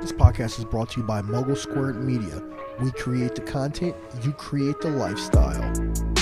This podcast is brought to you by Mogul Squared Media. We create the content, you create the lifestyle.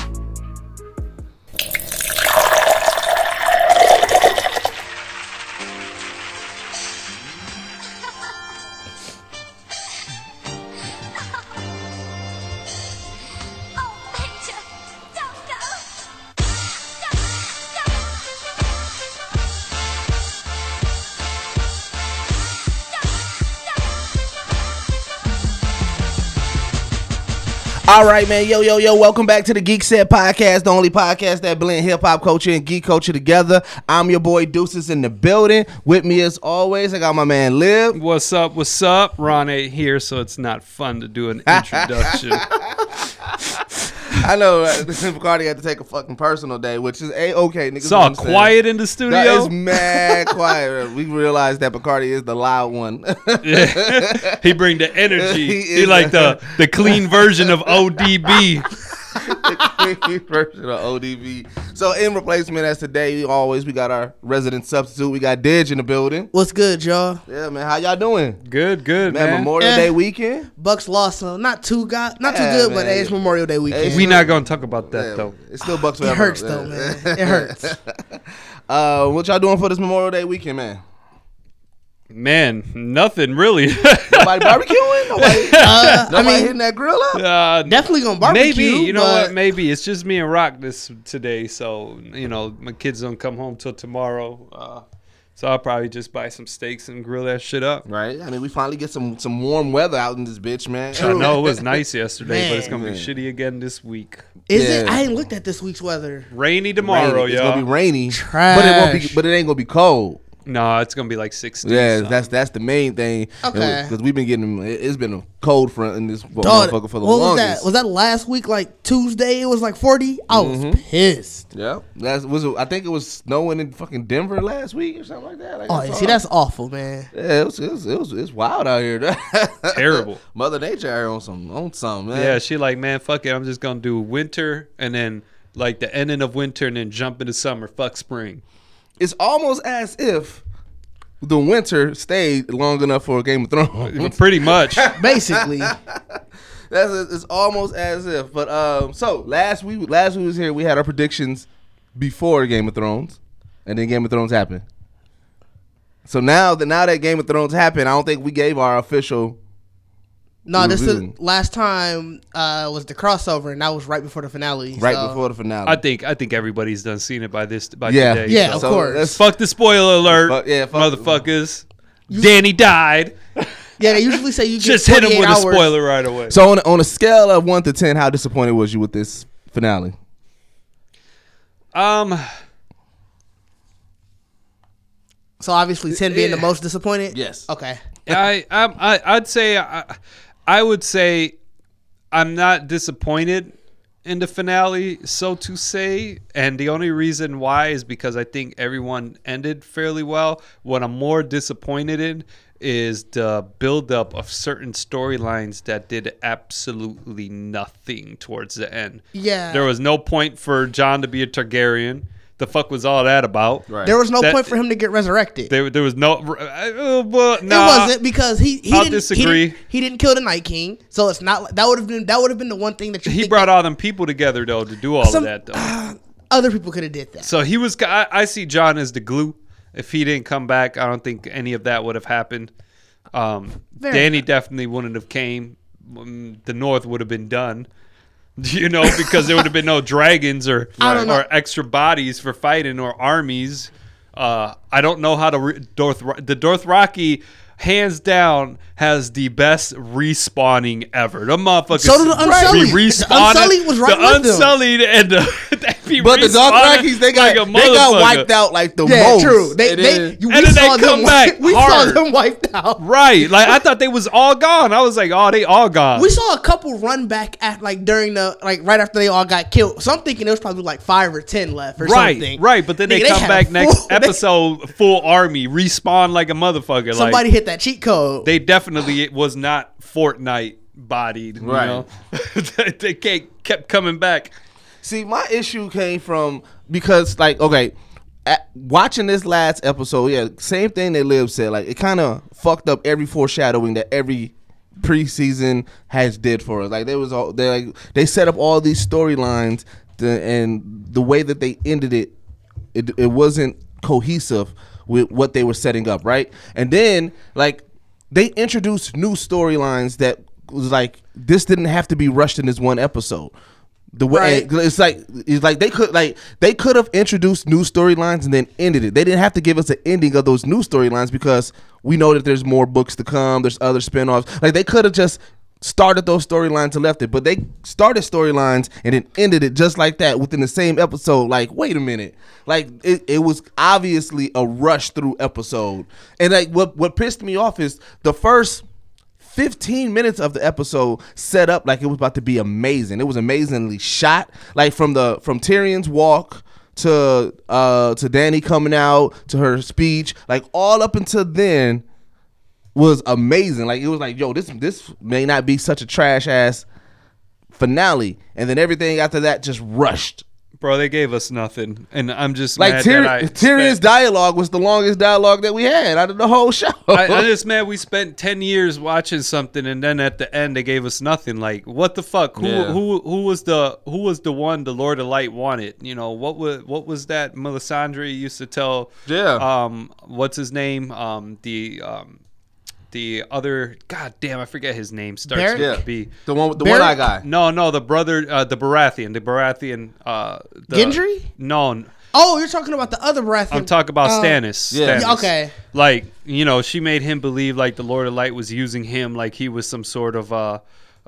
All right, man. Yo, yo, yo. Welcome back to the Geekset Podcast, the only podcast that blend hip hop culture and geek culture together. I'm your boy Deuces in the building. With me as always, I got my man Lib. What's up? What's up? Ron ain't here, so it's not fun to do an introduction. I know uh, Bacardi had to take a fucking personal day, which is a okay, niggas. it's all quiet in the That studio. is mad quiet. We realized that Bacardi is the loud one. Yeah. he bring the energy. He He, like the the clean version of ODB. version of ODB. So in replacement as today, we always we got our resident substitute. We got Didge in the building. What's good, y'all? Yeah, man. How y'all doing? Good, good, Man, man. Memorial Eh. Day weekend. Bucks lost, so not too got, not too Yeah, good, but hey, it's Memorial Day weekend. Hey, we not gonna talk about that Yeah, though. It's still Bucks it forever. hurts though, man. It hurts. Uh, what y'all doing for this Memorial Day weekend, man? Man, nothing really. Nobody barbecuing? Nobody, Uh, I mean, hitting that grill up? uh, definitely gonna barbecue. Maybe you know but what? Maybe it's just me and Rock this today. So you know, my kids don't come home till tomorrow. Uh, so I'll probably just buy some steaks and grill that shit up. Right. I mean, we finally get some some warm weather out in this bitch, man. I know it was nice yesterday, but it's gonna be shitty again this week. Is it? I ain't looked at this week's weather. Rainy tomorrow, Rainy. It's y'all. gonna be rainy, Trash. but it won't be. But it ain't gonna be cold. No, it's gonna be like sixty. Yeah, something. that's that's the main thing. Okay. Because we've been getting it- it's been a cold front in this Dog, motherfucker for the what was that? Was that last week? Like Tuesday, it was like forty. I was Mm-hmm. pissed. yeah, that was I think it was snowing in fucking Denver last week or something like that. Like, Oh, I see, that's awful, man. yeah, it was, it was it was it's wild out here. Terrible. Mother Nature out here on some on some man. yeah. She like, man, fuck it. I'm just gonna do winter and then like the ending of winter and then jump into summer. Fuck spring. It's almost as if the winter stayed long enough for Game of Thrones. Pretty much. Basically, That's it's almost as if. But um, so last week, last we was here, we had our predictions before Game of Thrones, and then Game of Thrones happened. So now that now that Game of Thrones happened, I don't think we gave our official. No. This is last time uh, was the crossover, and that was right before the finale. Right so- before the finale. I think I think everybody's done seen it by this by yeah, today. Yeah, so. of So course. let's- Fuck the spoiler alert. Fuck- yeah, fuck- motherfuckers. Dany died. Yeah, they usually say you Just hit him with hours. a spoiler right away. So on on a scale of one to ten, how disappointed was you with this finale? Um, So obviously, ten being the most disappointed. Yes. Okay. I, I'm- I I'd say I, I would say I'm not disappointed in the finale, so to say. And the only reason why is because I think everyone ended fairly well. What I'm more disappointed in is the buildup of certain storylines that did absolutely nothing towards the end. Yeah. There was no point for Jon to be a Targaryen. The fuck was all that about? Right. There was no That- point for him to get resurrected. There, there was no. Uh, well, it wasn't because he he I'll didn't, disagree. He didn't, he didn't kill the Night King, so it's not that would have been that would have been the one thing that you he think brought that all them people together though to do all Some- of that though. other people could have did that. So he was. I, I see Jon as the glue. If he didn't come back, I don't think any of that would have happened. Um, Fair Dany definitely wouldn't have came. Mm, The North would have been done. You know, because there would have been no dragons or I or extra bodies for fighting or armies. Uh, I don't know how to re- Dorth the Dothraki hands down has the best respawning ever. The motherfuckers So do the Unsullied. The. Unsullied was right the with them. And the be But the respawning Dothrakis, they got like they got wiped out like the Yeah, most. true. They It they is. you, we And then they come them back we hard. saw them wiped out. Right, like I thought they was all gone. I was like, oh, they all gone. We saw a couple run back at like during the like right after they all got killed. So I'm thinking there was probably like five or ten left or right, something. right. But then they Nigga, come had back a next they- episode, full army, respawn like a motherfucker. somebody like hit that cheat code. they definitely it was not Fortnite bodied. You Right. know? they can't, kept coming back. See, my issue came from because, like, okay, at, watching this last episode, yeah, same thing that Lib said. Like it kind of fucked up every foreshadowing that every preseason has did for us. Like there was all they like they set up all these storylines, and the way that they ended it, it it wasn't cohesive with what they were setting up, right? And then like they introduced new storylines that was like this didn't have to be rushed in this one episode. The way Right. it's like it's like they could like they could have introduced new storylines and then ended it. They didn't have to give us an ending of those new storylines because we know that there's more books to come. There's other spin-offs. Like they could have just started those storylines and left it, but they started storylines and then ended it just like that within the same episode. Like, wait a minute, like it, it was obviously a rush through episode. And like what what pissed me off is the first 15 minutes of the episode set up like it was about to be amazing. It was amazingly shot, like from the from Tyrion's walk to uh to Dany coming out to her speech, like all up until then was amazing. Like it was like, yo, this this may not be such a trash ass finale, and then everything after that just rushed. Bro, they gave us nothing, and I'm just Like mad Tyr- that I Tyrion's spent- dialogue was the longest dialogue that we had out of the whole show. I, I'm just mad we spent ten years watching something, and then at the end they gave us nothing. Like, what the fuck? Who Yeah. who who was the who was the one the Lord of Light wanted? You know what was what was that Melisandre used to tell? Yeah. Um, what's his name? Um, the um, the other God damn, I forget his name. Starts Beric? with yeah, a B. the one with the Beric? one eye guy. No, no, the brother, uh, the Baratheon, the Baratheon. Uh, the, Gendry? No, Oh, you're talking about the other Baratheon. I'm talking about uh, Stannis. yeah. Stannis. Yeah, okay. Like you know, she made him believe like the Lord of Light was using him like he was some sort of uh,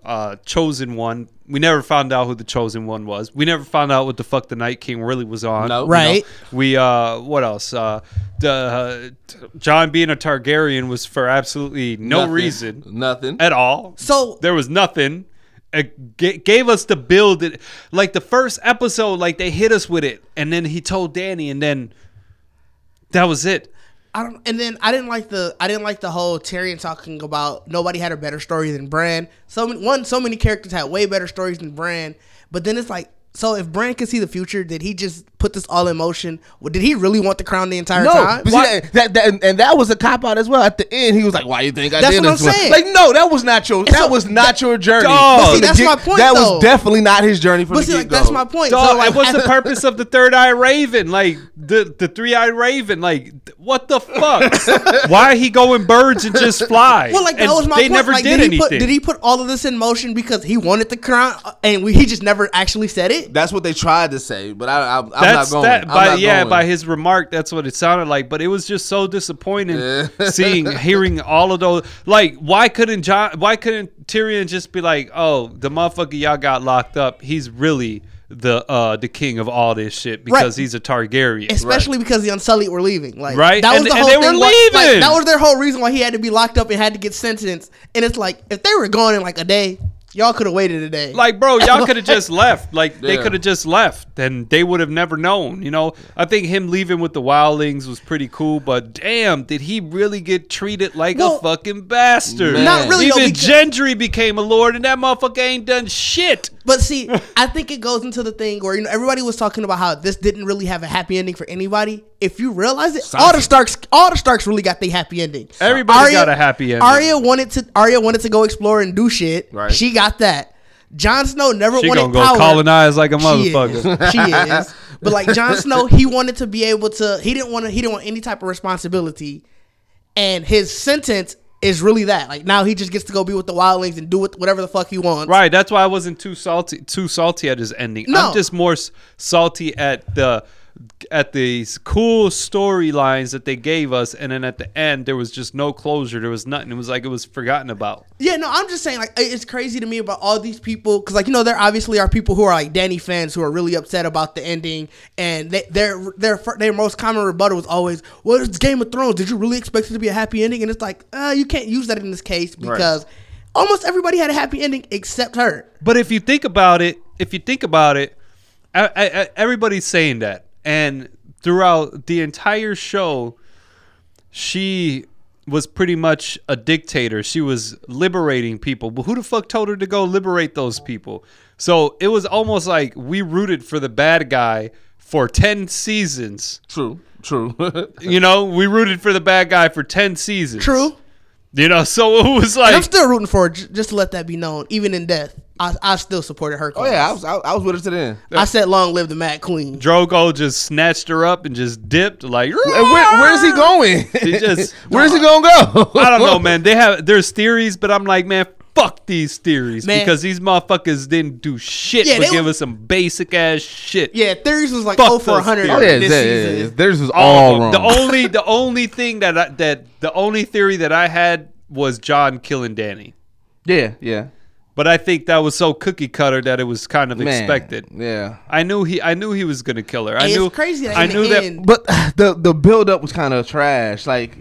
uh, chosen one. We never found out who the chosen one was. We never found out what the fuck the Night King really was on. No. you know? Right. We uh, what else? Uh, the uh, t- Jon being a Targaryen was for absolutely no Nothing. reason Nothing. at all. So- there was nothing. It g- gave us the build. It, like the first episode, like they hit us with it, and then he told Dany, and then that was it. I don't, and then I didn't like the I didn't like the whole Tyrion talking about nobody had a better story than Bran. So many, one, so many characters had way better stories than Bran. But then it's like, so if Bran could see the future, did he just put this all in motion? Well, Did he really want the crown the entire No, time? but see, that, that, that- and, and that was a cop out as well. At the end, he was like, "Why you think I That's did what this?" I'm saying. Like, no, that was not your. That so- was not your journey. Dog. But see, that's get- my point, That though. was definitely not his journey from but the see, get like, that's my point. Dog, so like, what's the purpose of the third eye raven? Like the the three eyed raven? Like what the fuck? Why he go in birds and just fly? Well, like that And was my They point. never like, did, he anything. Put, did he put all of this in motion because he wanted the crown, uh, and we, he just never actually said it? That's what they tried to say, but I, I, I'm that's not going. that. I'm By not yeah, going. by his remark, that's what it sounded like. But it was just so disappointing seeing, hearing all of those. Like, why couldn't Jon? Why couldn't Tyrion just be like, "Oh, the motherfucker y'all got locked up. He's really the uh the king of all this shit because Right. he's a Targaryen." Especially because the Unsullied were leaving. Like Right, that was and- the and whole they were thing. why- like, leaving. that was their whole reason why he had to be locked up and had to get sentenced. And it's like if they were gone in like a day, y'all could have waited a day. Like, bro, y'all could have just left. Like, they could have just left, and they would have never known. You know, I think him leaving with the wildlings was pretty cool, but damn, did he really get treated like Well, a fucking bastard? Man. Not really, though, Even because- Gendry became a lord, and that motherfucker ain't done shit. But see, I think it goes into the thing where you know everybody was talking about how this didn't really have a happy ending for anybody. If you realize it, all the Starks, all the Starks really got the happy ending. Everybody got a happy ending. Arya wanted to. Arya wanted to go explore and do shit. Right. She got that. Jon Snow never She wanted gonna go power. colonize like a She motherfucker. is. She is. But like Jon Snow, he wanted to be able to. He didn't want to. He didn't want any type of responsibility, and his sentence is really that. Like now, he just gets to go be with the wildlings and do what, whatever the fuck he wants. Right, that's why I wasn't too salty too salty at his ending. No. I'm just more salty at the at these cool storylines that they gave us and then at the end there was just no closure. There was nothing. It was like it was forgotten about. Yeah, no, I'm just saying, like, it's crazy to me about all these people because, like, you know, there obviously are people who are like Dany fans who are really upset about the ending, and they, their their their most common rebuttal was always, "Well, it's Game of Thrones. Did you really expect it to be a happy ending?" And it's like, uh, you can't use that in this case because almost everybody had a happy ending except her. But if you think about it, if you think about it, I, I, I- everybody's saying that, and throughout the entire show, she was pretty much a dictator. She was liberating people. But who the fuck told her to go liberate those people? So it was almost like we rooted for the bad guy for ten seasons. True. True. You know, we rooted for the bad guy for ten seasons. True. You know, so it was And I'm still rooting for her, just to let that be known. Even in death, I, I still supported her. oh yeah, I was I, I was with her to the end. I said, "Long live the Mad Queen." Drogo just snatched her up and just dipped like. Where, where is he going? He just- where is he gonna go? I don't know, man. They have there's theories, but I'm like, man, fuck these theories Man. because these motherfuckers didn't do shit Yeah, but give were- us some basic ass shit. Yeah, theories was like Fuck oh for 100. Oh yeah, this yeah, yeah, season. yeah. Theirs was All all wrong. The only the only thing that I, that the only theory that I had was Jon killing Dany. yeah, yeah. But I think that was so cookie cutter that it was kind of Man, expected. Yeah. I knew he I knew he was gonna kill her. I it's knew crazy that I in the knew that But the the build up was kind of trash. Like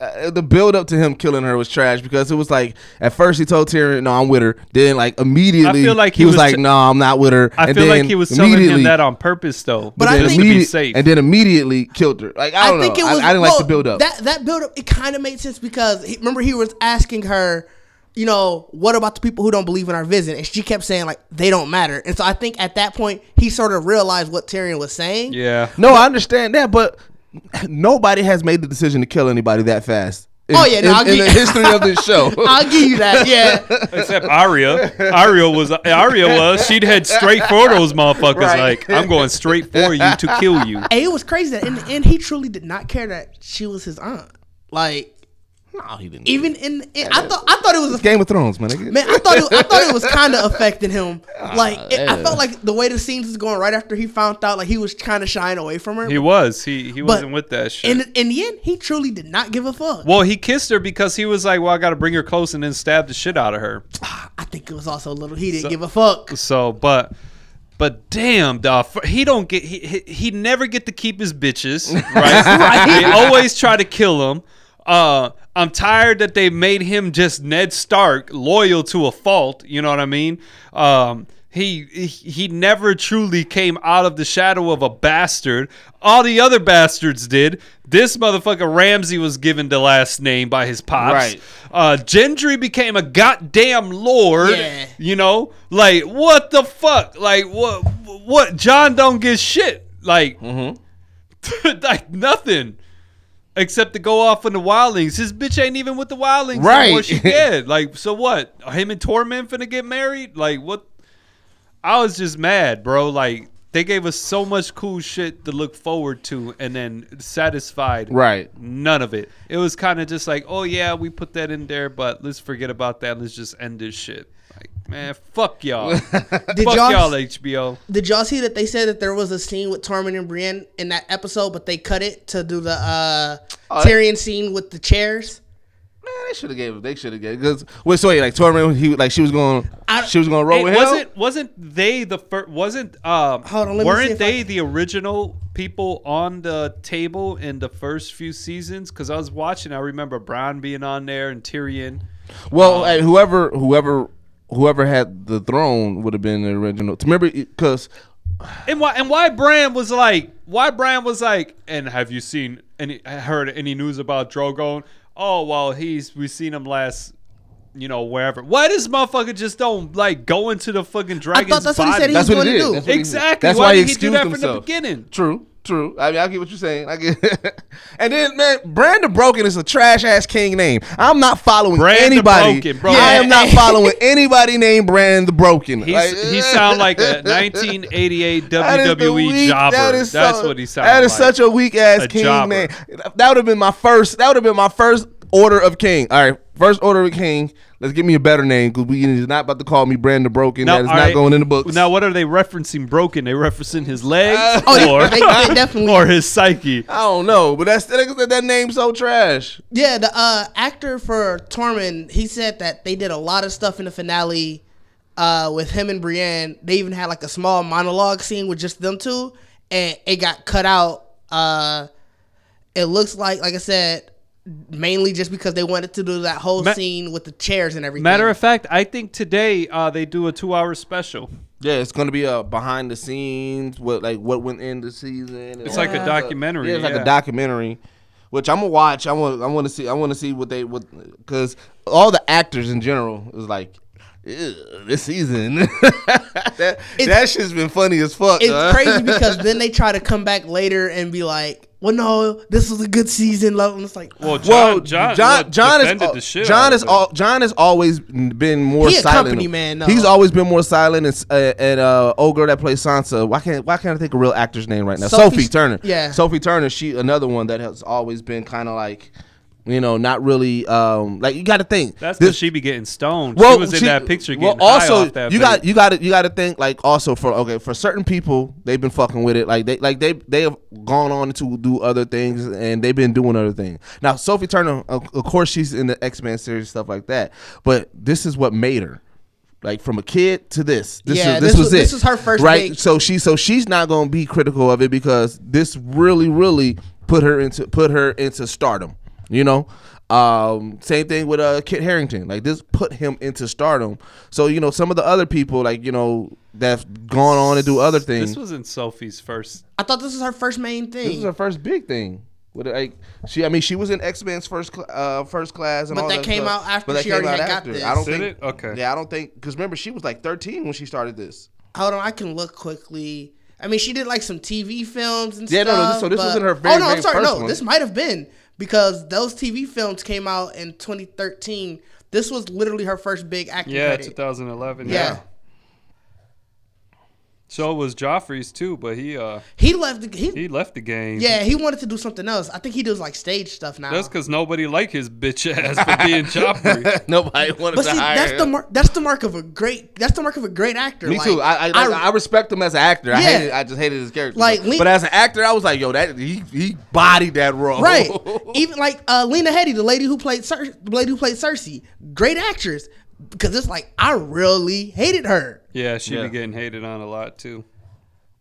uh, the build up to him killing her was trash because it was like at first he told Tyrion, "No, I'm with her." Then like immediately I feel like he, he was, was like, t- "No, I'm not with her." I and feel like he was telling him that on purpose though. But I think- to be safe. and then immediately killed her. Like I don't think know. it was. I, I didn't well, like the build up. That that build up, it kind of made sense because he, remember he was asking her, you know, what about the people who don't believe in our vision? And she kept saying like they don't matter. And so I think at that point he sort of realized what Tyrion was saying. yeah. no, I understand that, but nobody has made the decision to kill anybody that fast. In, Oh, yeah, no, in, I'll in give- the history of this show. I'll give you that. Yeah. Except Arya. Arya was Arya was she'd head straight for those motherfuckers. Right. Like I'm going straight for you to kill you. And it was crazy that in the end he truly did not care that she was his aunt. Like no, he didn't. even in, in I thought I thought it was a Game of Thrones, man. nigga. Man, I thought it, I thought it was kind of affecting him. Like it, I felt like the way the scenes was going right after he found out, like he was kind of shying away from her. He was. He he But wasn't with that shit. in in the end, he truly did not give a fuck. well, he kissed her because he was like, "Well, I got to bring her close and then stab the shit out of her." I think it was also a little. He didn't So- give a fuck. So, but but damn, dog, he don't get he he, he never get to keep his bitches, right? They always try to kill him. Uh, I'm tired that they made him just Ned Stark, loyal to a fault. You know what I mean? Um, he he never truly came out of the shadow of a bastard. All the other bastards did. This motherfucker Ramsay was given the last name by his pops. Right. Uh, Gendry became a goddamn lord. Yeah. You know, like what the fuck? Like what? What? Jon don't get shit. Like, like nothing. Except to go off on the wildlings. His bitch ain't even with the wildlings Right. anymore. She dead. Like, so what? Him and Tormund finna get married? Like, what? I was just mad, bro. Like, they gave us so much cool shit to look forward to, and then satisfied. Right. None of it. It was kind of just like, oh yeah, we put that in there, but let's forget about that. Let's just end this shit. Like, man, fuck y'all. fuck y'all- y'all, HBO. Did y'all see that they said that there was a scene with Tormund and Brienne in that episode, but they cut it to do the uh, Oh, Tyrion scene with the chairs? Man, they should have gave. They should have gave. Because wait, so wait, like Tormund, he like she was going. She was going to roll Hey, with him. wasn't wasn't they the first? Wasn't um? Hold on, let me see weren't if they I- the original people on the table in the first few seasons? Because I was watching, I remember Bran being on there and Tyrion. Well, hey, whoever, whoever, whoever had the throne would have been the original. Remember, because And why and why Bran was like why Bran was like and have you seen any heard any news about Drogon? Oh well he's we seen him last you know wherever. Why does motherfucker just don't like go into the fucking dragon's that's what he said he that's was what going to do. That's what. Exactly. That's Why why he did he do excused that from the himself. beginning? True, true. I mean, I get what you're saying. I get. and then, man, Brandon Broken is a trash ass king name. I'm not following Brand anybody. Broken, bro. I am not following anybody named Brand the Broken. He's, Like, he sound like a 1988 That is the WWE weak- jobber. that is That's so- what he sounds like. That is like. such a weak ass A king jobber. name. That would have been my first. That would have been my first order of king. All right, first order of king. Let's give me a better name because we is not about to call me Brandon Broken. that is not right, going in the books. Now, what are they referencing? Broken? They referencing his legs, Oh, or they- they definitely- or his psyche? I don't know, but that's that, that name's so trash. Yeah, the uh, actor for Tormund, he said that they did a lot of stuff in the finale uh, with him and Brienne. They even had like a small monologue scene with just them two, and it got cut out. Uh, it looks like, like I said, mainly just because they wanted to do that whole Ma- scene with the chairs and everything. Matter of fact, I think today uh, they do a two-hour special. Yeah, it's gonna be a behind the scenes, what like what went in the season. It's all like a that documentary, Yeah, it's like yeah. a documentary, which I'm gonna watch. I want. I want to see. I want to see what they what because all the actors in general is like. "Ew, This season, that that shit's been funny as fuck. it's huh? crazy because then they try to come back later and be like, well, no, this was a good season. Love, and it's like, Well, Jon, Well, Jon, Jon, what, Jon, is defended al- Jon is all, Jon has always been more He a silent. company man, though. He's always been more silent. And, uh, and uh, old girl that plays Sansa. Why can't Why can't I think a real actor's name right now? Sophie- Sophie, Turner. yeah. Sophie Turner. She another one that has always been kind of like, you know, not really. Um, like you got to think. That's this- because she be getting stoned. she was in that picture getting well, high also off that you got you got to you got to think like also for okay for certain people they've been fucking with it like they like they they have gone on to do other things and they've been doing other things. Now Sophie Turner, of, of course, she's in the X Men series stuff like that, but this is what made her. Like from a kid to this, this Yeah, is this, this was, was- it. this is her first right. big- So she so she's not gonna be critical of it because this really really put her into put her into stardom. You know, um, same thing with uh Kit Harington. Like this put him into stardom. So you know some of the other people like you know that've gone on to do other things. This wasn't Sophie's first. I thought this was her first main thing. This was her first big thing. With like she, I mean, she was in X Men's first cl- uh, first class, and But all that came stuff. out after But that she came already out had got after. this. I don't Did think. it? Okay. Yeah, I don't think because remember she was like 13 when she started this. Hold on, I can look quickly. I mean, she did like some TV films and Yeah, no, stuff. no, this- so this but- wasn't her very, Oh no, I'm sorry. first No, one. this might have been because those TV films came out in 2013. This was literally her first big acting Yeah, credit. 2011. Yeah. Yeah. So it was Joffrey's too, but he uh He left. The, he, he left the game. yeah, he wanted to do something else. I think he does like stage stuff now. That's because nobody liked his bitch ass for being Joffrey. Nobody wanted but to see, hire that's him. the mark. That's the mark of a great. That's the mark of a great actor. Me Like, too. I I, I I respect him as an actor. I Yeah. hated. I just hated his character. Like, but, Lin- but as an actor, I was like, yo, that he he bodied that role. Right. Even like uh, Lena Headey, the lady who played Cer- the lady who played Cersei, great actress. Because it's like I really hated her. yeah, she Yeah. be getting hated on a lot too.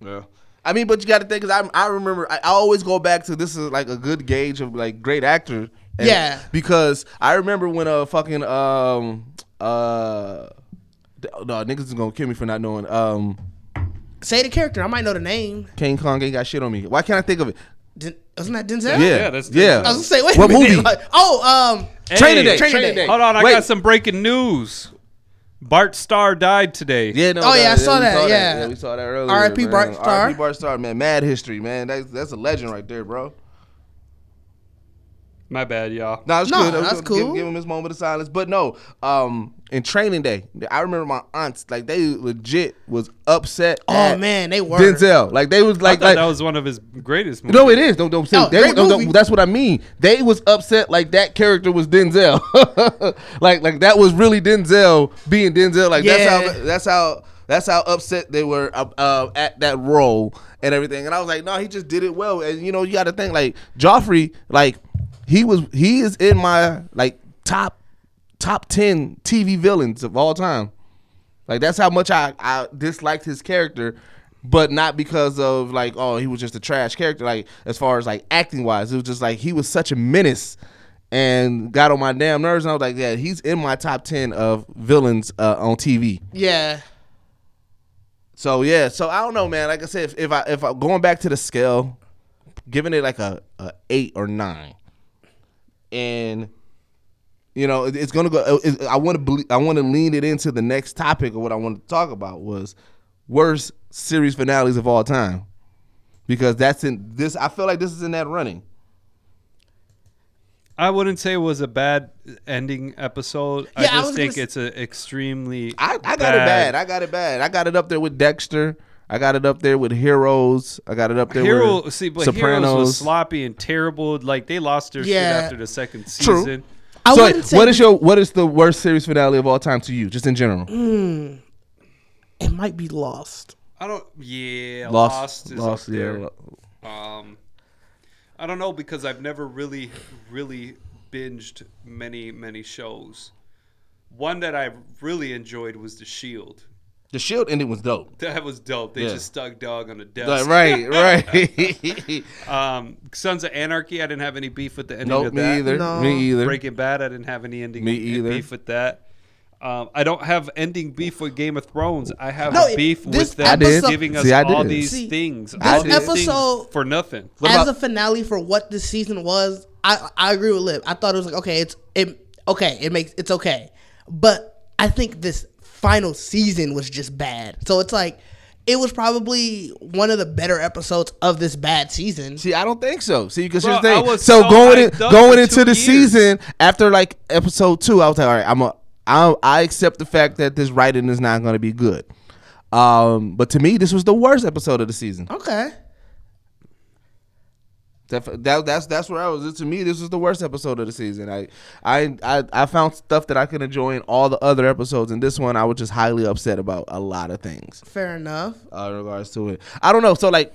Yeah. I mean, but you got to think because I I remember I, I always go back to this is like a good gauge of like great actor. And- Yeah. Because I remember when a fucking um uh no niggas is gonna kill me for not knowing um Say the character, I might know the name. King Kong ain't got shit on me. Why can't I think of it? Den- wasn't that Denzel? Yeah, Yeah, that's yeah. I was gonna say, wait What a minute. movie? Like, oh, um, Training Hey, Day. Training Training Day. Day. Hold on, I Wait. got some breaking news. Bart Starr died today. Yeah, no. Oh, yeah, I saw that, yeah. yeah, we saw that earlier. R.I.P. Bart Starr. R.I.P. Bart Starr, man. Mad history, man. That's that's a legend right there, bro. My bad, y'all. No, it's No, good. I that's gonna give- cool. Give, him his moment of silence. But no, um, in training day, I remember my aunts like they legit was upset. oh at man, they were. Denzel. Like they was like thought like. that was one of his greatest movies. no, it is. Don't don't say Oh, they, great don't- don't- That's what I mean. They was upset like that character was Denzel. like like that was really Denzel being Denzel. Like Yeah. that's how that's how that's how upset they were uh, uh, at that role and everything. And I was like, no, he just did it well. And you know, you got to think like Joffrey, like he was he is in my like top top ten TV villains of all time. Like that's how much I, I disliked his character, but not because of like oh he was just a trash character. Like as far as like acting wise, it was just like he was such a menace and got on my damn nerves. And I was like, yeah, he's in my top ten of villains uh, on TV. Yeah. So yeah, so I don't know, man. Like I said, if, if I if I going back to the scale, giving it like a, a eight or nine, and you know it's gonna go. I want to. I want to lean it into the next topic of what I want to talk about was worst series finales of all time, because that's in this. I feel like this is in that running. I wouldn't say it was a bad ending episode. I Yeah, I just was think it's an extremely. I, I got it bad. I got it bad. I got it up there with Dexter. I got it up there with Heroes. I got it up there Hero, with see, but Sopranos. Heroes was sloppy and terrible. Like they lost their Yeah. shit after the second True. season. I so, wouldn't say what is your what is the worst series finale of all time to you, just in general? it might be lost. I don't. Yeah, Lost, Lost, is Lost, up there. yeah. Um, I don't know because I've never really, really binged many, many shows. One that I really enjoyed was The Shield. The Shield ending was dope. That was dope. They Yeah. just stuck dog on the desk. Like, right, right. Um, Sons of Anarchy. I didn't have any beef with the ending nope, of me that. either. No. Me either. Breaking Bad. I didn't have any ending Me either. beef with that. Um, I don't have ending beef with Game of Thrones. I have No, beef this with them I did. giving us See, all these See, things. this all these episode- things for nothing. What As about- a finale for what this season was, I I agree with Lib. I thought it was like okay, it's it okay, it makes it's okay, but I think this final season was just bad. So it's like it was probably one of the better episodes of this bad season. See, I don't think so. See, because Bro, here's the thing. So, so going in, going into the years. season after like episode two, I was like, all right, I'm a, I, I accept the fact that this writing is not going to be good. Um, but to me, this was the worst episode of the season. Okay. That, that that's that's where I was. To me, this was the worst episode of the season. I I I, I found stuff that I could enjoy in all the other episodes, and this one I was just highly upset about a lot of things. Fair enough. uh, in regards to it. I don't know. So like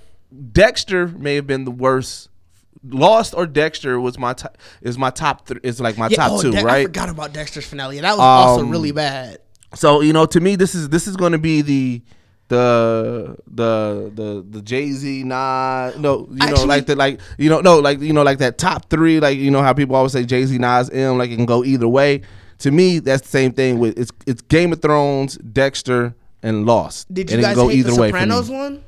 Dexter may have been the worst. Lost or Dexter was my top, is my top three is like my top oh, two, I right? forgot about Dexter's finale. That was also Um, really bad. So you know, to me, this is this is going to be the the the the the Jay Z Nas no you know Actually- like the like you know no like you know like that top three like you know how people always say Jay Z Nas M like it can go either way. To me, that's the same thing with it's it's Game of Thrones, Dexter, and Lost. Did And you it can guys go hate the either way for me. Sopranos one?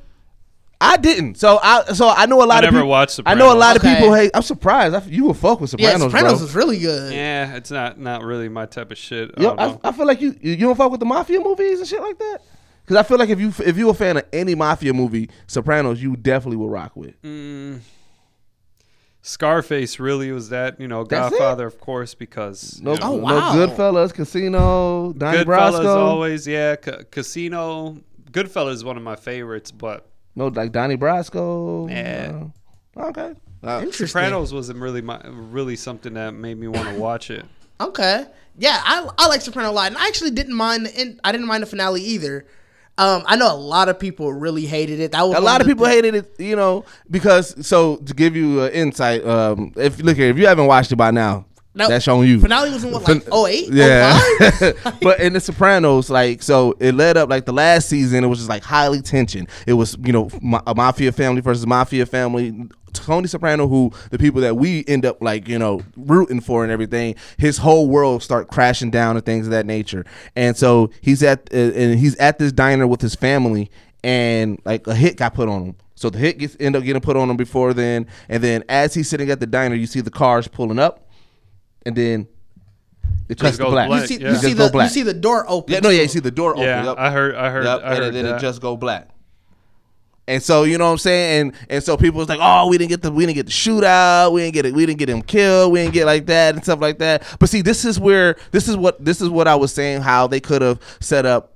I didn't. So I so I know a lot I of never people. watched I know a lot Sopranos. of people Okay. hate. I'm surprised. I, you will fuck with Sopranos. Yeah, Sopranos, Sopranos bro. was really good. Yeah, it's not not really my type of shit. I Yo. I, I feel like you you don't fuck with the mafia movies and shit like that. Because I feel like if you if you a fan of any mafia movie, Sopranos, you definitely will rock with. Mm. Scarface really was that, you know, That's it? Godfather, of course, because No, you know, Oh, wow. no Goodfellas, Casino, Donnie Goodfellas Brasco. always, yeah. Ca- Casino, Goodfellas is one of my favorites, but No, like Donnie Brasco. Yeah. Uh, okay. Uh, Interesting. Sopranos wasn't really my really something that made me want to watch it. Okay. Yeah, I, I like Soprano a lot, and I actually didn't mind. The, I didn't mind the finale either. Um, I know a lot of people really hated it. That was a lot of people thi- hated it, you know, because so to give you an insight, um, if look here, if you haven't watched it by now, No, that's on you. Finale was in what, like Fin- 08? Yeah. but in The Sopranos, like, so it led up, like, the last season, it was just, like, highly tension. It was, you know, ma- a mafia family versus mafia family. Tony Soprano, who the people that we end up, like, you know, rooting for and everything, his whole world start crashing down and things of that nature. And so he's at, uh, and he's at this diner with his family, and, like, a hit got put on him. So the hit gets end up getting put on him before then, and then as he's sitting at the diner, you see the cars pulling up, and then it cuts to goes black. you see, yeah. you see just go the you see the door open. Yeah, no, yeah, you see the door open. Yeah, yep. I heard, I heard, Yep, I heard and then that. it just go black. And so you know what I'm saying, and and so people was like, oh, we didn't get the we didn't get the shootout, we didn't get it, we didn't get him killed, we didn't get like that and stuff like that. But see, this is where this is what this is what I was saying how they could have set up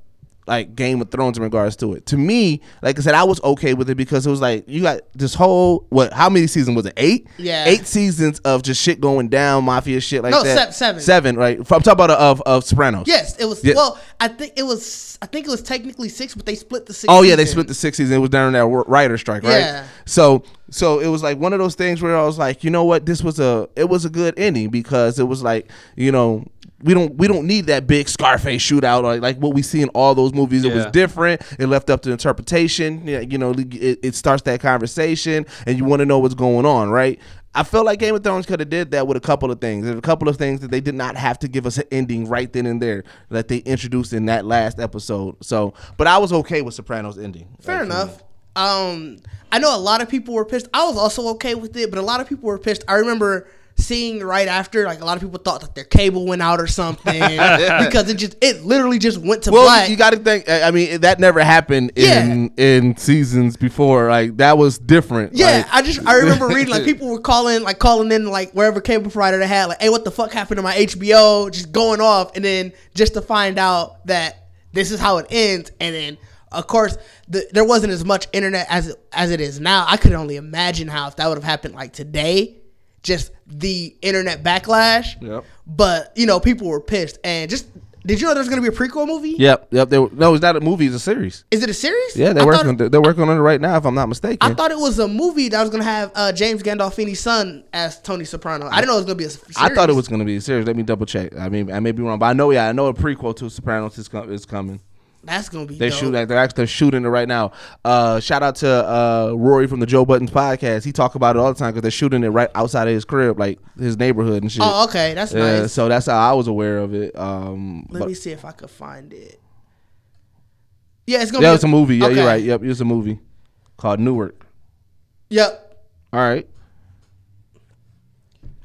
like Game of Thrones in regards to it. To me, like I said, I was okay with it because it was like you got this whole what? How many seasons was it? Eight. Yeah. eight seasons of just shit going down, mafia shit like No, that. se- seven. Seven, right? I'm talking about of of Sopranos. Yes, it was. Well, I think it was. I think it was technically six, but they split the six. Oh yeah, they split the six season. It was during that writer strike, right? Yeah. So so it was like one of those things where I was like, you know what, this was a it was a good ending because it was like you know we don't we don't need that big Scarface shootout or like what we see in all those movies. It was different. It left up to interpretation. You know, it, it starts that conversation, and you want to know what's going on, right? I feel like Game of Thrones could have did that with a couple of things. There's a couple of things that they did not have to give us an ending right then and there that they introduced in that last episode. So, but I was okay with Sopranos ending. Fair Like, enough. Um, I know a lot of people were pissed. I was also okay with it, but a lot of people were pissed. I remember seeing right after, like a lot of people thought that their cable went out or something because it just it literally just went to Well, black. you got to think. I mean, that never happened in in seasons before. Like that was different. yeah, Like, I just I remember reading like people were calling like calling in like wherever cable provider they had like, hey, what the fuck happened to my HBO? Just going off, and then just to find out that this is how it ends, and then of course the, there wasn't as much internet as it, as it is now. I could only imagine how if that would have happened like today, just the internet backlash. Yep. But you know, people were pissed, and just did you know there's gonna be a prequel movie? Yep, yep. They were, no, it's not a movie. It's a series. Is it a series? Yeah, they're I working. they're working on it right now. If I'm not mistaken. I thought it was a movie that was gonna have uh, James Gandolfini's son as Tony Soprano. I didn't know it was gonna be a. Series. I thought it was going to be a series. Let me double check. I mean, I may be wrong, but I know. Yeah, I know a prequel to Sopranos is, com- is coming. That's gonna be. They dope. shoot like they're actually shooting it right now. Uh, shout out to uh, Rory from the Joe Budden's podcast. He talk about it all the time because they're shooting it right outside of his crib, like his neighborhood and shit. Oh, okay, that's Yeah, nice. so that's how I was aware of it. Um, Let but- me see if I could find it. Yeah, it's gonna. yeah, be it's a movie. Yeah, okay. you're right. Yep, it's a movie called Newark. Yep. All right.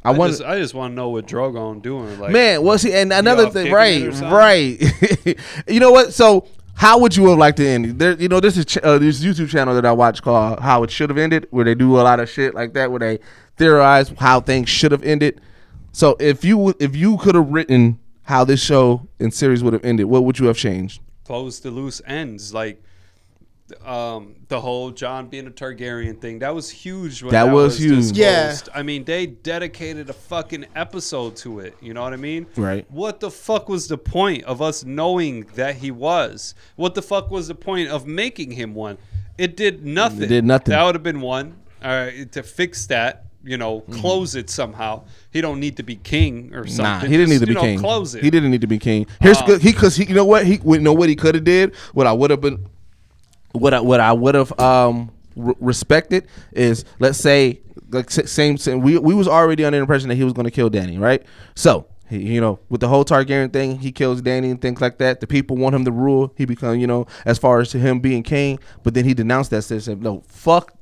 I, I want just, I just want to know what Drogon doing. Like, man. Well, see, and another thing, right, it or something? right. you know what? So how would you have liked to end? There, you know, this is ch- uh, this YouTube channel that I watch called "How It Should Have Ended," where they do a lot of shit like that, where they theorize how things should have ended. So if you would- if you could have written how this show and series would have ended, what would you have changed? close the loose ends like um the whole Jon being a Targaryen thing that was huge when That was huge. disclosed. Yeah. I mean they dedicated a fucking episode to it you know what I mean Right. what the fuck was the point of us knowing that he was what the fuck was the point of making him one it did nothing It did nothing. that would have been one all right to fix that you know Mm-hmm. close it somehow he don't need to be king or something Nah, he didn't need to Just, be you know, king. close it He didn't need to be king. Here's Um, good. He because he, you know what he, you know what he could have did. What I would have been, what I what I would have um re- respected is let's say like same, same we we was already under the impression that he was going to kill Dany, right? So. You know, with the whole Targaryen thing, he kills Dany and things like that. The people want him to rule. He become, you know, as far as to him being king. But then he denounced that. Said, "No, fuck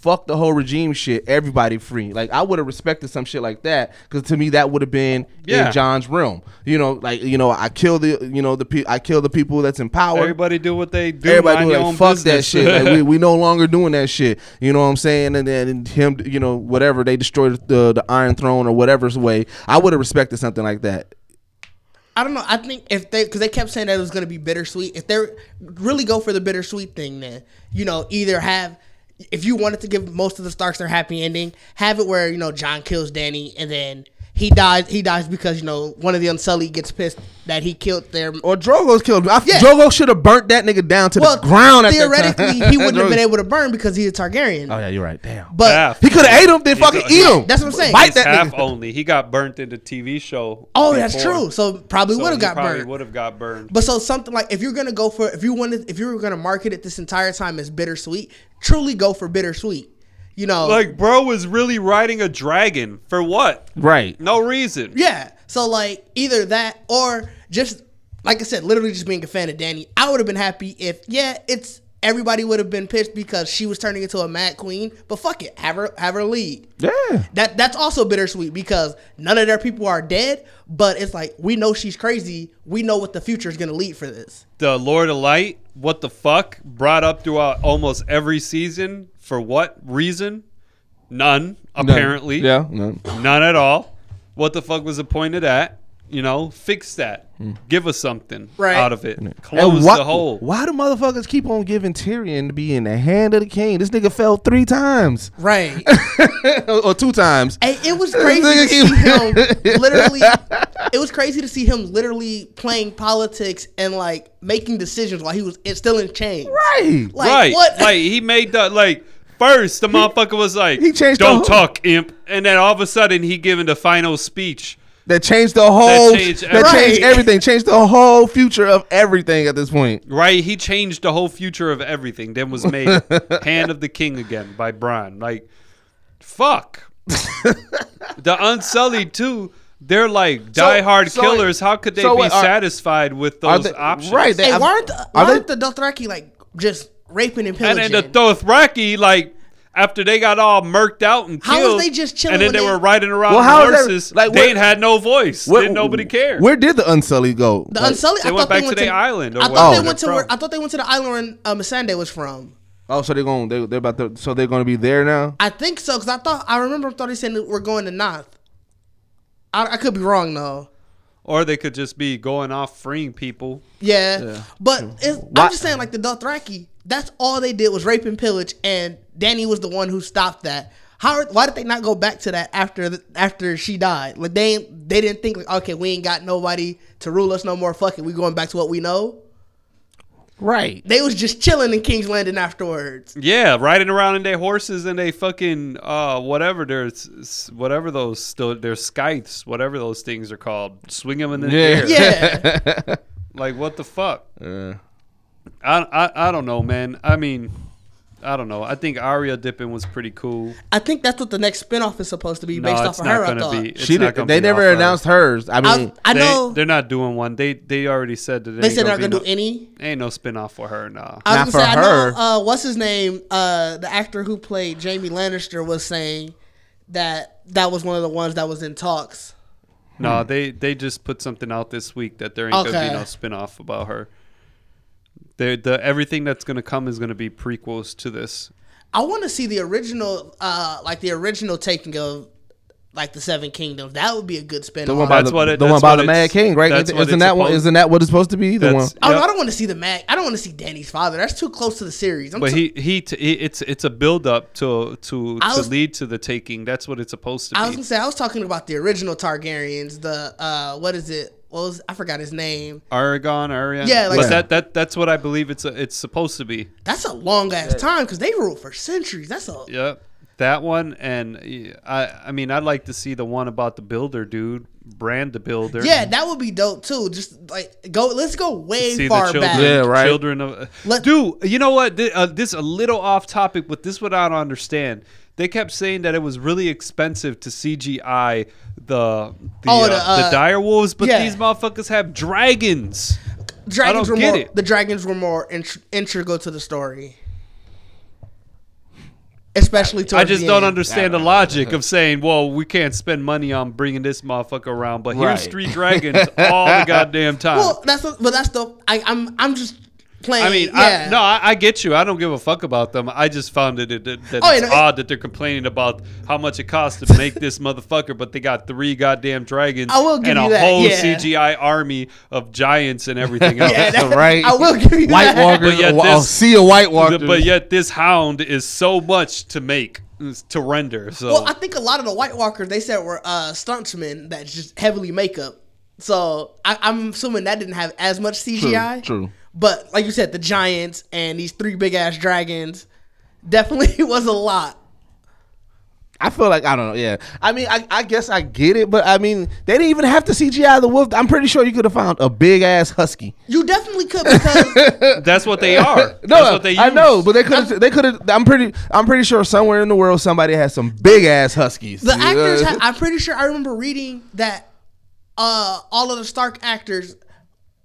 fuck the whole regime shit. Everybody free. Like I would have respected some shit like that because to me that would have been Yeah. in Jon's realm. You know, like you know, I kill the you know the pe- I kill the people that's in power. everybody do what they do Everybody do your like own fuck that shit. Like we, we no longer doing that shit. You know what I'm saying? And then and him, you know, whatever they destroyed the the Iron Throne or whatever's way. I would have respected something like that. I don't know. I think if they, because they kept saying that it was going to be bittersweet. If they really go for the bittersweet thing, then you know, either have, if you wanted to give most of the Starks their happy ending, have it where you know Jon kills Dany and then he dies. He dies because you know one of the Unsullied gets pissed that he killed their. Or Drogo's killed. I, Yeah. Drogo should have burnt that nigga down to Well, the ground. At that time. theoretically, he wouldn't have been able to burn because he's a Targaryen. Oh yeah, you're right. Damn. But Half. He could have ate him, then He's fucking a- eat him. That's what I'm saying. Bite that half nigga. only. He got burnt in the TV show. oh, that's true. So probably So would have he got probably burned. Would have got burned. But so something like if you're gonna go for if you wanted if you were gonna market it this entire time as bittersweet, truly go for bittersweet. You know, Like, bro was really riding a dragon for what? Right. No reason. yeah. So like either that or just like I said, literally just being a fan of Dany. I would have been happy if yeah, it's everybody would have been pissed because she was turning into a mad queen. But fuck it, have her have her lead. Yeah. That that's also bittersweet because none of their people are dead, but it's like we know she's crazy. We know what the future is gonna lead for this. The Lord of Light, what the fuck? Brought up throughout almost every season. For what reason? None, apparently. Yeah. No. None at all. What the fuck was the point of? You know, fix that. Hmm. Give us something Right. out of it. And Close why, the hole. Why do motherfuckers keep on giving Tyrion to be in the hand of the king? This nigga fell three times Right. or two times. Hey, it was crazy to see him literally. It was crazy to see him literally playing politics and like making decisions while he was still in chains. Right. Like right. what? Like he made the like first the motherfucker was like he changed the Don't whole- talk, imp. And then all of a sudden he giving the final speech. That changed the whole. That changed changed, everything. everything. Changed the whole future of everything at this point. Right? He changed the whole future of everything. Then was made Hand of the King again by Bron. Like fuck. the Unsullied too. They're like diehard so- killers. How could they so be what, are- satisfied with are those they- options? right, they- hey, I- why aren't the, are they- aren't the Dothraki like just raping and pillaging. and then the Dothraki, like after they got all murked out and How was they just chilling and then they, they- were riding around Well, on how is that- horses. like, they ain't had no voice. Where- Didn't nobody care. Where did the Unsullied go? the Like- Unsullied. They I went thought back they to went their island or I thought they went to from. where I thought they went to the island where uh, Missandei was from. Oh, so they're going. They, they're about to. So they're going to be there now. I think so because I thought I remember I thought he said we're going to North. I, I could be wrong though. Or they could just be going off freeing people. Yeah, but it's, Why- I'm just saying, like the Dothraki, that's all they did was rape and pillage, and Dany was the one who stopped that. How? Why did they not go back to that after the, after she died? Like they they didn't think like, okay, we ain't got nobody to rule us no more. Fuck it, we going back to what we know. Right. They was just chilling in King's Landing afterwards. Yeah, riding around in their horses and they fucking uh whatever there's whatever those still their scythes, whatever those things are called. Swing them in the Yeah. air. Yeah, Like what the fuck? Uh, I, I I don't know, man. I mean, I don't know. I think Arya dipping was pretty cool. I think that's what the next spinoff is supposed to be No, based it's off of her. I gonna thought. be. It's she not did, gonna they never off her. announced hers. I mean, I, I They, know they're not doing one. They they already said that they ain't said they're gonna not gonna be do any. no, ain't no spinoff for her. Nah. I Not was gonna say, for I her. know, uh, what's his name? Uh, the actor who played Jaime Lannister was saying that that was one of the ones that was in talks. No, they they just put something out this week that there ain't gonna be no spinoff about her. The the everything that's gonna come is gonna be prequels to this. I want to see the original, uh, like the original taking of like the Seven Kingdoms. That would be a good spin. The off. one by the, what it- the one by the Mad King, right? that's what Isn't it's that one? Isn't that what it's supposed to be? The That's- one. Oh, no, Yep. I don't want to see the Mac. I don't want to see Dany's father. That's too close to the series. I'm But t- he he, t- he it's it's a build up to to I to lead to the taking. That's what it's supposed to be. I was gonna say I was talking about the original Targaryens. The uh, what is it? What was I forgot his name? Aragon, Arian. Yeah, like- but Yeah. that that that's what I believe it's it's supposed to be. That's a long ass time because they ruled for centuries. That's a Yep. That one and I I mean I'd like to see the one about the builder dude, Bran the builder. yeah. That would be dope too. Just like go. Let's go way see far the children, back. Yeah, right. children of Let- dude. You know what? This, uh, this a little off topic, but this what I don't understand. They kept saying that it was really expensive to CGI the the, Oh, uh, the, the, uh, dire wolves, but yeah. these motherfuckers have dragons. Dragons don't were get more. it. The dragons were more int- integral to the story. Especially towards I just the don't end. understand the logic of saying, "Well, we can't spend money on bringing this motherfucker around, but here's three dragons all the goddamn time." Well, that's the, but that's the I, I'm I'm just playing. I mean, yeah. I, no, I, I get you. I don't give a fuck about them. I just found it, it, that that Oh, it's you know, it- odd that they're complaining about how much it costs to make this motherfucker, but they got three goddamn dragons I will give and you a that, whole yeah. CGI army of giants and everything else. Yeah, that- right? I will give you White that. Walkers, But yet a, a this- sea of White Walkers. but yet this hound is so much to make to render. So Well, I think a lot of the White Walkers they said were uh, stuntsmen that's just heavily makeup. So I, I'm assuming that didn't have as much CGI. true. But like you said, the giants and these three big ass dragons definitely was a lot. I feel like I don't know. Yeah, I mean, I, I guess I get it, but I mean, they didn't even have to CGI the wolf. I'm pretty sure you could have found a big ass husky. You definitely could because that's what they are. No, that's what they use. I know, but they could have. They could have. I'm pretty. I'm pretty sure somewhere in the world somebody has some big ass huskies. the actors. Ha- I'm pretty sure I remember reading that uh, all of the Stark actors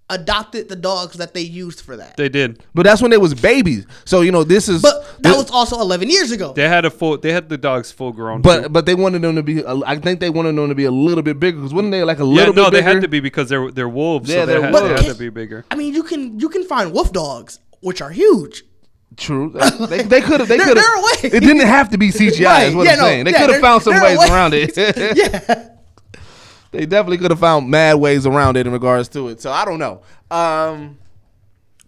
adopted the dogs that they used for that. they did. but that's when they was babies. So you know, this is. But that this- was also 11 years ago. They had a full. They had the dogs full grown. But too. but they wanted them to be. I think they wanted them to be a little bit bigger because wasn't they like a yeah, little no, bit they bigger? had to be because they're they're wolves. Yeah, so they they're had, wolves. they had to be bigger. I mean, you can you can find wolf dogs, which are huge. True. They, they could have. They could have. It didn't have to be CGI. Right, Is what yeah, I'm no, saying. They yeah, could have found some ways ways. around it. Yeah. They definitely could have found mad ways around it in regards to it. So I don't know. Um,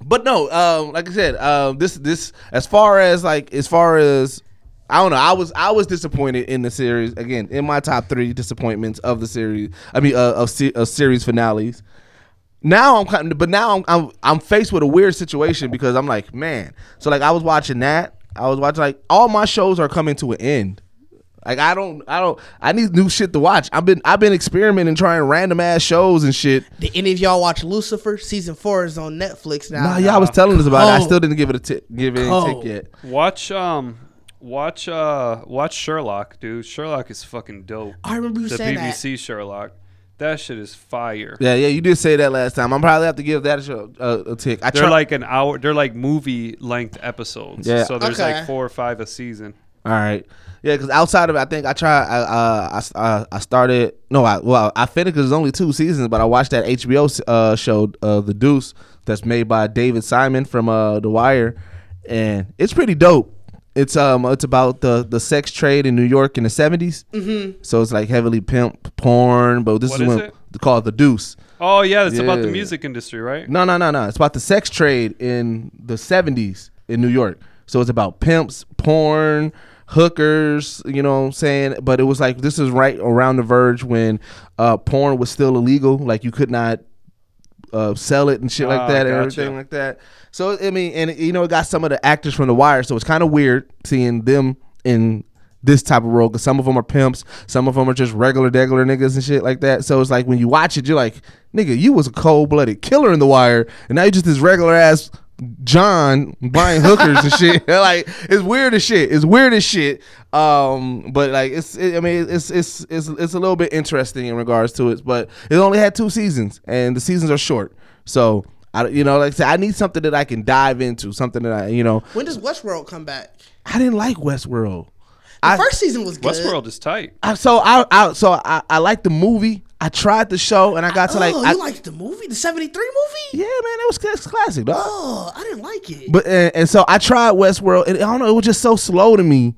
but no, um, like I said, um, this this as far as like as far as I don't know, I was I was disappointed in the series again in my top three disappointments of the series. I mean, uh, of, of series finales. Now I'm kind of, but now I'm, I'm I'm faced with a weird situation because I'm like, man. So like I was watching that. I was watching like all my shows are coming to an end. Like I don't, I don't, I need new shit to watch. I've been, I've been experimenting, trying random ass shows and shit. Did any of y'all watch Lucifer? Season four is on Netflix now. Nah, y'all was telling us about it. I still didn't give it a tick, give it a Cold. tick yet. Watch um, watch uh, watch Sherlock, dude. Sherlock is fucking dope. I remember you the saying BBC Sherlock. That shit is fire. Yeah, yeah, you did say that last time. I'm probably have to give that a, show, a, a tick. I They're try- like an hour. They're like movie length episodes. Yeah. So there's Okay. like four or five a season. All right. Yeah, because outside of it, I think I tried. I uh, I, I I started. No, I well I finished because it's only two seasons, but I watched that HBO uh, show, uh, The Deuce, that's made by David Simon from uh, The Wire, and it's pretty dope. It's um it's about the the sex trade in New York in the 70s. Mm-hmm. So it's like heavily pimp porn, but this What is is when it? called The Deuce. Oh yeah, it's about the music industry, right? No, no, no, no. It's about the sex trade in the 70s in New York. So it's about pimps, porn, hookers, you know what I'm saying? But it was like this is right around the verge when uh, porn was still illegal. Like you could not uh, sell it and shit like Ah, that and gotcha. everything like that. So I mean, and you know, it got some of the actors from The Wire, so it's kind of weird seeing them in this type of role because some of them are pimps, some of them are just regular, regular niggas and shit like that. So it's like when you watch it, you're like, nigga, you was a cold blooded killer in The Wire, and now you just this regular ass John buying hookers and shit. like it's weird as shit. It's weird as shit. Um, but like it's, it, I mean, it's it's it's it's a little bit interesting in regards to it. But it only had two seasons, and the seasons are short. So I, you know, like I said, I need something that I can dive into, something that I, you know, When does Westworld come back? I didn't like Westworld. The I- first season was good. Westworld is tight. I, so I, I so I, I like the movie. I tried the show and I got to like oh, I, you liked the movie, the '73 movie? yeah, man, it was classic, dog. Oh, I didn't like it. But and, and so I tried Westworld, and I don't know, it was just so slow to me.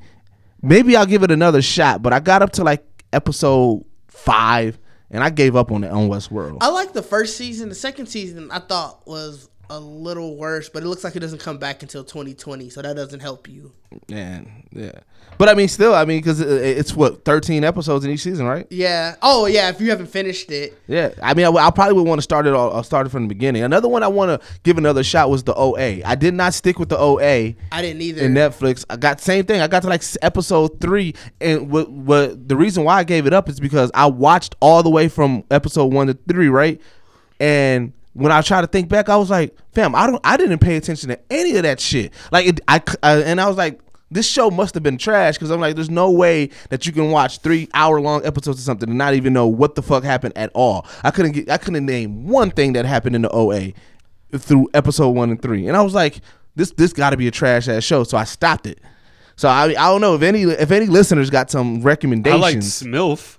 Maybe I'll give it another shot, but I got up to like episode five, and I gave up on it on Westworld. I liked the first season. The second season I thought was a little worse, but it looks like it doesn't come back until 2020, so that doesn't help you. Man, yeah. But I mean, still, I mean, because uh, it's what thirteen episodes in each season, right? Yeah. Oh yeah. If you haven't finished it, Yeah. I mean, I, I probably would want to start it. All, I'll start it from the beginning. Another one I want to give another shot was the OA. I did not stick with the OA. I didn't either. in Netflix. I got same thing. I got to like episode three, and what what the reason why I gave it up is because I watched all the way from episode one to three, right? And when I try to think back, I was like, fam, I don't, I didn't pay attention to any of that shit. Like, it, I, I- and I was like. This show must have been trash because I'm like, there's no way that you can watch three hour long episodes of something and not even know what the fuck happened at all. I couldn't get, I couldn't name one thing that happened in the OA through episode one and three, and I was like, this this got to be a trash ass show, so I stopped it. So I I don't know if any if any listeners got some recommendations. I like Smilf.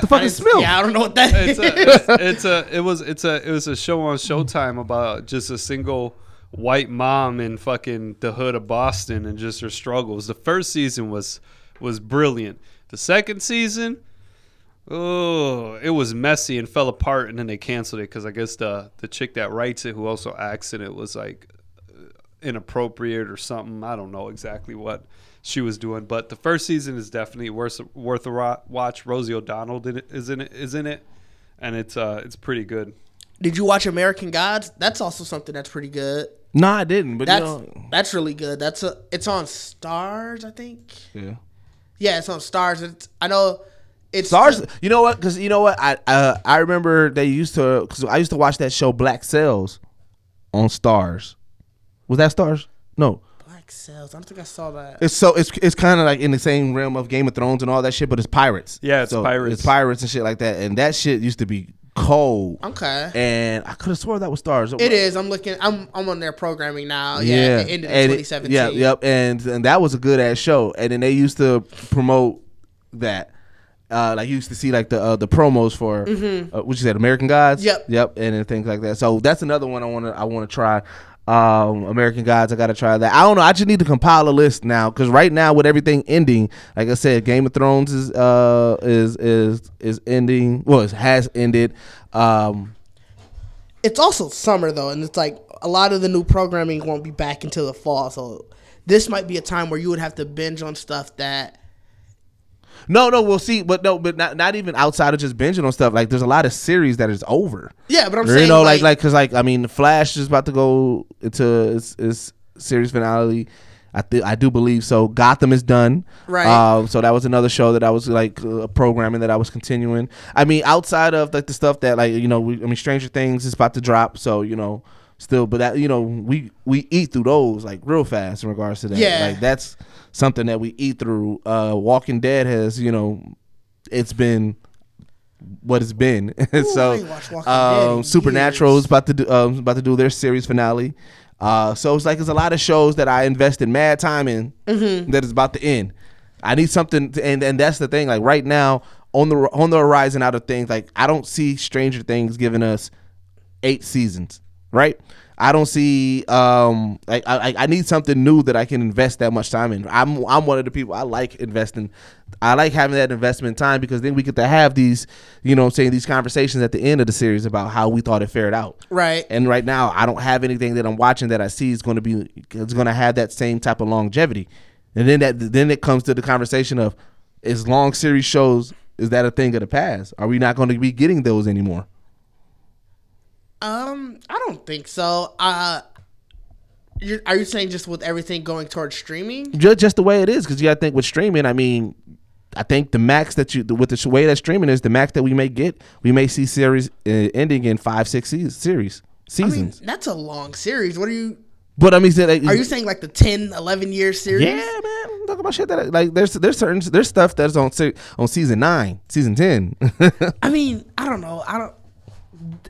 the fucking smell. Yeah, I don't know what that it's is. a, it's, it's a it was it's a it was a show on Showtime about just a single white mom in fucking the hood of Boston and just her struggles. The first season was was brilliant. The second season, oh, it was messy and fell apart, and then they canceled it because I guess the the chick that writes it, who also acts in it, was like inappropriate or something. I don't know exactly what she was doing, but the first season is definitely worth worth a watch. Rosie O'Donnell did it, is in it is in it, and it's uh it's pretty good. Did you watch American Gods? That's also something that's pretty good. No, I didn't. But That's you know, that's really good. That's a it's on Starz, I think. yeah. Yeah, it's on Starz. It's I know it's Starz. You know what? Because you know what? I uh, I remember they used to. Because I used to watch that show Black Sails on Starz. Was that Starz? No. Black Sails. I don't think I saw that. It's so it's it's kind of like in the same realm of Game of Thrones and all that shit, but it's pirates. Yeah, it's So pirates. It's pirates and shit like that, and that shit used to be cold. Okay. And I could have swore that was Starz. It is. I'm looking. I'm I'm on their programming now. Yeah, Yeah, ended in and it- 2017. Yeah, yep, and and that was a good ass show. And then they used to promote that. Uh, like you used to see like the uh, the promos for uh, what you said American Gods. Mm-hmm. Yep. yep, and then things like that. So that's another one I want to I want to try. Um, American Gods, I gotta try that. I don't know. I just need to compile a list now because right now with everything ending, like I said, Game of Thrones is uh is is is ending. Well, it has ended. Um, It's also summer though, and it's like a lot of the new programming won't be back until the fall. So this might be a time where you would have to binge on stuff that. No, no, we'll see, but no, but not not even outside of just binging on stuff. Like there's a lot of series that is over. Yeah, but I'm you saying know, like like, because like I mean, Flash is about to go into its, its series finale. I th- I do believe so. Gotham is done. Right. Um, so that was another show that I was like uh, programming that I was continuing. I mean, outside of like the stuff that like you know, we, I mean, Stranger Things is about to drop. So you know, still, but that you know, we we eat through those like real fast in regards to that. Yeah. Like that's something that we eat through. Uh, Walking Dead has you know, it's been what it's been. so I ain't watched Walking Dead um, Supernatural years. is about to do um, about to do their series finale. Uh, so it's like it's a lot of shows that I invested mad time in Mm-hmm. that is about to end. I need something, to, and and that's the thing. Like right now on the on the horizon out of things, like I don't see Stranger Things giving us eight seasons. Right. I don't see um I I- I need something new that I can invest that much time in. I'm I'm one of the people I like investing. I like having that investment time because then we get to have these, you know, I'm saying these conversations at the end of the series about how we thought it fared out. Right. And right now, I don't have anything that I'm watching that I see is going to be it's going to have that same type of longevity. And then that then it comes to the conversation of is long series shows is that a thing of the past? Are we not going to be getting those anymore? Um, I don't think so. Uh, are you saying just with everything going towards streaming? just, just the way it is because you got to think with streaming i mean i think the max that you with the way that streaming is the max that we may get we may see series uh, ending in five six se- series I mean, seasons that's a long series. What are you? but i mean so, like, Are you saying like the 10, 11 year series? yeah man I'm talking about shit that like there's there's certain there's stuff that's on on season nine season 10 I mean, I don't know. I don't.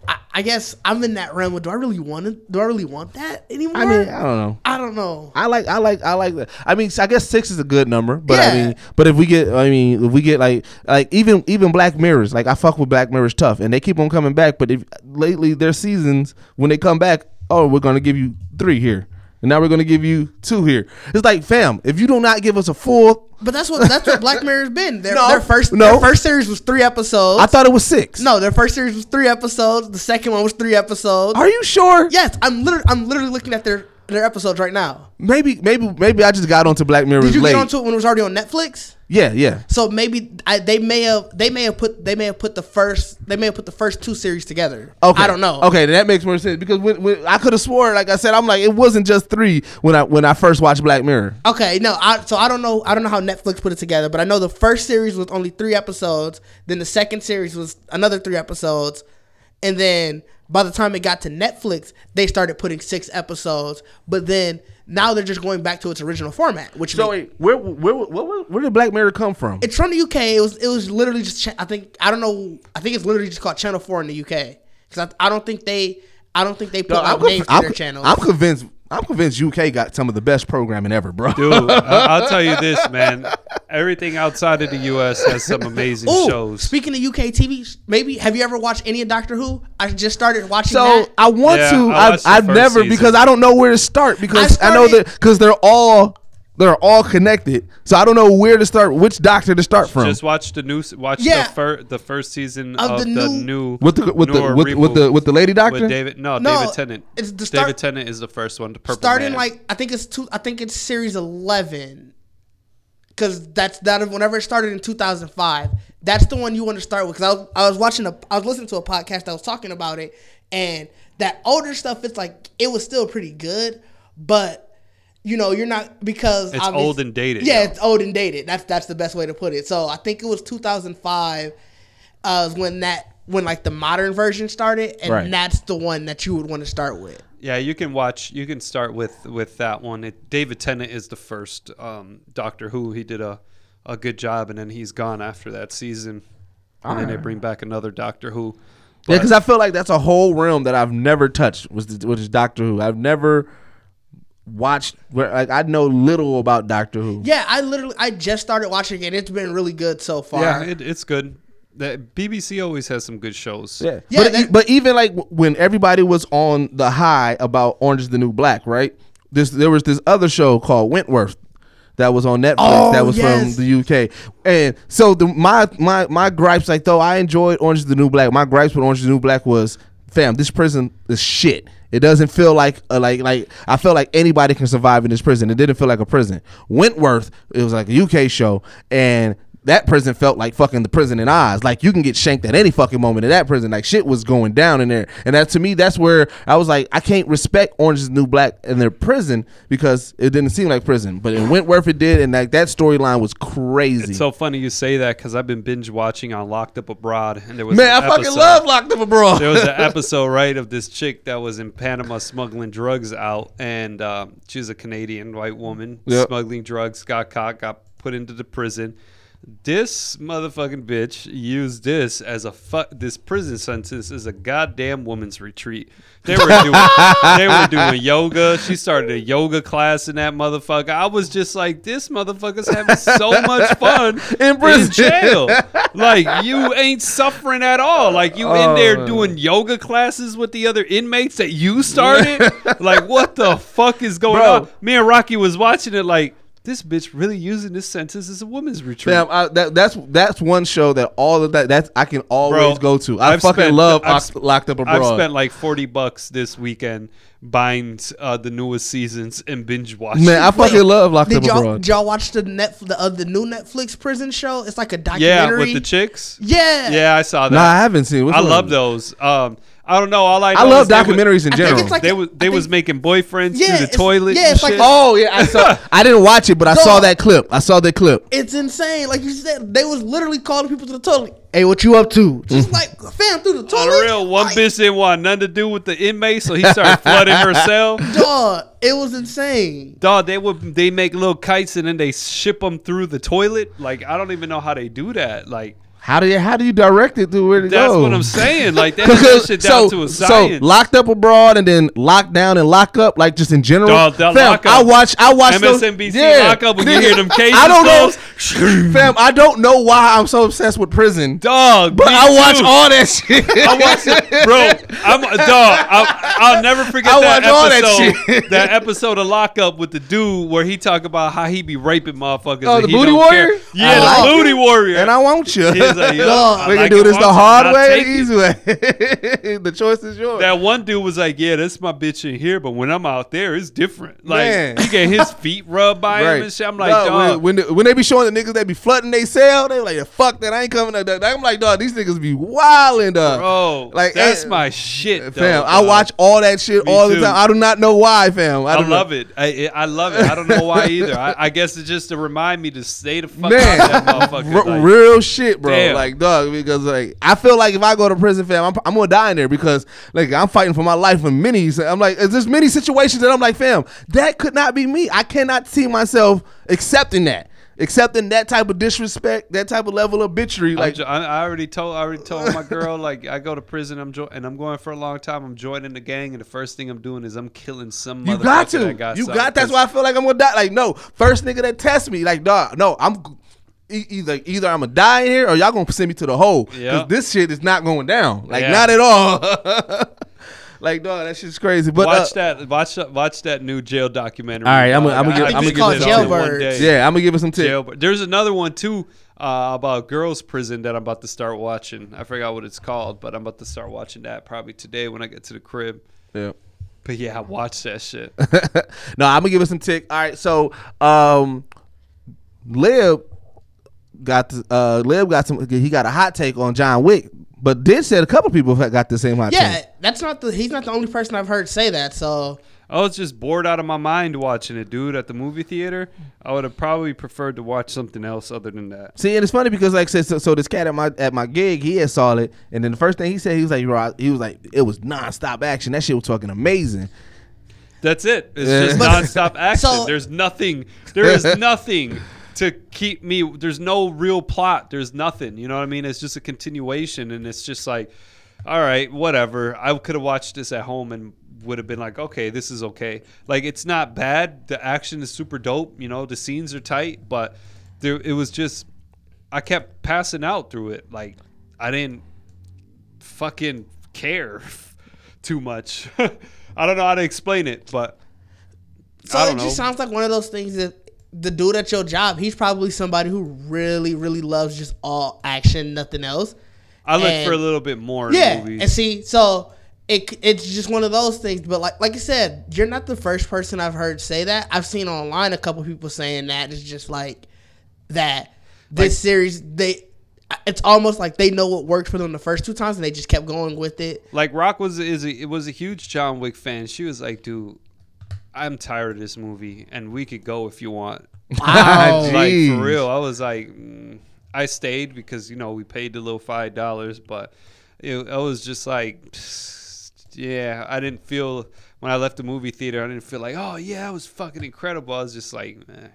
I, I guess I'm in that realm. Of, do I really want it? Do I really want that anymore? I mean, I don't know. I don't know. I like, I like, I like that. I mean, I guess six is a good number, but I mean, but if we get, I mean, if we get like, like even even Black Mirrors, like I fuck with Black Mirrors tough, and they keep on coming back. But if lately their seasons when they come back, oh, we're gonna give you three here, and now we're gonna give you two here. It's like, fam, if you do not give us a full, But that's what that's what Black Mirror's been. Their, No, their first no. their first series was three episodes. I thought it was six. no, their first series was three episodes. The second one was three episodes. are you sure? yes, I'm literally I'm literally looking at their their episodes right now. Maybe, maybe, maybe I just got onto Black Mirror. Did you late. get onto it when it was already on Netflix? yeah, yeah. So maybe I, they may have they may have put they may have put the first they may have put the first two series together. Okay, I don't know. Okay, that makes more sense because when, when I could have swore, like I said, I'm like it wasn't just three when I when I first watched Black Mirror. Okay, no, I, so I don't know. I don't know how Netflix put it together, but I know the first series was only three episodes. Then the second series was another three episodes, and then by the time it got to Netflix, they started putting six episodes. But then now they're just going back to its original format, which So make- wait, where where where, where, where did Black Mirror come from? it's from the UK. It was it was literally just cha- I think I don't know. I think it's literally just called Channel Four in the UK because I, I don't think they I don't think they put No, out conv- names to I'm, their channels. I'm convinced. I'm convinced UK got some of the best programming ever, bro. Dude, I- I'll tell you this, man. Everything outside of the U.S. has some amazing Ooh, shows. Speaking of UK TV, maybe have you ever watched any of Doctor Who? I just started watching So that. I want Yeah, to. I I've, I've never season. because I don't know where to start because I, know that because they're all they're all connected. So I don't know where to start, which doctor to start from. Just watch the new, watch Yeah. the, fir- the first season Of of, the the, new- new with the with the with, with the with the lady doctor. with David. No, No, David Tennant. it's the start- David Tennant is the first one. The purple starting man. like I think it's two. I think it's series eleven, because that's that. Whenever it started in two thousand five, that's the one you want to start with. Because I was I was watching a I was listening to a podcast that was talking about it, and that older stuff. It's like it was still pretty good, but. You know, you're not because It's old and dated, Yeah, though. it's old and dated. That's that's the best way to put it. So I think it was 2005 uh, when that when like the modern version started, and Right. that's the one that you would want to start with. Yeah, you can watch. You can start with with that one. It, David Tennant is the first um, Doctor Who. He did a a good job, and then he's gone after that season. And then they bring back another Doctor Who. Yeah, because I feel like that's a whole realm that I've never touched. Was the, which is Doctor Who. I've never watched. Where like I know little about Doctor Who. Yeah, I literally I just started watching it. It's been really good so far. Yeah, it, it's good. The BBC always has some good shows. Yeah, Yeah, but, that- but even like when everybody was on the high about Orange is the New Black, right? This there was this other show called Wentworth that was on Netflix Oh, that was yes. from the UK, and so the my my my gripes like though I enjoyed Orange is the New Black, my gripes with Orange is the New Black was, fam, this prison is shit. It doesn't feel like uh, like like I felt like anybody can survive in this prison. It didn't feel like a prison. Wentworth, it was like a UK show, and that prison felt like fucking the prison in Oz. Like you can get shanked at any fucking moment in that prison. Like shit was going down in there. And that to me, that's where I was like, I can't respect Orange is New Black in their prison because it didn't seem like prison. But in Wentworth it did, and like that storyline was crazy. It's so funny you say that because I've been binge watching on Locked Up Abroad, and there was Man, I an fucking love Locked Up Abroad. there was an episode right of this chick that was in Panama smuggling drugs out, and um, she's a Canadian white woman Yep. smuggling drugs, got caught, got put into the prison. This motherfucking bitch used this as a fuck. this prison sentence is a goddamn woman's retreat. They were doing they were doing yoga. She started a yoga class in that motherfucker. I was just like, this motherfucker's having so much fun In prison. jail. Like you ain't suffering at all. Like you in there Oh. doing yoga classes with the other inmates that you started. like what the fuck is going Bro. on? Me and Rocky was watching it like this bitch really using this sentence as a woman's retreat. Fam, I, that, that's that's one show that all of that that's I can always Bro, go to. I I've fucking spent- love I've Locked, sp- Locked Up Abroad. I've spent like forty bucks this weekend buying uh, the newest seasons and binge watching. Man, I fucking love Locked Did Up y'all, Abroad. did y'all watch the net the, uh, the new Netflix prison show? It's like a yeah, documentary. with the chicks. Yeah. Yeah, I saw that. Nah, I haven't seen. it. Which I one? love those. Um, I don't know. All I know I love is they would- documentaries in general. it's like They a- was I they was making boyfriends Yeah, through the it's- toilet. yeah, and it's like shit. Oh yeah, I saw. I didn't watch it, but I saw Dog. that clip. I saw that clip. It's insane. Like you said, they was literally calling people to the toilet. Hey, what you up to? Just like fam through the On toilet. the real, one like, bitch didn't want nothing to do with the inmate, so he started flooding her cell. Dog, it was insane. Dog, they would they make little kites and then they ship them through the toilet. Like I don't even know how they do that. Like How do you how do you direct it to where to That's go? what I'm saying. Like that, that shit down to a science. so locked up abroad and then locked down and lock up, like just in general. Dog, that Fam, lock up. I watch I watch those- MSNBC lock up when you hear them cases I don't know, fam. I don't know why I'm so obsessed with prison, Dog, but I watch too. all that shit. I watch it, bro. I'm dog. I, I'll never forget I that that episode. shit. That, episode of Lockup with the dude where he talk about how he be raping motherfuckers. Oh, the booty warrior? care. Yeah, I the like booty it. warrior. and I want you. He's like, yo, I we can do this the hard way, or the easy way. the choice is yours. That one dude was like, "Yeah, that's my bitch in here, but when I'm out there, it's different." Like Man. he get his feet rubbed by him and shit. I'm like, Dog, dog. when, when, they, when they be showing the niggas they be flooding they cell, they like, fuck that, I ain't coming. To that. I'm like, dog, these niggas be wilding, dog. Bro, like that's eh, my shit, fam. I watch all that shit Me all too. the time. I do not know why, fam. I, I don't know. love it. I, I love it. I don't know why either. I, I guess it's just to remind me to stay the fuck Man, out of that motherfucker. R- like, real shit, bro. Damn. Like, dog, because like I feel like if I go to prison, fam, I'm, I'm gonna die in there because like I'm fighting for my life in many. I'm like, there's many situations that I'm like, fam, that could not be me. I cannot see myself accepting that, accepting that type of disrespect, that type of level of bitchery. Like, I, already told I already told my girl like I go to prison I'm jo- and I'm going for a long time I'm joining the gang and the first thing I'm doing is I'm killing some you got to, got you got. That's why I feel like I'm gonna die. Like, no, first nigga that test me, like, dog, no, I'm. Either either I'm gonna die in here or y'all gonna send me to the hole because Yeah. this shit is not going down like Yeah. not at all. like dog, that shit's crazy. But watch uh, that watch watch that new jail documentary. All right, I'ma- dog. I'ma I- give- I I'ma give it one Jailbirds. day. Yeah, I'm gonna give it some tips. Jailbird. There's another one too uh, about girls' prison that I'm about to start watching. I forgot what it's called, but I'm about to start watching that probably today when I get to the crib. Yeah. But yeah, watch that shit. no, I'm gonna give it some tick. All right, so um, Lib got the, uh Lib got some. He got a hot take on John Wick, but did said a couple people have got the same hot Yeah, take. that's not the. He's not the only person I've heard say that. So I was just bored out of my mind watching it, dude, at the movie theater. I would have probably preferred to watch something else other than that. See, and it's funny because like I said, so, so this cat at my at my gig, he had saw it, and then the first thing he said, he was like, "Bro," he was like, it was nonstop action. That shit was fucking amazing. That's it. It's Yeah. just But- nonstop action. So- There's nothing. There is nothing to keep me. There's no real plot. There's nothing. You know what I mean? It's just a continuation, and it's just like, all right, whatever. I could have watched this at home and would have been like, okay, this is okay. Like it's not bad. The action is super dope. You know, the scenes are tight, but there it was just. I kept passing out through it. Like I didn't fucking care too much. I don't know how to explain it, but So it just know. sounds like one of those things that the dude at your job, he's probably somebody who really, really loves just all action, nothing else. I look And- for a little bit more Yeah, movies. and see, so it it's just one of those things. But like like I said, you're not the first person I've heard say that. I've seen online a couple people saying that. It's just like that. This series, they. It's almost like they know what worked for them the first two times, and they just kept going with it. like Rock was is a, it was a huge John Wick fan. She was like, "Dude, I'm tired of this movie, and we could go if you want." Wow. like for real, I was like, mm. I stayed because you know we paid the little five dollars, but it, I was just like, yeah, I didn't feel when I left the movie theater, I didn't feel like, oh yeah, it was fucking incredible. I was just like, eh,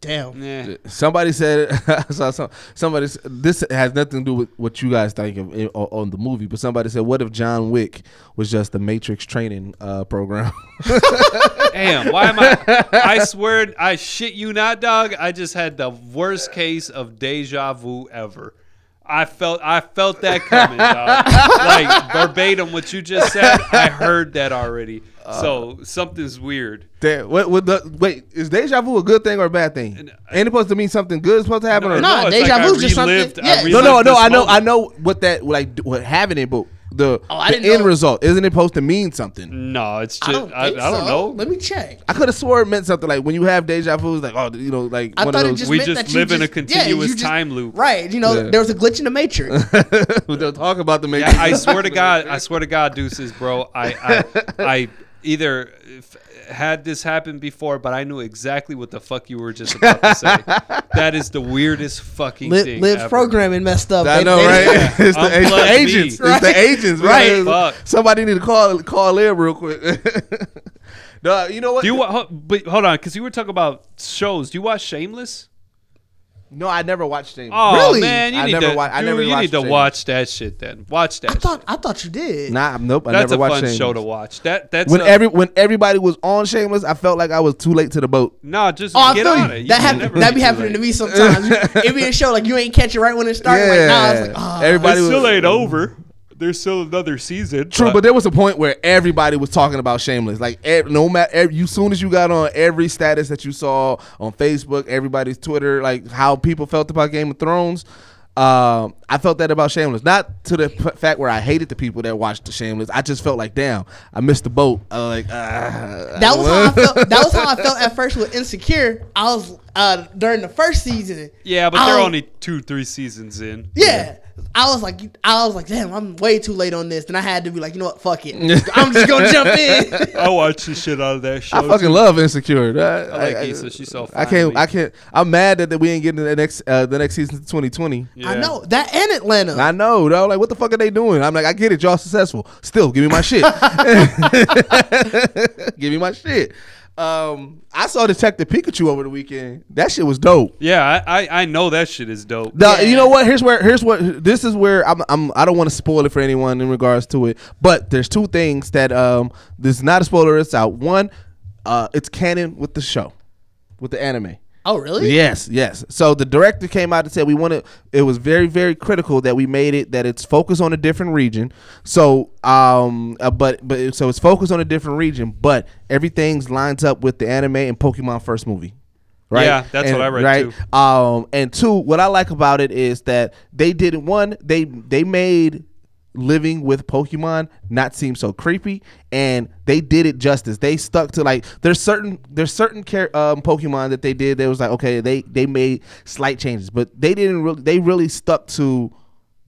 Damn. eh. Somebody said, I saw some, somebody. This has nothing to do with what you guys think of in- on, on the movie, but somebody said, "What if John Wick was just the Matrix training uh, program?" Damn, why am I? I swear, I shit you not, dog. I just had the worst case of deja vu ever. I felt, I felt that coming, dog. like verbatim, what you just said. I heard that already. So something's weird. Damn, what, what the, wait, is deja vu a good thing or a bad thing? And- uh, Ain't it supposed to mean something good is supposed to happen? No, or No, it's deja like vu is just something- yeah. No, no, no. I know, I know what that like what having it, but the, Oh, I the didn't end know. result isn't it supposed to mean something? No, it's I don't I, think I, don't so. know. Let me check. I could have swore it meant something like when you have deja vu, it's like oh, you know, like I one thought of it those. just We meant just that you live in a just- yeah, continuous you just- time loop. Right. You know, Yeah. there was a glitch in the matrix. They'll talk about the Yeah, Matrix. I swear to God, I swear to God, deuces, bro. I I, I either f- had this happen before, but I knew exactly what the fuck you were just about to say. that is the weirdest fucking Live, thing. Live's ever. programming messed up. I They- know, they- right? it's, the, it's the Unplug me. agents. It's the agents, Right. right? Fuck. Somebody need to call call Liv real quick. no, you know what? Do you wa- but hold on, because you were talking about shows. Do you watch Shameless? No, I never watched Shameless. Oh Really? man, you I need never to. wa- I dude, never you watched need to Shameless. watch that shit. Then watch that. I thought shit. I thought you did. Nah, nope. I That's never a watched fun Shameless. show to watch. That that's When a, every when everybody was on Shameless, I felt like I was too late to the boat. no, just Oh, I get feel on you. it. You That can happen, that be too happening late. to me sometimes. it be a show like you ain't catch it right when it started. Like, nah, I like, oh. everybody It was, still ain't over. There's still another season. True, but there was a point where everybody was talking about Shameless. Like, ev- no matter, ev- you soon as you got on every status that you saw on Facebook, everybody's Twitter, like how people felt about Game of Thrones. Um, I felt that about Shameless. Not to the p- fact where I hated the people that watched the Shameless. I just felt like, damn, I missed the boat. I was like, ah, That was how I felt. That was how I felt at first with Insecure. I was uh, during the first season. yeah, but I they're was- only two, three seasons in. Yeah. I was like, I was like, damn, I'm way too late on this. Then I had to be like, you know what, fuck it, I'm just gonna jump in. I watch the shit out of that show. I fucking too. love Insecure. I, I like Issa. She's so I can't. Lee. I can't. I'm mad that, that we ain't getting the next uh, the next season 2020. Yeah. I know that and Atlanta. I know, though. Like, what the fuck are they doing? I'm like, I get it. Y'all successful. Still, give me my shit. give me my shit. Um, I saw Detective Pikachu over the weekend. That shit was dope. Yeah, I, I I know that shit is dope. The, Yeah. You know what? Here's where. Here's what. This is where I'm. I'm I don't want to spoil it for anyone in regards to it. But there's two things that um. This is not a spoiler. It's out. One, uh, it's canon with the show, with the anime. Oh really? Yes, yes. So the director came out and said we wanted. It was very, very critical that we made it that it's focused on a different region. So, um, uh, but but so it's focused on a different region, but everything's lines up with the anime and Pokemon first movie. Right. Yeah, that's And- what I read, right? too. Um, and two, what I like about it is that they did one. They they made living with Pokemon not seem so creepy, and they did it justice. They stuck to like there's certain there's certain char- um, Pokemon that they did. They was like okay, they they made slight changes, but they didn't really. They really stuck to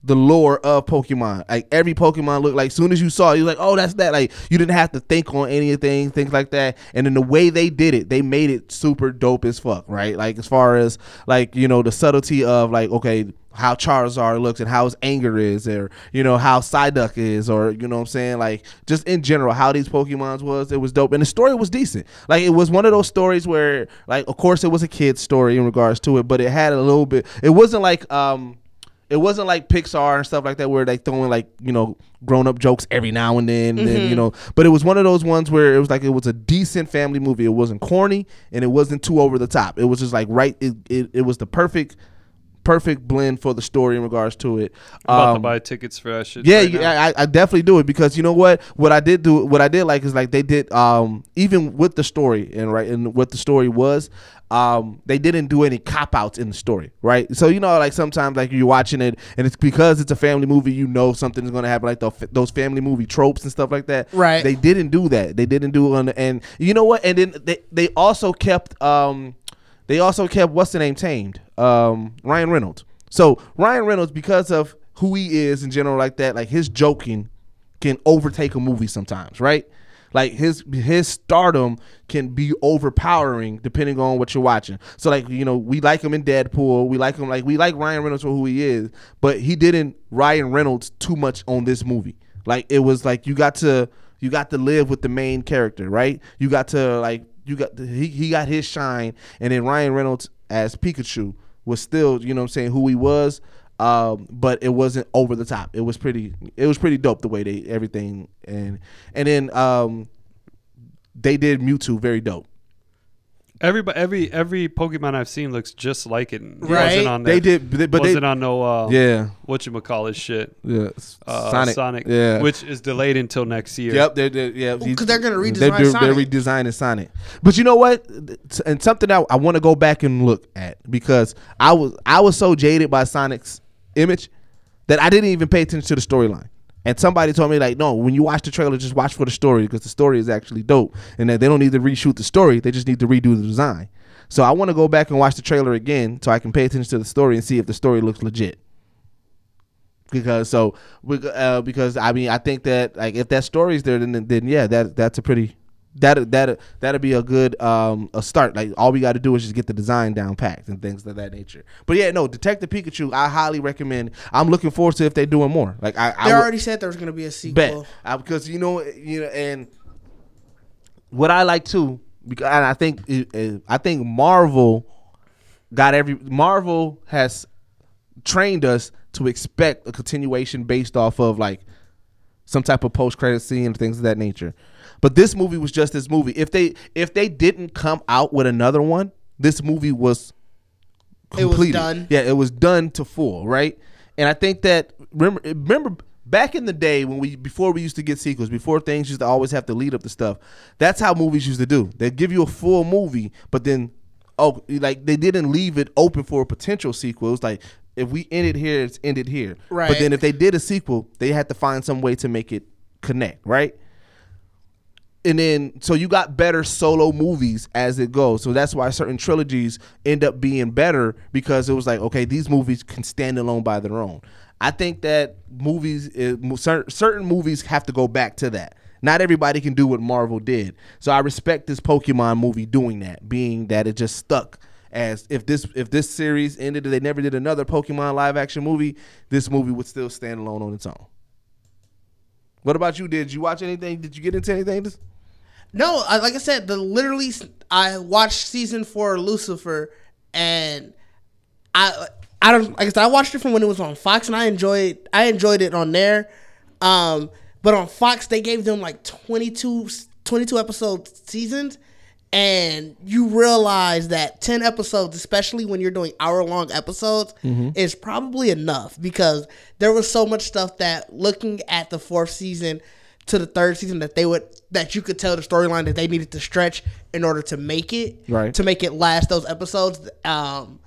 the lore of Pokemon. Like every Pokemon looked like as soon as you saw it, you're like, oh, that's that. Like you didn't have to think on anything, things like that. And then the way they did it, they made it super dope as fuck, right? Like as far as like, you know, the subtlety of like, okay, how Charizard looks and how his anger is, or you know, how Psyduck is, or you know what I'm saying? Like just in general, how these Pokemons was, it was dope. And the story was decent. Like it was one of those stories where like of course it was a kid's story in regards to it, but it had a little bit it wasn't like um it wasn't like Pixar and stuff like that where they throwing like you know grown up jokes every now and then, and then you mm-hmm. know. But it was one of those ones where it was like it was a decent family movie. It wasn't corny and it wasn't too over the top. It was just like right. It it, it was the perfect perfect blend for the story in regards to it. I'm about to Um, buy tickets for that shit. yeah, right you- I, I definitely do it because you know what? What I did do, what I did like is like they did, um, even with the story and right, and what the story was, um, they didn't do any cop outs in the story, right? So you know, like sometimes like you're watching it and it's because it's a family movie, you know something's gonna happen, like the, those family movie tropes and stuff like that. Right. They didn't do that. They didn't do it on, the, and you know what? And then they they also kept, um, they also kept what's the name tamed, um, Ryan Reynolds. So Ryan Reynolds, because of who he is in general, like that, like his joking can overtake a movie sometimes, right? Like his his stardom can be overpowering depending on what you're watching. So like you know we like him in Deadpool, we like him like we like Ryan Reynolds for who he is, but he didn't Ryan Reynolds too much on this movie. Like it was like you got to you got to live with the main character, right? You got to like you got he he got his shine, and then Ryan Reynolds as Pikachu was still you know what I'm saying who he was. Um, but it wasn't over the top. It was pretty. It was pretty dope the way they everything and and then um, they did Mewtwo very dope. Everybody, every every Pokemon I've seen looks just like it. It Right. Wasn't on They did, but they, but they wasn't on no uh, yeah what you call it shit. yeah Uh, Sonic Sonic, yeah which is delayed until next year. Yep, they're, they're yeah, Because they're gonna redesign they're, they're Sonic. redesigning Sonic. But you know what? And something that I want to go back and look at because I was I was so jaded by Sonic's image that I didn't even pay attention to the storyline. And somebody told me like, no, when you watch the trailer, just watch for the story because the story is actually dope, and that they don't need to reshoot the story; they just need to redo the design. So I want to go back and watch the trailer again so I can pay attention to the story and see if the story looks legit because so uh, because I mean I think that like if that story's there then then yeah that that's a pretty that that that'll be a good um a start. Like all we got to do is just get the design down packed and things of that nature. But yeah no Detective Pikachu I highly recommend. I'm looking forward to if they're doing more. Like I, I They would- already said there was gonna be a sequel. bet. Because you know you know and what I like too because and I think it, it- I think Marvel got every Marvel has trained us to expect a continuation based off of like some type of post credit scene and things of that nature. But this movie was just this movie. If they if they didn't come out with another one, this movie was It was done. Yeah, it was done to full, right? And I think that remember remember back in the day when we before we used to get sequels, before things used to always have to lead up to stuff. That's how movies used to do. They'd give you a full movie, but then oh like they didn't leave it open for a potential sequel. It was like if we ended here, it's ended here. Right. But then if they did a sequel, they had to find some way to make it connect, right? And then so you got better solo movies as it goes. So that's why certain trilogies end up being better because it was like, okay, these movies can stand alone by their own. I think that movies, eh, certain movies have to go back to that. Not everybody can do what Marvel did. So I respect this Pokemon movie doing that, being that it just stuck as if this if this series ended and they never did another Pokemon live action movie, this movie would still stand alone on its own. What about you? Did you watch anything? Did you get into anything? No, I, like I said, the literally I watched season four of Lucifer, and I I don't like I said I watched it from when it was on Fox, and I enjoyed I enjoyed it on there. Um, but on Fox they gave them like 22, 22 episode seasons, and you realize that ten episodes, especially when you're doing hour long episodes, is probably enough because there was so much stuff that looking at the fourth season to the third season that they would that you could tell the storyline that they needed to stretch in order to make it Right. to make it last those episodes. Um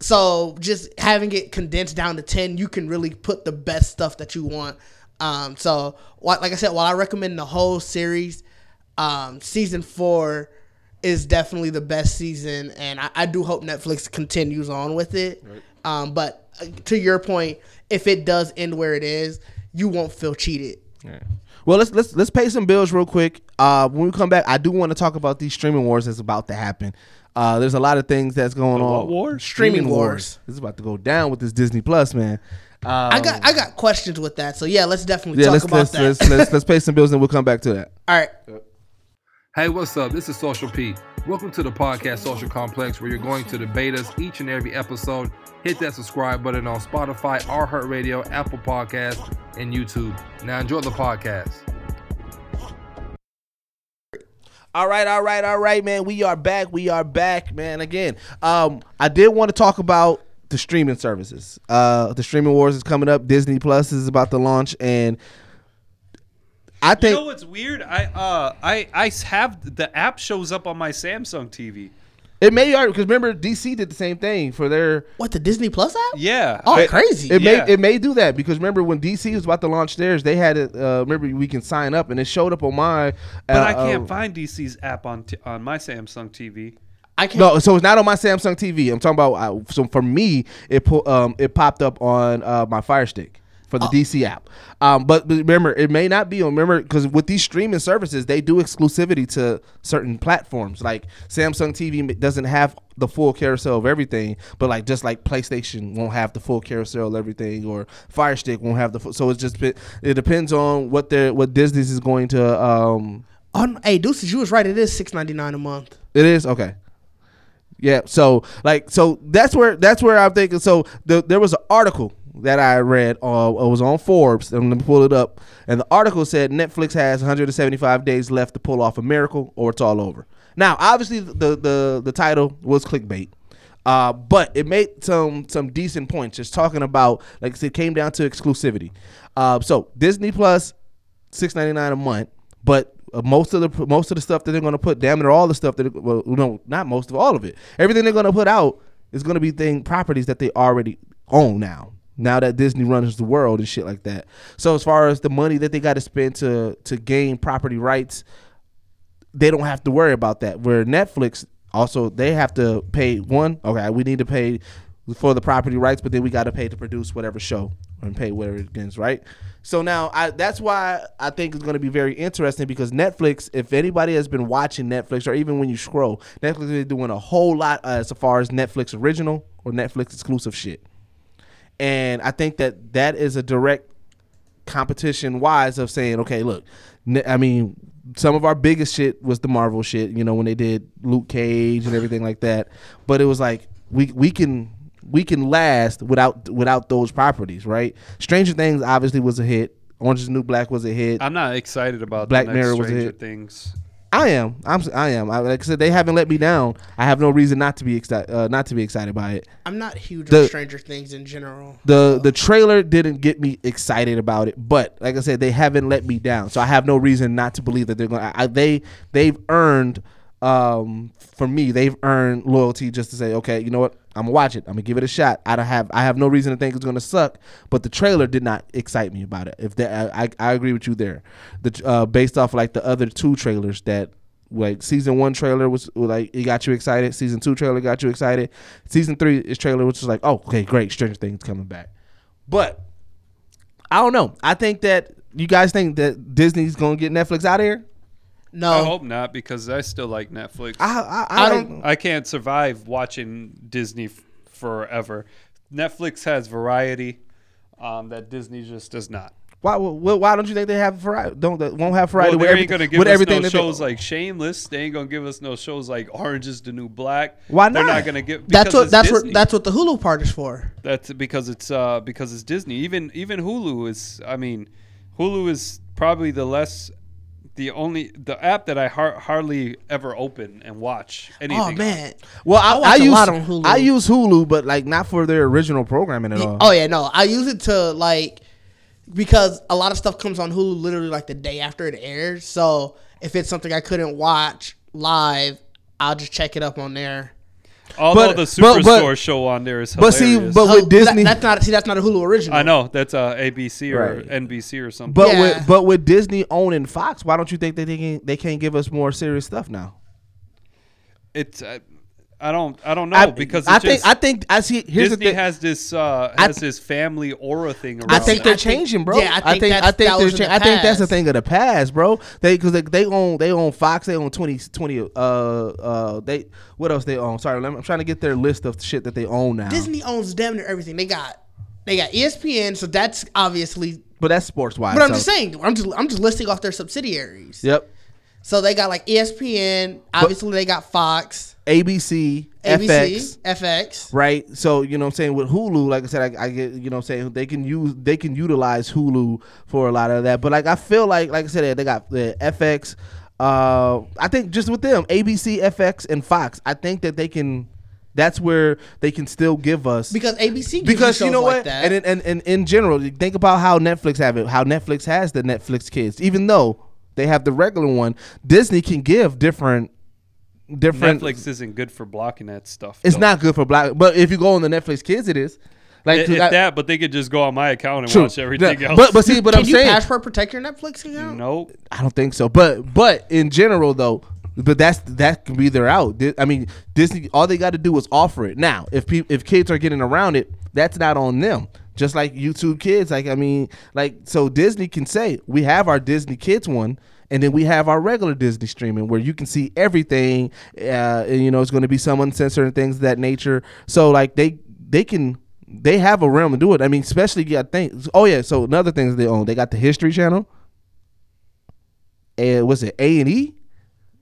so just having it condensed down to 10 you can really put the best stuff that you want. Um so like i said while i recommend the whole series um season four is definitely the best season and i, I do hope netflix continues on with it. Um but uh, to your point if it does end where it is you won't feel cheated Well, let's let's let's pay some bills real quick. Uh, when we come back, I do want to talk about these streaming wars that's about to happen. Uh, there's a lot of things that's going on. what war? Streaming wars. This is about to go down with this Disney Plus, man. Um, I got I got questions with that. So yeah, let's definitely yeah, talk let's about let's, that. let's let's let's pay some bills and we'll come back to that. All right. Hey, what's up? This is Social P. Welcome to the podcast Social Complex, where you're going to debate us each and every episode. Hit that subscribe button on Spotify, iHeartRadio, Apple Podcasts, and YouTube. Now enjoy the podcast. All right, all right, all right, man. We are back. We are back, man. Again, um, I did want to talk about the streaming services. Uh, the streaming wars is coming up. Disney Plus is about to launch, and I You know what's weird? I uh I I have the app shows up on my Samsung TV. it may already because remember DC did the same thing for their What the Disney Plus app? Yeah. Oh, I- crazy. It Yeah. may it may do that because remember when DC was about to launch theirs, they had it. Uh, remember we can sign up and it showed up on my. but uh, I can't uh, find DC's app on t- on my Samsung TV. I can't. No, so it's not on my Samsung TV. I'm talking about. Uh, so for me, it pu- um it popped up on uh, my Fire Stick for Oh. the DC app. Um, but, but remember, it may not be on. Remember, because with these streaming services, they do exclusivity to certain platforms. Like Samsung TV doesn't have the full carousel of everything, but like just like PlayStation won't have the full carousel of everything, or Fire Stick won't have the. Full, so it's just it depends on what their what Disney's is going to. Um, On, hey, Deuces, you was right. It is six ninety nine a month. It is okay. Yeah. So like so that's where that's where I'm thinking. So the, there was an article that I read. Uh, was on Forbes. I'm gonna pull it up, and the article said Netflix has 175 days left to pull off a miracle, or it's all over. Now, obviously, the the the title was clickbait. Uh, but it made some some decent points, just talking about like I said, it came down to exclusivity. Uh, so Disney Plus, six ninety nine a month, but uh, most of the most of the stuff that they're going to put, damn near all the stuff that well, no, not most of all of it, everything they're going to put out is going to be thing properties that they already own now. Now that Disney runs the world and shit like that. So as far as the money that they got to spend to to gain property rights, they don't have to worry about that. Where Netflix also they have to pay one. Okay, we need to pay for the property rights, but then we got to pay to produce whatever show and pay whatever it gets right. So now I that's why I think it's going to be very interesting because Netflix, if anybody has been watching Netflix or even when you scroll, Netflix is doing a whole lot uh, as far as Netflix original or Netflix exclusive shit. And I think that that is a direct competition wise of saying, okay, look, I mean, some of our biggest shit was the Marvel shit, you know, when they did Luke Cage and everything like that. But it was like, we we can we can last without without those properties, right? Stranger Things obviously was a hit. Orange is the New Black was a hit. I'm not excited about Black Mirror was a Stranger hit. Things. I am. I'm. I am. I, like I said, they haven't let me down. I have no reason not to be excited. Uh, not to be excited by it. I'm not huge The- on Stranger Things in general. the The trailer didn't get me excited about it, but like I said, they haven't let me down. So I have no reason not to believe that they're going. to I, They they've earned. Um, for me, they've earned loyalty just to say, okay, you know what, I'm gonna watch it. I'm gonna give it a shot. I don't have. I have no reason to think it's gonna suck. But the trailer did not excite me about it. If that, I, I agree with you there. The uh, based off like the other two trailers that like season one trailer was like it got you excited. Season two trailer got you excited. Season three is trailer which is like, oh, okay, great, Stranger Things coming back. But I don't know. I think that you guys think that Disney's gonna get Netflix out of here. No, I hope not because I still like Netflix. I I, I, I don't. don't- I can't survive watching Disney f- forever. Netflix has variety um, that Disney just does not. Why, why why don't you think they have variety? Don't they won't have variety Well, with they everything, ain't gonna give with us everything no that they- shows like Shameless. They ain't gonna give us no shows like Orange is the New Black. Why not? They're not? not gonna give. that's what that's Disney. what that's what the Hulu part is for. That's because it's uh because it's Disney. Even even Hulu is. I mean, Hulu is probably the less. The only the app that I har- hardly ever open and watch oh, anything. Oh on. man. Well, I, I watch I a use lot on Hulu. I use Hulu, but like not for their original programming at all. Oh yeah, no. I use it to like because a lot of stuff comes on Hulu literally like the day after it airs. So if it's something I couldn't watch live, I'll just check it up on there. Although But- the but- but- Superstore show on there is but see, but Oh, with Disney, that- that's not see that's not a Hulu original. I know that's uh, ABC or Right. NBC or something. but Yeah. with but with Disney owning Fox, why don't you think that they can they can't give us more serious stuff now? it's uh, I don't I don't know I, because I think just, I think I see. Here's Disney the thing. has this uh, I has this family aura thing around. I think they're I changing, bro. yeah, I I think think I that's- think that they're cha- the I think that's a past. thing of the past, bro. They because they, they own they own Fox, they own 20, 20 uh uh they what else they own? Sorry, I'm trying to get their list of shit that they own now. Disney owns damn near everything. They got they got ESPN, so that's obviously. but that's sports wise. But I'm just saying, I'm just I'm just listing off their subsidiaries. Yep. So they got like ESPN. Obviously, they got Fox, ABC, ABC, FX. FX. right? So you know what I'm saying with Hulu, like I said, I, I get you know what I'm saying they can use they can utilize Hulu for a lot of that. But like I feel like like I said, they got the FX. Uh, I think just with them, ABC, FX, and Fox, I think that they can. That's where they can still give us Because ABC gives because you, you know shows like what, that. and, and and in general, think about how Netflix have it, how Netflix has the Netflix kids, even though they have the regular one, Disney can give different different Netflix isn't good for blocking that stuff. it's though. not good for black, but if you go on the Netflix Kids, it is. Like If- 'cause I- that, but they could just go on my account and true. watch everything Yeah, else. But but see, but Can I'm you saying password protect your Netflix account? no, I don't think so. But but in general though, but that's that can be their out. I mean, Disney all they got to do is offer it. Now, if pe- if kids are getting around it, that's not on them. Just like YouTube Kids, like I mean, like so Disney can say we have our Disney Kids one. And then we have our regular Disney streaming where you can see everything. Uh, and, you know, it's going to be some uncensored and things of that nature. So like they they can they have a realm to do it. I mean, especially you got things. Oh yeah, so another things they own. They got the History Channel. And was it A and E?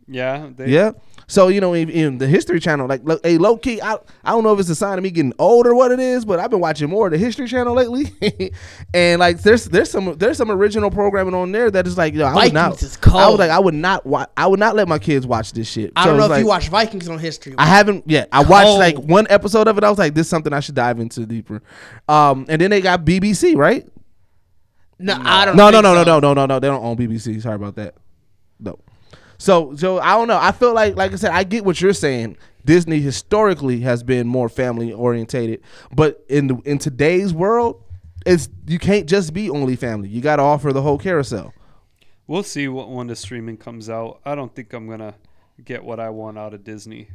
yeah, they, Yeah. So you know, in, in the History Channel, like, look, hey, low key, I, I don't know if it's a sign of me getting old or what it is, but I've been watching more of the History Channel lately, and like, there's there's some there's some original programming on there that is like, yo, I would not, Vikings is cold. I was like, I would not, wa- I would not let my kids watch this shit. I So don't know if you watch Vikings on History. I haven't yet. I watched like one episode of it. I was like, this is something I should dive into deeper. Um, and then they got BBC, right? no, I don't. No, no, no, no, so. no, no, no, no. They don't own BBC. Sorry about that. No. So, so I don't know. I feel like, like I said, I get what you're saying. Disney historically has been more family orientated, but in the, in today's world, it's you can't just be only family. You got to offer the whole carousel. We'll see what when the streaming comes out. I don't think I'm gonna get what I want out of Disney.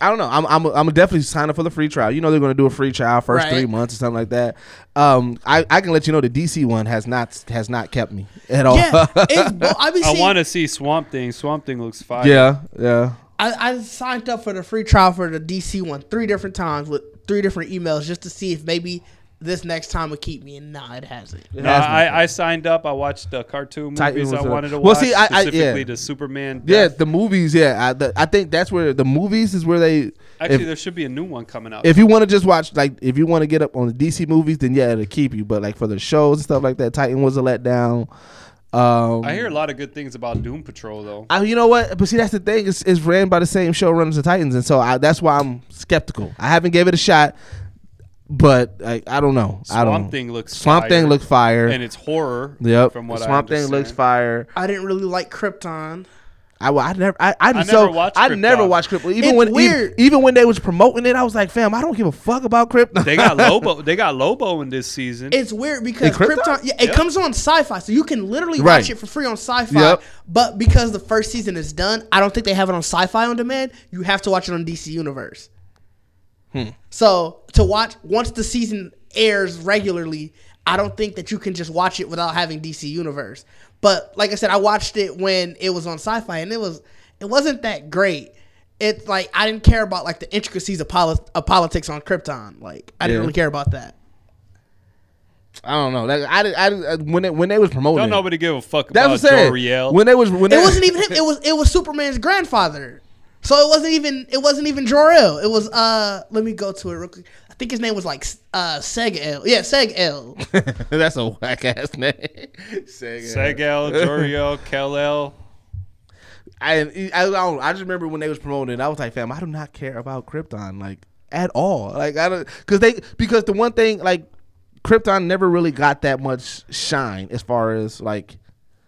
I don't know. I'm I'm I'm definitely signing up for the free trial. You know they're going to do a free trial first Right. three months or something like that. Um, I, I can let you know the DC one has not has not kept me at all. Yeah, it's, well, I be I seeing, want to see Swamp Thing. Swamp Thing looks fire. yeah, yeah. I, I signed up for the free trial for the DC one three different times with three different emails just to see if maybe this next time would keep me, and nah, it hasn't. It No, has been. I, I signed up. I watched the cartoon Titan movies I was a- wanted to Well, watch. see, I- I- yeah. specifically the Superman. yeah, the movies. Yeah, I, the, I think that's where the movies is where they. Actually, if, there should be a new one coming out. if you want to just watch like if you want to get up on the DC movies, then yeah, it'll keep you. But like for the shows and stuff like that, Titan was a letdown. Um, I hear a lot of good things about Doom Patrol though. I, you know what? But see, that's the thing. It's, it's ran by the same showrunners, the Titans, and so I, that's why I'm skeptical. I haven't gave it a shot, but I, I don't know. I don't. Swamp know. Thing looks Swamp fire, Thing looks fire. and it's horror. yep. From what Swamp I Thing looks fire. I didn't really like Krypton. I, I never I, I, I so never watched I never Krypton. watched Krypton. Even It's when weird. Even, even when they was promoting it, I was like, fam, I don't give a fuck about Krypton. They got Lobo. They got Lobo in this season. It's weird because Krypton? Krypton, yeah, it Yep. comes on Sci-Fi, so you can literally Right. watch it for free on Sci-Fi. Yep. But because the first season is done, I don't think they have it on Sci-Fi on demand. You have to watch it on DC Universe. Hmm. So to watch once the season airs regularly, I don't think that you can just watch it without having DC Universe. But like I said, I watched it when it was on Sci-Fi, and it was it wasn't that great. It's like I didn't care about like the intricacies of, poli- of politics on Krypton. Like I didn't Yeah. really care about that. I don't know. Like, I, I, I when they, when they was promoting, Don't nobody give a fuck That's about what I'm saying. Jor-El. When they was when It they, wasn't even him. It was it was Superman's grandfather. So it wasn't even it wasn't even Jor-El. It was uh let me go to it real quick. I think his name was like uh Seg El. Yeah, Seg El. That's a whack ass name. Sega. Segel, Jor-El, Kal-El. I, I, I don't. I just remember when they was promoting it. I was like, fam, I do not care about Krypton like at all. Like I don't because they because the one thing like Krypton never really got that much shine as far as like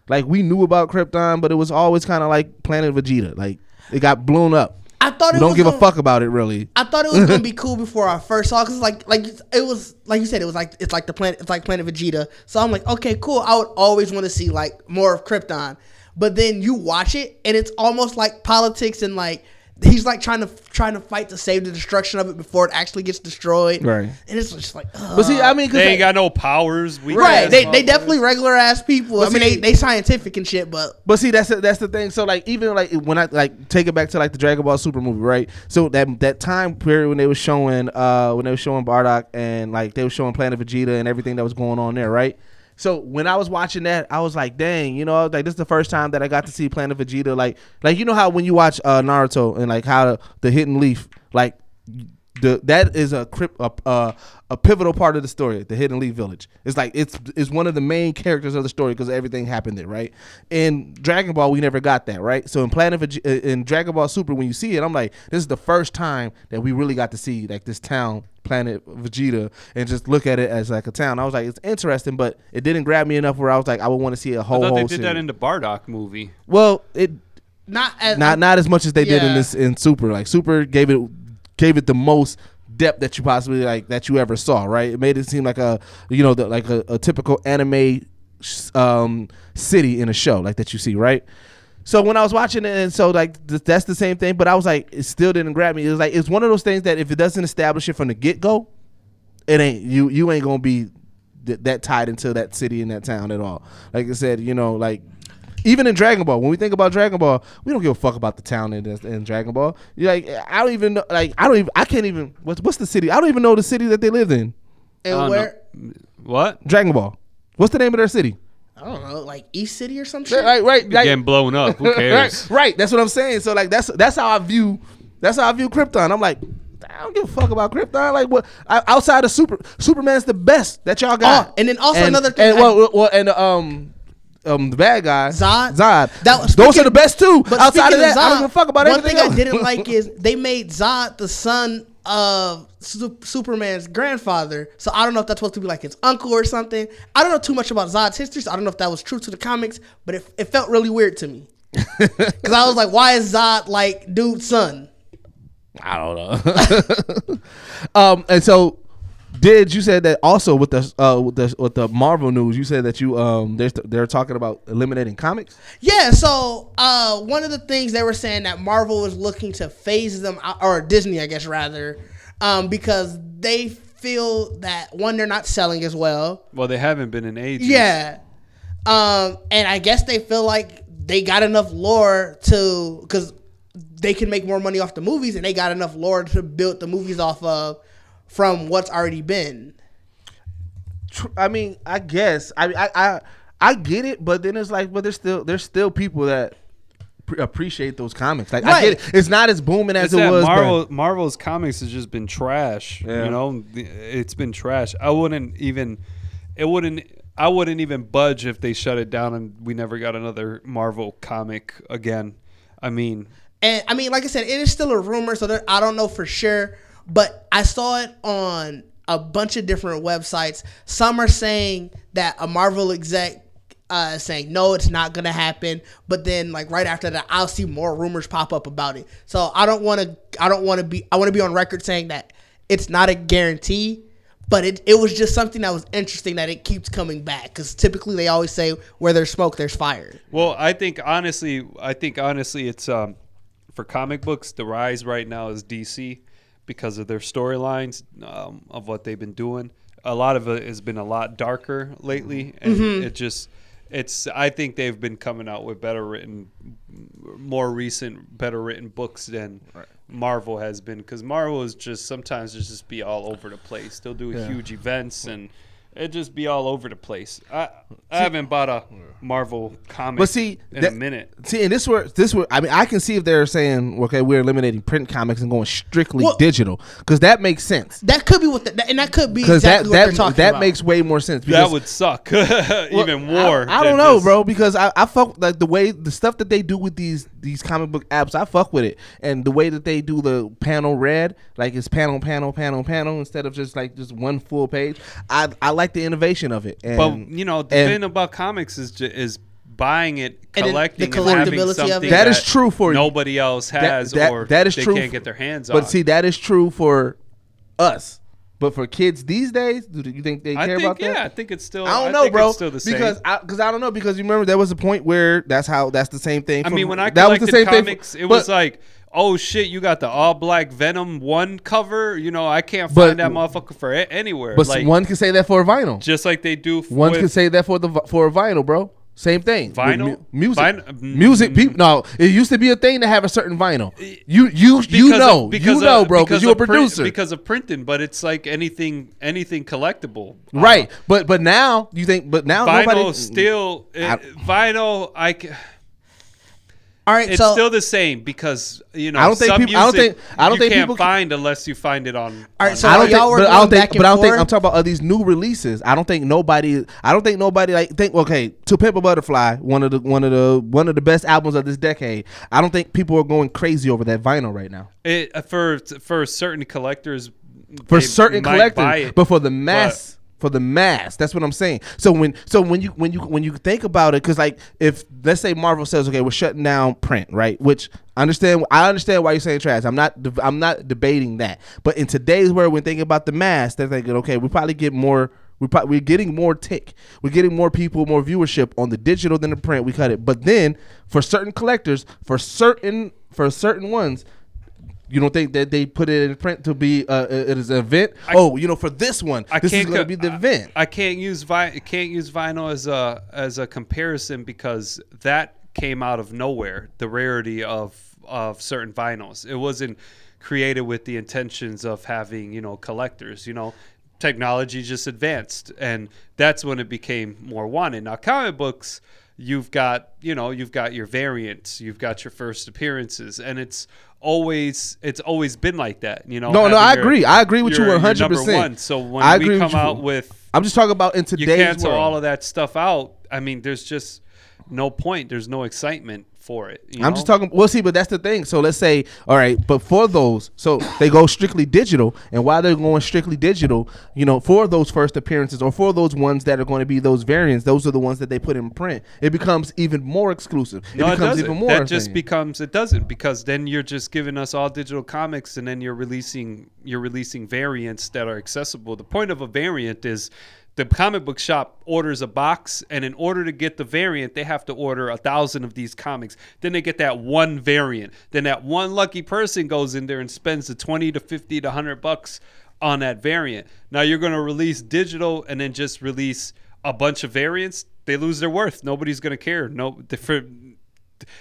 like we knew about Krypton, but it was always kind of like Planet Vegeta. Like it got blown up. I thought it don't give a gonna- fuck about it really. I thought it was gonna be cool before I first saw because like like it was like you said it was like it's like the planet it's like Planet Vegeta. So I'm like okay cool. I would always want to see like more of Krypton, but then you watch it and it's almost like politics and like he's like trying to trying to fight to save the destruction of it before it actually gets destroyed. Right. And it's just like ugh. But see, I mean, 'cause They like- ain't got no powers. We right. They they definitely regular ass people. I But mean see- they they scientific and shit, but But see, that's the, that's the thing. So like, even like when I like take it back to like the Dragon Ball Super movie, right? So that that time period when they were showing uh when they were showing Bardock and like they were showing Planet Vegeta and everything that was going on there, right? So when I was watching that, I was like, dang, you know, like this is the first time that I got to see Planet Vegeta. Like, like you know how when you watch uh, Naruto and like how the, the Hidden Leaf, like the that is a crypt a, a, a pivotal part of the story the hidden leaf village. It's like it's it's one of the main characters of the story because everything happened there right? In dragon ball we never got that right? So in planet Vege- uh, in dragon ball super when you see it i'm like this is the first time that we really got to see like this town planet vegeta and just look at it as like a town. I was like it's interesting but it didn't grab me enough where i was like i would want to see a whole thought they whole did that in the Bardock movie. well it not as not not as much as they did in this in Super. Like Super gave it gave it the most depth that you possibly like that you ever saw. Right? It made it seem like a you know the, like a, a typical anime um, city in a show like that you see. Right? So when I was watching it, and so like th- that's the same thing, but I was like, it still didn't grab me. It was like it's one of those things that if it doesn't establish it from the get go, it ain't you. You ain't gonna be th- that tied into that city and that town at all. Like I said, you know, like even in Dragon Ball, when we think about Dragon Ball, we don't give a fuck about the town in, in Dragon Ball. You're like, I don't even know. Like, I don't even. I can't even. What's what's the city? I don't even know the city that they lived in. And where know. What? Dragon Ball. What's the name of their city? I don't know, like East City or some shit. Right, right, like, Getting blown up. Who cares? right, right. That's what I'm saying. So like, that's that's how I view. That's how I view Krypton. I'm like. I don't give a fuck about Krypton. Like what? I, outside of Super, Superman's the best that y'all got. Oh, and then also another thing And I- well, well, well, and um, um, the bad guy Zod? Zod. That was- Those speaking- are the best too. But outside of that, I don't Zod, give a fuck about One everything thing else. I didn't like is they made Zod the son of Su- Superman's grandfather. So I don't know if that's supposed to be like his uncle or something. I don't know too much about Zod's history, so I don't know if that was true to the comics, but it, it felt really weird to me. Because I was like, why is Zod like dude's son? I don't know. um, and so did you said that also with the uh with the with the Marvel news? You said that you um they're they're talking about eliminating comics. Yeah, so uh, one of the things they were saying that Marvel was looking to phase them out, or Disney, I guess rather, um, because they feel that one, they're not selling as well. Well, they haven't been in ages. Yeah. Um, and I guess they feel like they got enough lore to because they can make more money off the movies, and they got enough lore to build the movies off of from what's already been. I mean, I guess I, I I I get it, but then it's like, but there's still there's still people that pre- appreciate those comics. Like I get it. It's not as booming as It's it was. Marvel but Marvel's comics has just been trash. Yeah. You know, it's been trash. I wouldn't even. It wouldn't. I wouldn't even budge if they shut it down and we never got another Marvel comic again. I mean, And I mean, like I said, it is still a rumor, so there, I don't know for sure. But I saw it on a bunch of different websites. Some are saying that a Marvel exec uh, saying no, it's not gonna happen. But then, like right after that, I'll see more rumors pop up about it. So I don't want to. I don't want to be. I want to be on record saying that it's not a guarantee. But it, it was just something that was interesting that it keeps coming back because typically they always say where there's smoke there's fire. Well, I think honestly, I think honestly, it's um, for comic books. The rise right now is DC because of their storylines um, of what they've been doing. A lot of it has been a lot darker lately, and Mm-hmm. it just it's. I think they've been coming out with better written, more recent, better written books than. Marvel has been because Marvel is just sometimes just be all over the place. They'll do huge events and it just be all over the place. I I haven't bought a Marvel comic but see, in that- a minute. See, and this where this where I mean, I can see if they're saying, okay, we're eliminating print comics and going strictly Well- digital because that makes sense. That could be what, the, that- and that could be Because exactly that what they're that talking that about. makes way more sense. That would suck. Well, Even more. I, I don't know, this. bro, because I, I fuck like the way the stuff that they do with these these comic book apps. I fuck with it, and the way that they do the panel read, like it's panel, panel, panel, panel, instead of just like just one full page. I I like the innovation of it. And, But you know, the and thing about comics is ju- is buying it, And collecting, the and having collectability of something it. That is true for you. nobody else has, that- or that is they true can't f- get their hands But on. see, that is true for us. But for kids these days, do you think they I care think about that? yeah, I think it's still. I don't know, think bro. It's still the same. because I, cause I don't know because you remember there was a point where that's how that's the same thing. I mean, when I that was the same thing for- comics, it but- was like, oh shit, you got the all black Venom one cover. You know, I can't But- find that motherfucker for a- anywhere. But like, one can say that for a vinyl. just like they do. f- One with, can say that for the for a vinyl, bro. Same thing. With Vinyl? mu- music, Vin- music. People, no, it used to be a thing to have a certain vinyl. You, you, you of- know, you of- know, bro, because you're a of print- producer, because of printing. But it's like anything, anything collectible. Uh, right? But but now you think, but now vinyl nobody still I- vinyl. I ca- All right, it's so still the same because you know I don't think some people- I don't think- I don't you think can't people can- find unless you find it on. All right, so I don't think, y'all were but I don't think. But I don't think. I'm talking about uh, these new releases. I don't think nobody. I don't think nobody like think. Okay, To Pimp a Butterfly, one of the one of the one of the best albums of this decade. I don't think people are going crazy over that vinyl right now. it, uh, for for certain collectors. for they certain might buy collectors, it, but for the mass, for the mass, that's what I'm saying. So when, so when you when you when you think about it, because like if let's say Marvel says, okay, we're shutting down print, right? Which I understand, I understand why you're saying trash. I'm not, I'm not debating that. But in today's world, when thinking about the mass, they're thinking, okay, we probably get more. We probably, we're getting more tick. We're getting more people, more viewership on the digital than the print. We cut it, but then for certain collectors, for certain for certain ones, you don't think that they put it in print to be uh, it is an event? oh, you know, for this one, I this is going to be the I- event. I can't use vi- can't use vinyl as a as a comparison because that came out of nowhere. The rarity of of certain vinyls. It wasn't created with the intentions of having you know collectors. You know, technology just advanced, and that's when it became more wanted. Now, comic books. You've got, you know, you've got your variants, you've got your first appearances, and it's always, it's always been like that, you know. No, no, I your- agree. I agree with you your- number 100%. one. So when I we with come you. out with I'm just talking about in you today's cancel world. all of that stuff out. I mean, there's just no point. There's no excitement for it. you I'm know? just talking. Well, see, but that's the thing. So let's say, all right, but for those, so they go strictly digital, and while they're going strictly digital, you know, for those first appearances or for those ones that are going to be those variants, those are the ones that they put in print. It becomes even more exclusive. It No, it becomes even more. that just thing. becomes it doesn't because then you're just giving us all digital comics and then you're releasing you're releasing variants that are accessible. The point of a variant is the comic book shop orders a box and in order to get the variant they have to order a thousand of these comics. Then they get that one variant. Then that one lucky person goes in there and spends the 20 to 50 to 100 bucks on that variant. Now you're going to release digital and then just release a bunch of variants. They lose their worth. Nobody's going to care. No for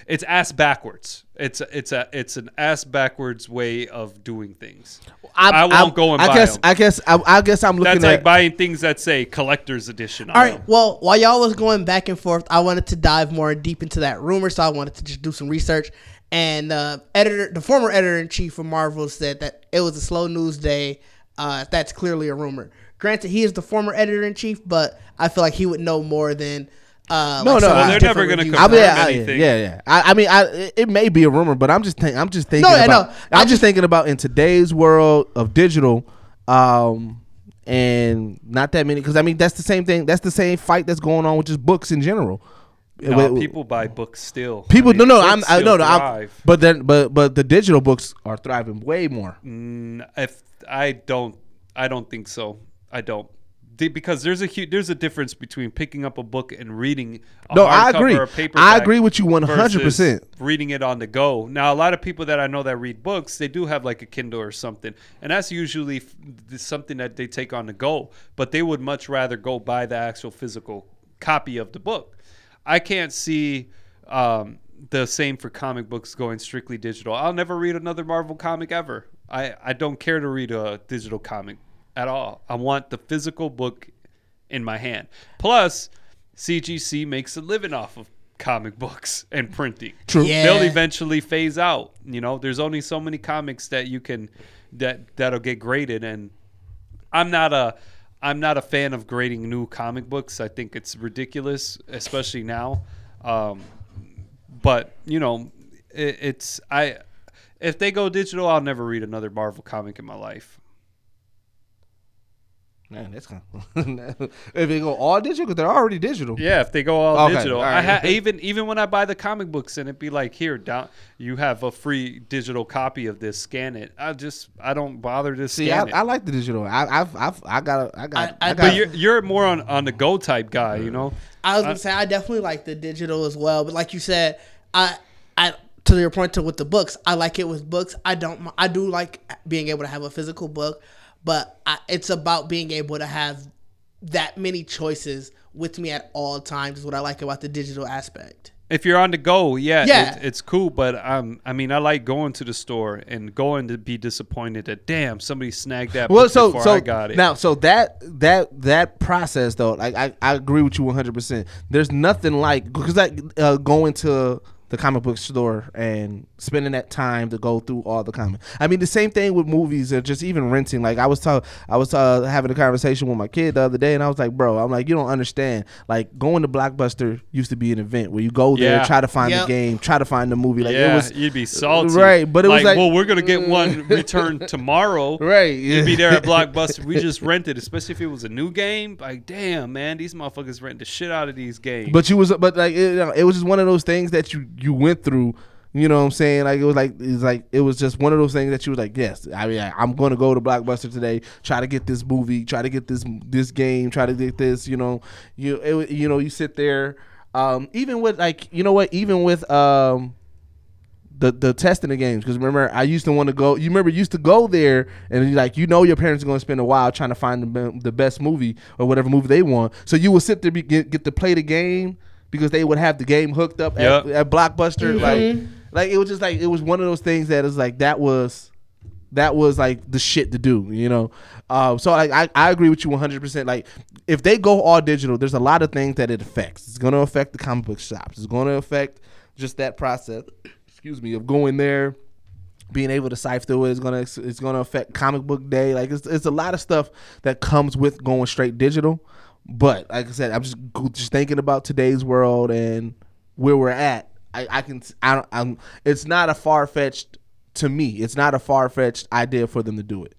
it's ass backwards. It's a, it's a it's an ass backwards way of doing things. I, won't go and I buy guess. them. I guess. I, I guess I'm looking That's at. like buying things that say collector's edition. On All right. them. Well, while y'all was going back and forth, I wanted to dive more deep into that rumor, so I wanted to just do some research. And uh, editor, the former editor in chief of Marvel, said that it was a slow news day. Uh, that's clearly a rumor. Granted, he is the former editor in chief, but I feel like he would know more than. Uh, No, like no, Well, they're never gonna reviews. I confirm mean, yeah, I- anything. yeah, yeah. I, I mean, I, it- it may be a rumor, but I'm just, think, I'm just thinking. No, I about, know. I I'm just thinking about in today's world of digital, um, and not that many. Because I mean, that's the same thing. That's the same fight that's going on with just books in general. No, With- people buy books still. People, I mean, no, no, I'm, I, no, no, I'm, but then, but, but the digital books are thriving way more. Mm, if I don't, I don't think so. I don't. Because there's a huge, there's a difference between picking up a book and reading. No, I agree. I agree with you 100%. Reading it on the go. Now, a lot of people that I know that read books, they do have like a Kindle or something, and that's usually f- something that they take on the go. But they would much rather go buy the actual physical copy of the book. I can't see um, the same for comic books going strictly digital. I'll never read another Marvel comic ever. I, I don't care to read a digital comic at all. I want the physical book in my hand. Plus, CGC makes a living off of comic books and printing. True. Yeah. They'll eventually phase out. You know, there's only so many comics that you can that that'll get graded and I'm not a I'm not a fan of grading new comic books. I think it's ridiculous, especially now. Um, but you know, it, it's I if they go digital, I'll never read another Marvel comic in my life. Man, that's kind of. if they go all digital, because they're already digital. Yeah, if they go all Okay, digital, all I ha- even even when I buy the comic books and it be like, here, down, you have a free digital copy of this. Scan it. I just I don't bother to See, I, it. I like the digital. I, I've, I've, I got, a, I got, I- I, I- got. but you're you're more on on the go type guy, you know. I was gonna uh, say I definitely like the digital as well, but like you said, I I to your point to with the books, I like it with books. I don't I do like being able to have a physical book, but I, it's about being able to have that many choices with me at all times is what I like about the digital aspect. If you're on the go, yeah, Yeah. It, it's cool. But um, I mean, I like going to the store and going to be disappointed that damn somebody snagged that well, book so before so I got it. now, so that that that process though, like I, I agree with you one hundred percent. There's nothing like because like uh, going to the comic book store and spending that time to go through all the comics. I mean, the same thing with movies or just even renting. Like I was talking, I was uh, having a conversation with my kid the other day, and I was like, bro, I'm like, you don't understand. Like going to Blockbuster used to be an event where you go there, Yeah. try to find Yep. the game, try to find the movie. Like yeah, it was you'd be salty, right, but it was like- well, we're gonna get one returned tomorrow. right. You'd be there at Blockbuster. We just rented, especially if it was a new game. Like, damn, man, these motherfuckers rent the shit out of these games. But you was, but like it, you know, it was just one of those things that you you went through. You know what I'm saying? Like it was like it's like it was just one of those things that you was like, yes, I mean, I, I'm going to go to Blockbuster today, try to get this movie, try to get this this game, try to get this. You know, you it, you know you sit there, um, even with like you know what, even with um. The, the testing the games because remember I used to want to go you remember used to go there and like you know your parents are going to spend a while trying to find the, the best movie or whatever movie they want so you would sit there be, get, get to play the game because they would have the game hooked up at, Yep. at Blockbuster like like it was just like it was one of those things that is like that was that was like the shit to do, you know. Uh, so like I, I agree with you 100. percent Like if they go all digital, there's a lot of things that it affects. It's going to affect the comic book shops. It's going to affect just that process. Excuse me of going there, being able to cipher through. It's gonna it's gonna affect comic book day. Like it's it's a lot of stuff that comes with going straight digital. But like I said, I'm just just thinking about today's world and where we're at. I, I can I don't I'm it's not a far fetched to me. It's not a far fetched idea for them to do it.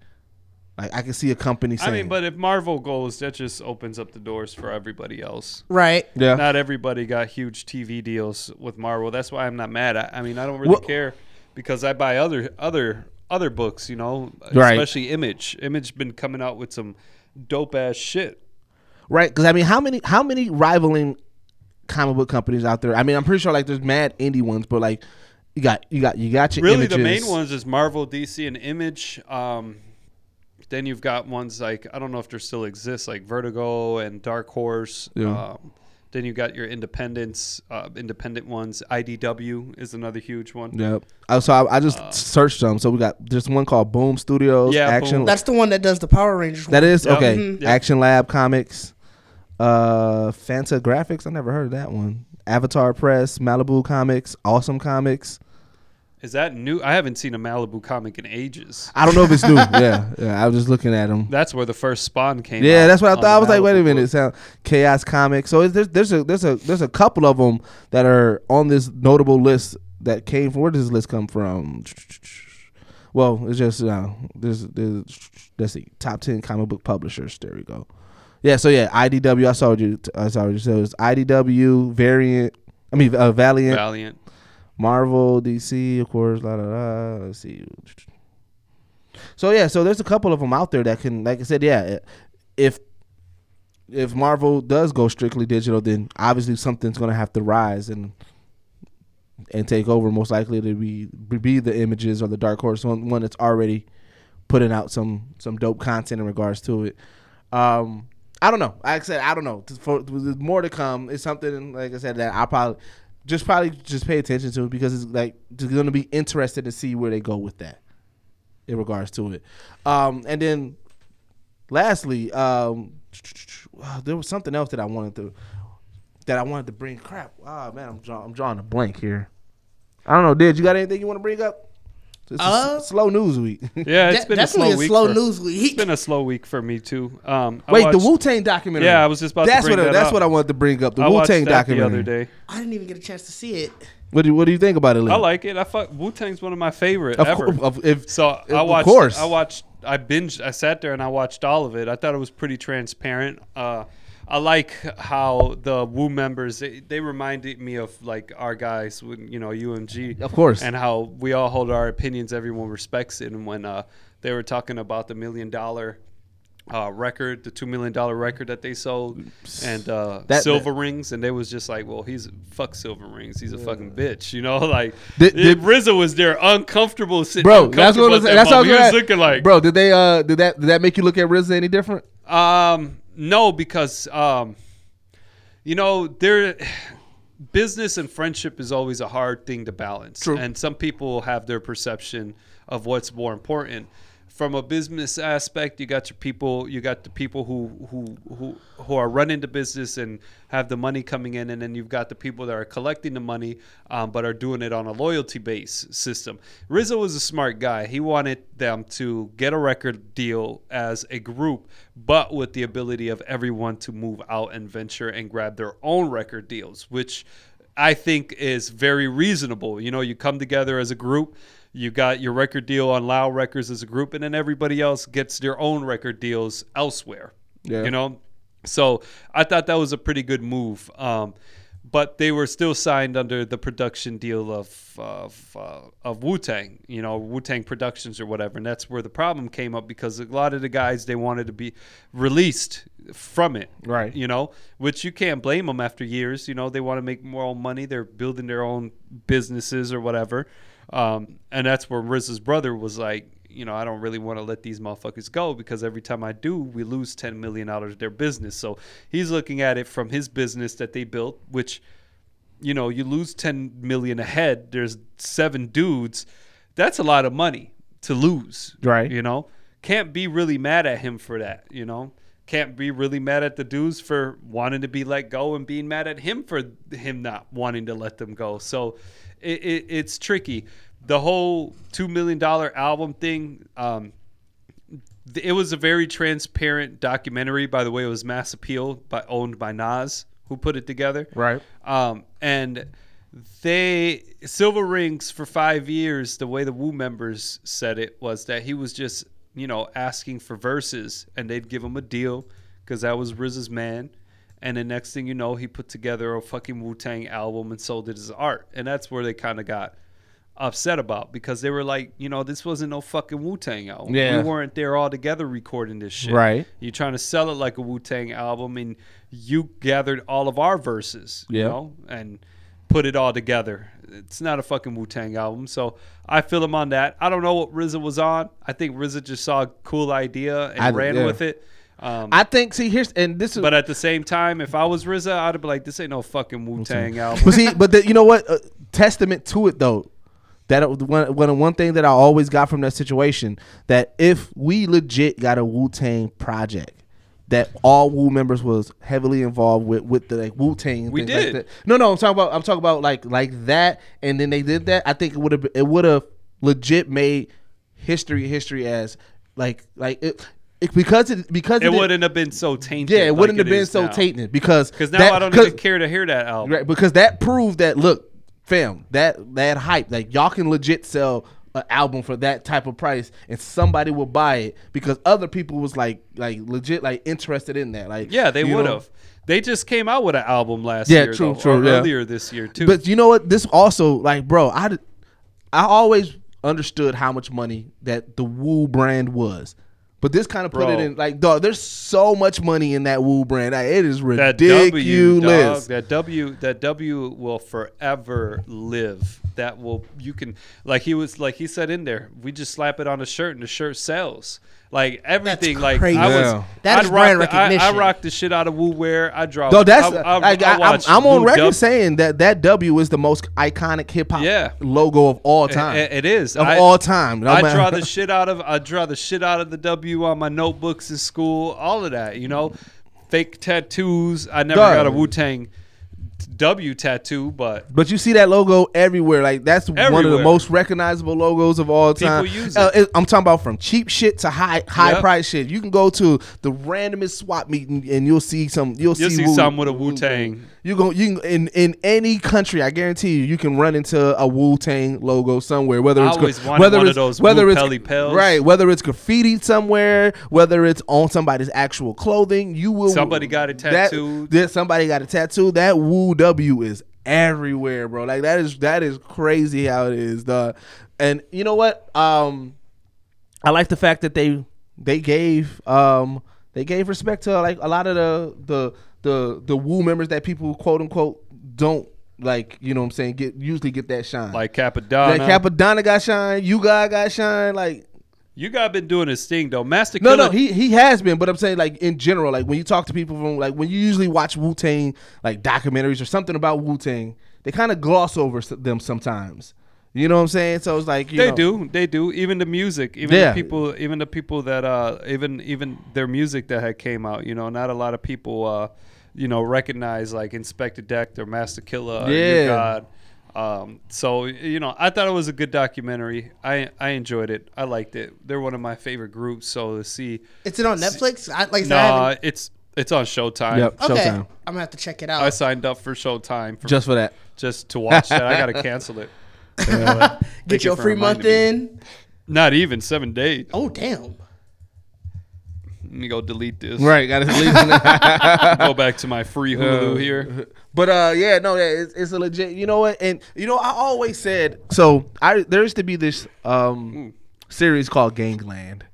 Like I can see a company saying. I mean, but if Marvel goes, that just opens up the doors for everybody else. Right. yeah, Not everybody got huge TV deals with Marvel. That's why I'm not mad. I, I mean, I don't really Well- care because I buy other other other books. You know, Right. especially Image. Image been coming out with some dope ass shit. Right? Because I mean, how many how many rivaling comic book companies out there? I mean, I'm pretty sure like there's mad indie ones, but like you got you got you got your Really, the main ones is Marvel, DC, and Image. Um, then you've got ones like I don't know if there still exists, like Vertigo and Dark Horse. Yeah. Um, Then you got your independents, uh, independent ones. IDW is another huge one. Yep. Uh, so I, I just searched them. So we got there's one called Boom Studios. Yeah, Action. Boom. That's the one that does the Power Rangers. That is Yep. okay. Mhm. Yep. Action Lab Comics, uh, Fantagraphics. I never heard of that one. Avatar Press, Malibu Comics, Awesome Comics. Is that new? I haven't seen a Malibu comic in ages. I don't know if it's new. yeah, yeah. I was just looking at them. That's where the first Spawn came. Yeah, that's what I thought. I was like, wait a minute, sound Chaos Comics. So there's there's a there's a there's a couple of them that are on this notable list that came from. Where does this list come from? Well, it's just uh, there's there's let's see, top ten comic book publishers. There we go. Yeah, so yeah, IDW. I saw you. I saw you. So it's IDW, Variant. I mean, uh, Valiant, Valiant. Marvel, DC, of course. La la la. Let's see. So yeah, so there's a couple of them out there that can, like I said, yeah. If if Marvel does go strictly digital, then obviously something's gonna have to rise and and take over. Most likely to be be the images or the Dark Horse one, one that's already putting out some some dope content in regards to it. Um, I don't know. Like I said, I don't know. For, there's more to come. It's something like I said that I probably just probably just pay attention to because it's like just gonna be interested to see where they go with that in regards to it. Um, and then lastly, um, there was something else that I wanted to that I wanted to bring. Crap, ah man, I'm draw, I'm drawing a blank here. I don't know. Did you got anything you want to bring up? It's a s- Uh, slow news week. Yeah, it's De- been a definitely slow a week. slow for, news week. It's been a slow week for me too. Um, I Wait, the watched- Wu Tang documentary. Yeah, I was just about to that's bring what I- that that's up. what I wanted to bring up. The I Wu Tang that the documentary. other day. I didn't even get a chance to see it. What do you, what do you think about it? Lee? I like it. I fuck Wu Tang's one of my favorite Of, ever. cour- of, if, So of I watched. course. I watched. I binged. I sat there and I watched all of it. I thought it was pretty transparent. Uh, I like how the Wu members they, they reminded me of like our guys when you know UMG. Of course. And how we all hold our opinions. Everyone respects it. And when uh, they were talking about the million dollar. Uh, record the two million dollar record that they sold and uh, That- Cilvaringz and they was just like well he's fuck Cilvaringz he's a fucking bitch you know like Did- did, did- RZA was there uncomfortable sitting bro, that's what I was, that that's what I was moment. he was looking like Bro, did they uh did that did that make you look at RZA any different? Um, no, because um, you know, there business and friendship is always a hard thing to balance. True. And some people have their perception of what's more important. From a business aspect, you got your people, you got the people who who who who are running the business and have the money coming in, and then you've got the people that are collecting the money, um, but are doing it on a loyalty base system. RZA was a smart guy. He wanted them to get a record deal as a group, but with the ability of everyone to move out and venture and grab their own record deals, which I think is very reasonable. You know, you come together as a group, you got your record deal on Loud Records as a group, and then everybody else gets their own record deals elsewhere. Yeah. You know, so I thought that was a pretty good move. Um, but they were still signed under the production deal of of, uh, of Wu Tang, you know, Wu Tang Productions or whatever, and that's where the problem came up because a lot of the guys they wanted to be released from it, Right. You know, which you can't blame them after years. You know, they want to make more own money. They're building their own businesses or whatever, um, and that's where RZA's brother was like, you know, I don't really want to let these motherfuckers go because every time I do, we lose ten million dollars of their business. So he's looking at it from his business that they built, which you know, you lose 10 million ahead, there's seven dudes. That's a lot of money to lose. Right. You know, can't be really mad at him for that, you know? Can't be really mad at the dudes for wanting to be let go and being mad at him for him not wanting to let them go. So it, it, it's tricky. The whole $2 million album thing, um, it was a very transparent documentary. By the way, it was Mass Appeal, by, owned by Nas, who put it together. Right. Um, and they Cilvaringz for five years. The way the Wu members said it was that he was just you know asking for verses, and they'd give him a deal because that was RZA's man. And the next thing you know, he put together a fucking Wu Tang album and sold it as art, and that's where they kind of got upset about because they were like, you know, this wasn't no fucking Wu Tang album. Yeah. We weren't there all together recording this shit. Right. You're trying to sell it like a Wu Tang album, and you gathered all of our verses, you Yeah. know, and put it all together. It's not a fucking Wu Tang album, so I feel him on that. I don't know what RZA was on. I think RZA just saw a cool idea and I- ran yeah. with it. Um, I think. See, here's and this is. but at the same time, if I was RZA, I'd be like, this ain't no fucking Wu Tang album. but see, but the, you know what? Uh, testament to it though. That uh, one, one one thing that I always got from that situation that if we legit got a Wu Tang project that all Wu members was heavily involved with with the like Wu Tang. We Like did. that. No, no, I'm talking about I'm talking about like like that, and then they did that. I think it would have it would have legit made history history as like like it, it because it because it didn't- wouldn't have been so tainted. yeah it like wouldn't have it been so now. tainted because Because now that- I don't even care to hear that album. Right, because that proved that look, fam, that that hype, like y'all can legit sell an album for that type of price, and somebody will buy it because other people was like like legit like interested in that. Like Yeah, they would have. They just came out with an album last Yeah, year, true, though, true, or yeah. earlier this year too. But you know what? This also like, bro, I I always understood how much money that the Wu brand was. But this kind of put Bro. it in like, dog. There's so much money in that Wu brand. Like, it is that W, dog, that W, that W will forever live. That will you can like he was like he said in there. We just slap it on a shirt and the shirt sells. Like everything, like crazy. I was, Yeah. That I'd is rock brand the, I, I recognition. rock the shit out of Wu Wear. I draw. No, that's I, I, like, I I, am I'm on Woo record Dub- saying that that W is the most iconic hip hop Yeah. logo of all time. it- it is of I- all time. No I matter- draw the shit out of I draw the shit out of the W on my notebooks in school. All of that, you know, fake tattoos. I never Dog. got a Wu Tang W tattoo, but But you see that logo everywhere. Like that's one of the Everywhere. most recognizable logos of all People time. use Uh. I'm talking about from cheap shit to high high Yep. price shit. You can go to the randomest swap meeting and you'll see some. You'll, You'll see Wu- some with a Wu-Tang. You go. You can, in in any country. I guarantee you, you can run into a Wu Tang logo somewhere. Whether it's gra- always wanted whether one of it's those whether Wu it's Pelly right. Whether it's graffiti somewhere, whether it's on somebody's actual clothing, you will. Somebody got it that- tattooed. that somebody got a tattoo. That Wu W is everywhere, bro. Like that is that is crazy how it is, dog. And you know what? Um, I like the fact that they they gave um they gave respect to like a lot of the the the the Wu members that people quote unquote don't like. You know what I'm saying? Get usually get that shine. like Cappadonna. like Cappadonna got shine. You guy got shine. Like you got been doing his thing though. Master no, Killer. no, he he has been, but I'm saying like in general, like when you talk to people from like when you usually watch Wu Tang like documentaries or something about Wu Tang, they kind of gloss over them sometimes. You know what I'm saying? So it's like you they know, do. They do. Even the music. Even Yeah. the people. Even the people that. Uh. Even even their music that had came out. You know, not a lot of people. Uh. You know, recognize like Inspectah Deck or Masta Killa. Yeah. U-God. Um. So you know, I thought it was a good documentary. I I enjoyed it. I liked it. They're one of my favorite groups. So to see. Is it on Netflix? I, like I said, I Nah, it's it's on Showtime. Yep, okay, Showtime I'm gonna have to check it out. I signed up for Showtime for just for that. just to watch that. I gotta cancel it. Get your you free month in. Not even seven days. Oh damn! Let me go delete this. Right, got to leave. Go back to my free Hulu here. But uh, yeah, no, yeah, it's, it's a legit. You know what? And you know, I always said so. I there used to be this um series called Gangland.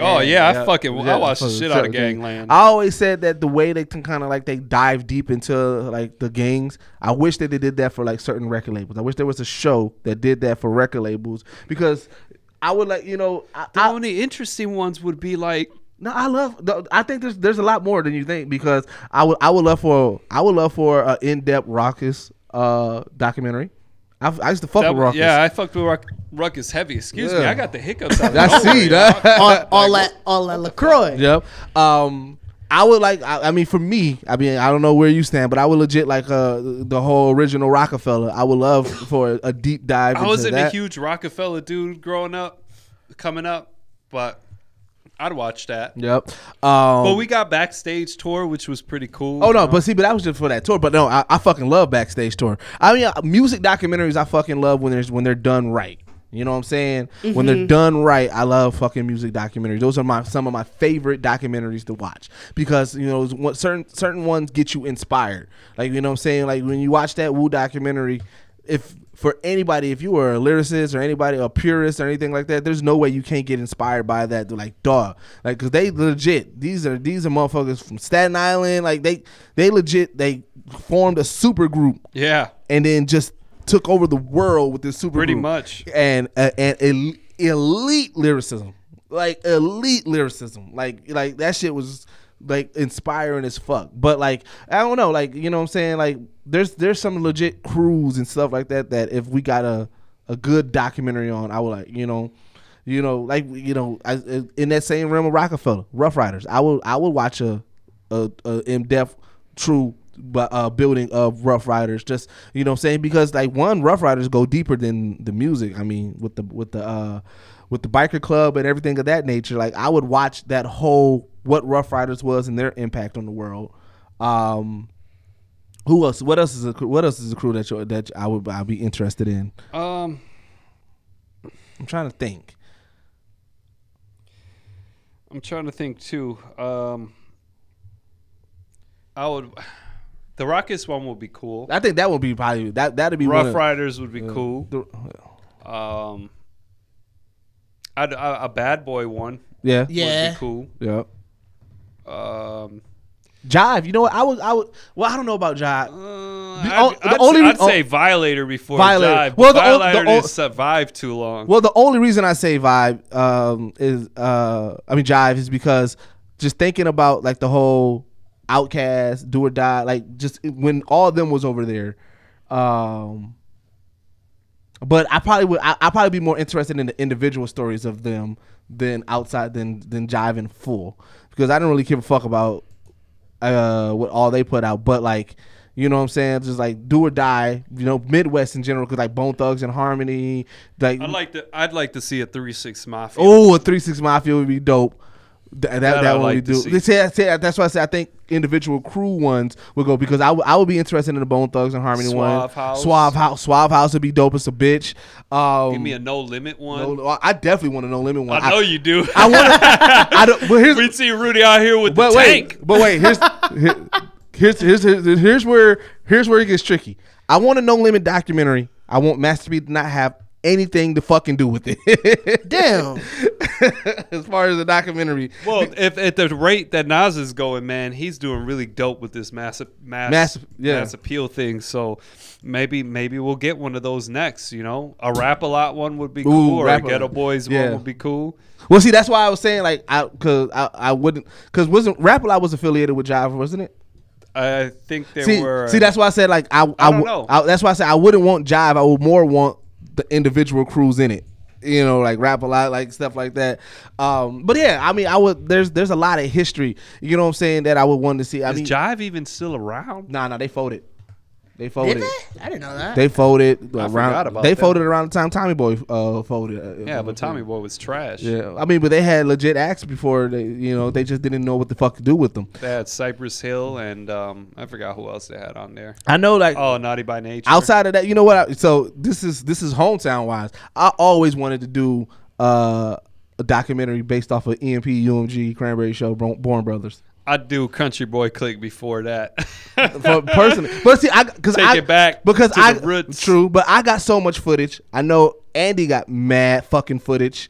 Oh And, yeah, I fucking yeah, I watched the shit out of Gangland. I always said that the way they can kind of like they dive deep into like the gangs. I wish that they did that for like certain record labels. I wish there was a show that did that for record labels because I would like you know I, the I, only interesting ones would be like no, I love. the- I think there's there's a lot more than you think because I would I would love for I would love for an in depth Rawkus uh documentary. I, I used to fuck that, with Rawkus. yeah, I fucked with Ruck, Rawkus heavy. Excuse me, I got the hiccups. Out of I nowhere, see that. all, all that, all that Lacroix. Yep. Um, I would like. I, I mean, for me, I mean, I don't know where you stand, but I would legit like uh the whole original Rockefeller. I would love for a deep dive. I into wasn't that. a huge Rockefeller dude growing up, coming up, but I'd watch that. Yep. Um, But we got backstage tour, which was pretty cool. Oh no, know? but see, but that was just for that tour. But no, I, I fucking love backstage tour. I mean, uh, music documentaries I fucking love when there's when they're done right. You know what I'm saying? When they're done right, I love fucking music documentaries. Those are my some of my favorite documentaries to watch because you know what certain certain ones get you inspired. Like you know what I'm saying? Like when you watch that Wu documentary, if for anybody, if you were a lyricist or anybody a purist or anything like that, there's no way you can't get inspired by that. They're like, dog, like, cause they legit. These are these are motherfuckers from Staten Island. Like they they legit they formed a super group yeah, and then just took over the world with this super Pretty group. much. and uh, and el- elite lyricism, like elite lyricism, like like that shit was like inspiring as fuck. But like I don't know, like you know what I'm saying, like there's there's some legit crews and stuff like that that if we got a a good documentary on, I would like you know. You know, like you know, I, in that same realm of Rockefeller, Ruff Ryders. I would I would watch a a, a in depth true uh building of Ruff Ryders. Just you know I'm saying because like one Ruff Ryders go deeper than the music. I mean with the with the uh with the biker club and everything of that nature. Like I would watch that whole what Ruff Ryders was and their impact on the world. Um who else? What else is a what else is a crew that you, that I would I'd be interested in? Um, I'm trying to think. I'm trying to think too. Um, I would. The Rockets one would be cool. I think that would be probably that that'd be one Rough of- Riders would be cool. the- Um, I'd, a, a bad boy one yeah. Yeah. would be cool. Yeah. Um, Jive, you know what? I would, I would. Well, I don't know about Jive. uh, The I'd, the I'd, only I'd say Violator before Violator. Jive. Well, the the Violator o- didn't survive too long. Well, the only reason I say vibe um, is, uh, I mean, jive is because just thinking about like the whole OutKast, do or die, like just when all of them was over there. Um, but I probably would, I, I probably be more interested in the individual stories of them than outside than than jive in full because I don't really give a fuck about uh what all they put out, but like. You know what I'm saying? Just like do or die. You know, Midwest in general, because like Bone Thugs-n-Harmony, like I'd like to. I'd like to see a three six mafia. Oh, a three six mafia would be dope. Th- That that, That one like we do. see. Say- that's why I say I think individual crew ones would go because I would I would be interested in the Bone Thugs-n-Harmony one. Suave House. Suave House, Suave House would be dope as a bitch. Um, Give me a no limit one. no, I definitely want a no limit one. I know you do. I want. I don't. But here's We'd see Rudy out here with but the wait, tank. but wait. Here's here's here's here's, here's where here's where it gets tricky. I want a no limit documentary. I want Master P to not have anything to fucking do with it. Damn. as far as the documentary. Well, if at the rate that Nas is going, man, he's doing really dope with this massive mass Mass- yeah. mass appeal thing. So maybe maybe we'll get one of those next. You know, a rap a lot one would be cool, or a Rap-A-Lot. Geto Boys Yeah. one would be cool. Well, see, that's why I was saying like I because I, I wouldn't because wasn't Rap a Lot was affiliated with Jive, wasn't it? I think there See, were. see, that's why I said like I I, I don't w- know. I- that's why I said I wouldn't want Jive. I would more want the individual crews in it. You know, like rap a lot, like stuff like that. Um, but yeah, I mean, I would. There's there's a lot of history. You know what I'm saying that I would want to see. I is mean, Jive even still around? nah, nah, they folded. They Did folded. they? I didn't know that. They folded I around. forgot about they that. folded around the time Tommy Boy uh, folded. uh, Yeah, but Tommy Boy was trash. Yeah, I mean, but they had legit acts before. They, you know, they just didn't know what the fuck to do with them. They had Cypress Hill and um, I forgot who else they had on there. I know, like Oh, Naughty by Nature. outside of that, you know what? I, so this is this is hometown wise. I always wanted to do uh, a documentary based off of EMP, UMG, Cranberry Show, Born Born Brothers. I'd do Country Boy Click before that. For personally, but see, I because Take I it back because I true, but I got so much footage. I know Andy got mad fucking footage.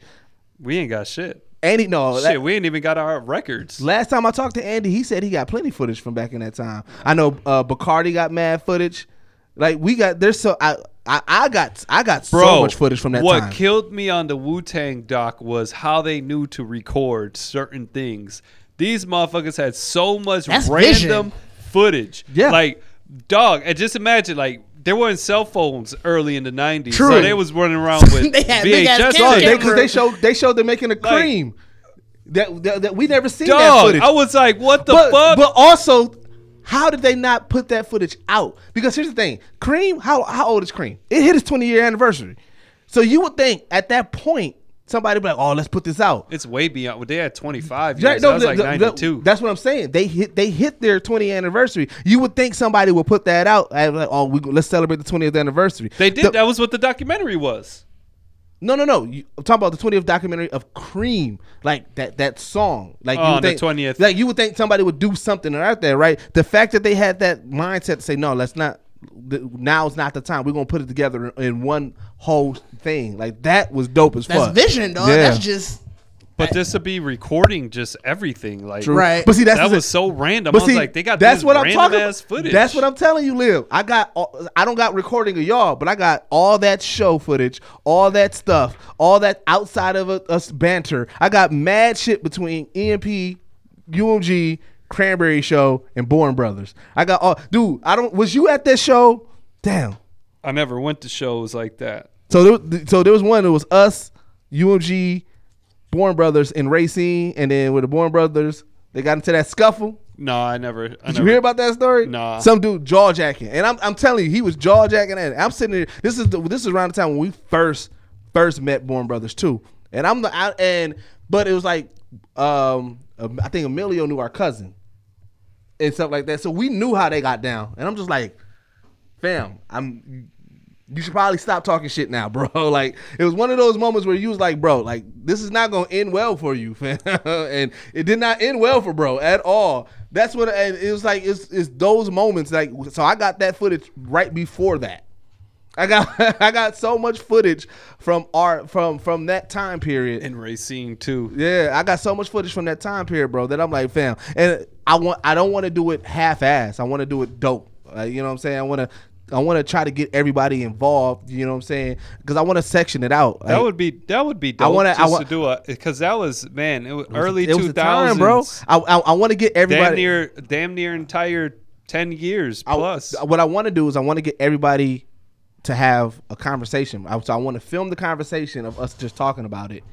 we ain't got shit. Andy, no, Shit, that- we ain't even got our records. Last time I talked to Andy, he said he got plenty footage from back in that time. I know uh Bacardi got mad footage. Like we got there's so I I, I got I got Bro, so much footage from that what time. killed me on the Wu Tang doc was how they knew to record certain things. These motherfuckers had so much That's random vision. footage. Yeah. Like, dog, and just imagine, like, there weren't cell phones early in the 90s. True. So they was running around with They had big-ass VHS cameras. Dog, they, cause they showed they showed them making a cream. that, that, that we never seen that Dog, footage. I was like, what the but, fuck? but also, how did they not put that footage out? Because here's the thing: Cream, how how old is Cream? It hit its 20 year anniversary. So you would think at that point somebody would be like, "Oh, let's put this out." it's way beyond. Well, they had 25 Yeah, years. no, that was like the- 92. that's what I'm saying. They hit they hit their 20th anniversary. You would think somebody would put that out. And like, oh, we let's celebrate the 20th anniversary. they did. The- that was what the documentary was. no, no, no. You, I'm talking about the 20th documentary of Cream, like that that song. Like Oh, you would the 20th. Like you would think somebody would do something out there, right? The fact that they had that mindset to say, no, let's not. Th- Now's not the time. We're gonna put it together in, in one whole thing. Like that was dope as That's fuck. vision, dog. Yeah. That's just But this would be recording just everything. Like, True. Right. But see, that's that the- was so random. But I was see, like, they got that's this what I'm talking ass about. footage. That's what I'm telling you, Lib. I got, all, I don't got recording of y'all, but I got all that show footage, all that stuff, all that outside of us banter. I got mad shit between EMP, UMG, Cranberry Show, and Born Brothers. I got all dude. I don't. Was you at that show? Damn. I never went to shows like that. So there, so there was one. It was us, UMG, Born Brothers, and Racine, and then with the Born Brothers, they got into that scuffle. No, I never. I Did never, you hear about that story? Nah. Some dude jaw jacking, and I'm, I'm telling you, he was jaw jacking, and I'm sitting there. This is the, this is around the time when we first first met Born Brothers too, and I'm the I, and but it was like um I think Emilio knew our cousin and stuff like that, so we knew how they got down, and I'm just like, fam, I'm. You should probably stop talking shit now, bro. Like it was one of those moments where you was like, bro, like this is not gonna end well for you, fam. and it did not end well for bro at all. That's what and it was like. It's it's those moments like. So I got that footage right before that. I got I got so much footage from our from from that time period. in Racine too. Yeah, I got so much footage from that time period, bro, that I'm like, fam. And I want I don't want to do it half ass. I want to do it dope. Like, you know what I'm saying? I want to I want to try to get everybody involved, you know what I'm saying? Cuz I want to section it out. That Like, would be that would be dope I wanna- I just wa- to do a because that was man it was it was- early was time, bro. I I, I want to get everybody damn near damn near entire ten years I- plus. what I want to do is I want to get everybody to have a conversation. I, so I want to film the conversation of us just talking about it,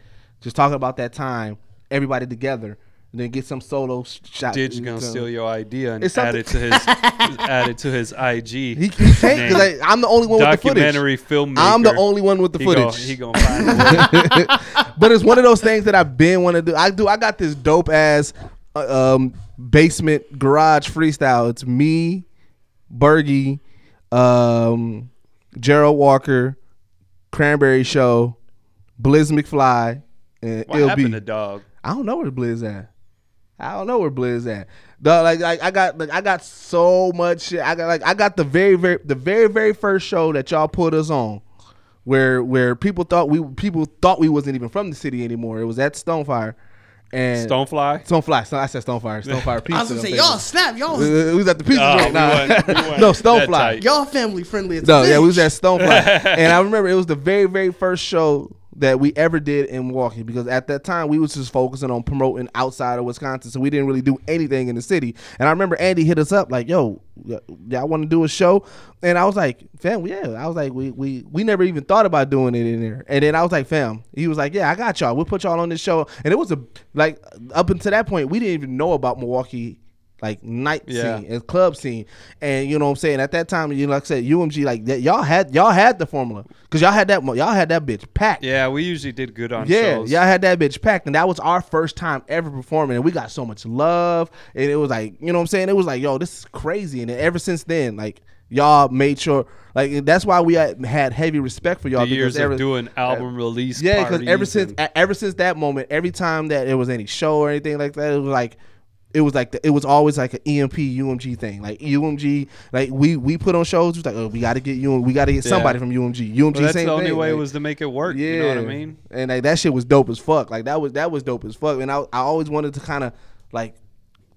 just talking about that time, everybody together, then get some solo sh- shot. Didge's gonna steal your idea and It's add it to his add it to his IG. He, he can't because I'm the only one with the footage. documentary filmmaker. I'm the only one with the he footage. Go, he gonna find a way. but it's one of those things that I've been want to do. I do. I got this dope ass uh, um, basement garage freestyle. It's me, Bergie, um, Gerald Walker, Cranberry Show, Blizz McFly, and What it'll happened be. to dog? I don't know where Blizz at. I don't know where Blizz at. Dog, like, like I got like I got so much shit. I got like I got the very very the very very first show that y'all put us on, where where people thought we people thought we wasn't even from the city anymore. It was at Stonefire, and Stonefly. Stonefly. So I said Stonefire. Stonefire Pizza. I was gonna say, y'all snap, y'all, We, we was at the pizza joint. we Nah. wasn't- we wasn't no Stonefly. y'all family friendly. It's No, a yeah, we was at Stonefly, and I remember it was the very, very first show that we ever did in Milwaukee because at that time we was just focusing on promoting outside of Wisconsin, so we didn't really do anything in the city. And I remember Andy hit us up like, "Yo, y'all want to do a show?" And I was like, "Fam, yeah." I was like, "We we we never even thought about doing it in there." And then I was like, "Fam," he was like, "Yeah, I got y'all. We'll put y'all on this show." And it was a like up until that point, we didn't even know about Milwaukee like night Yeah. scene and club scene. And you know what I'm saying? At that time, you know, like I said, UMG like that, y'all had y'all had the formula because y'all had that y'all had that bitch packed. Yeah, we usually did good on Yeah, shows. y'all had that bitch packed, and that was our first time ever performing, and we got so much love, and it was like, you know what I'm saying? It was like, yo, this is crazy, and ever since then, like y'all made sure, like that's why we had, heavy respect for y'all the years because ever, of doing uh, album release. yeah, because ever since ever since that moment, every time that there was any show or anything like that, it was like it was like the, it was always like an EMP UMG thing. Like UMG, like we we put on shows. It was like, oh, we got to get UM, we got to get somebody from UMG. UMG, Well, that's the only thing. way like, was to make it work. You know what I mean? and like that shit was dope as fuck. Like that was that was dope as fuck. And I I always wanted to kind of like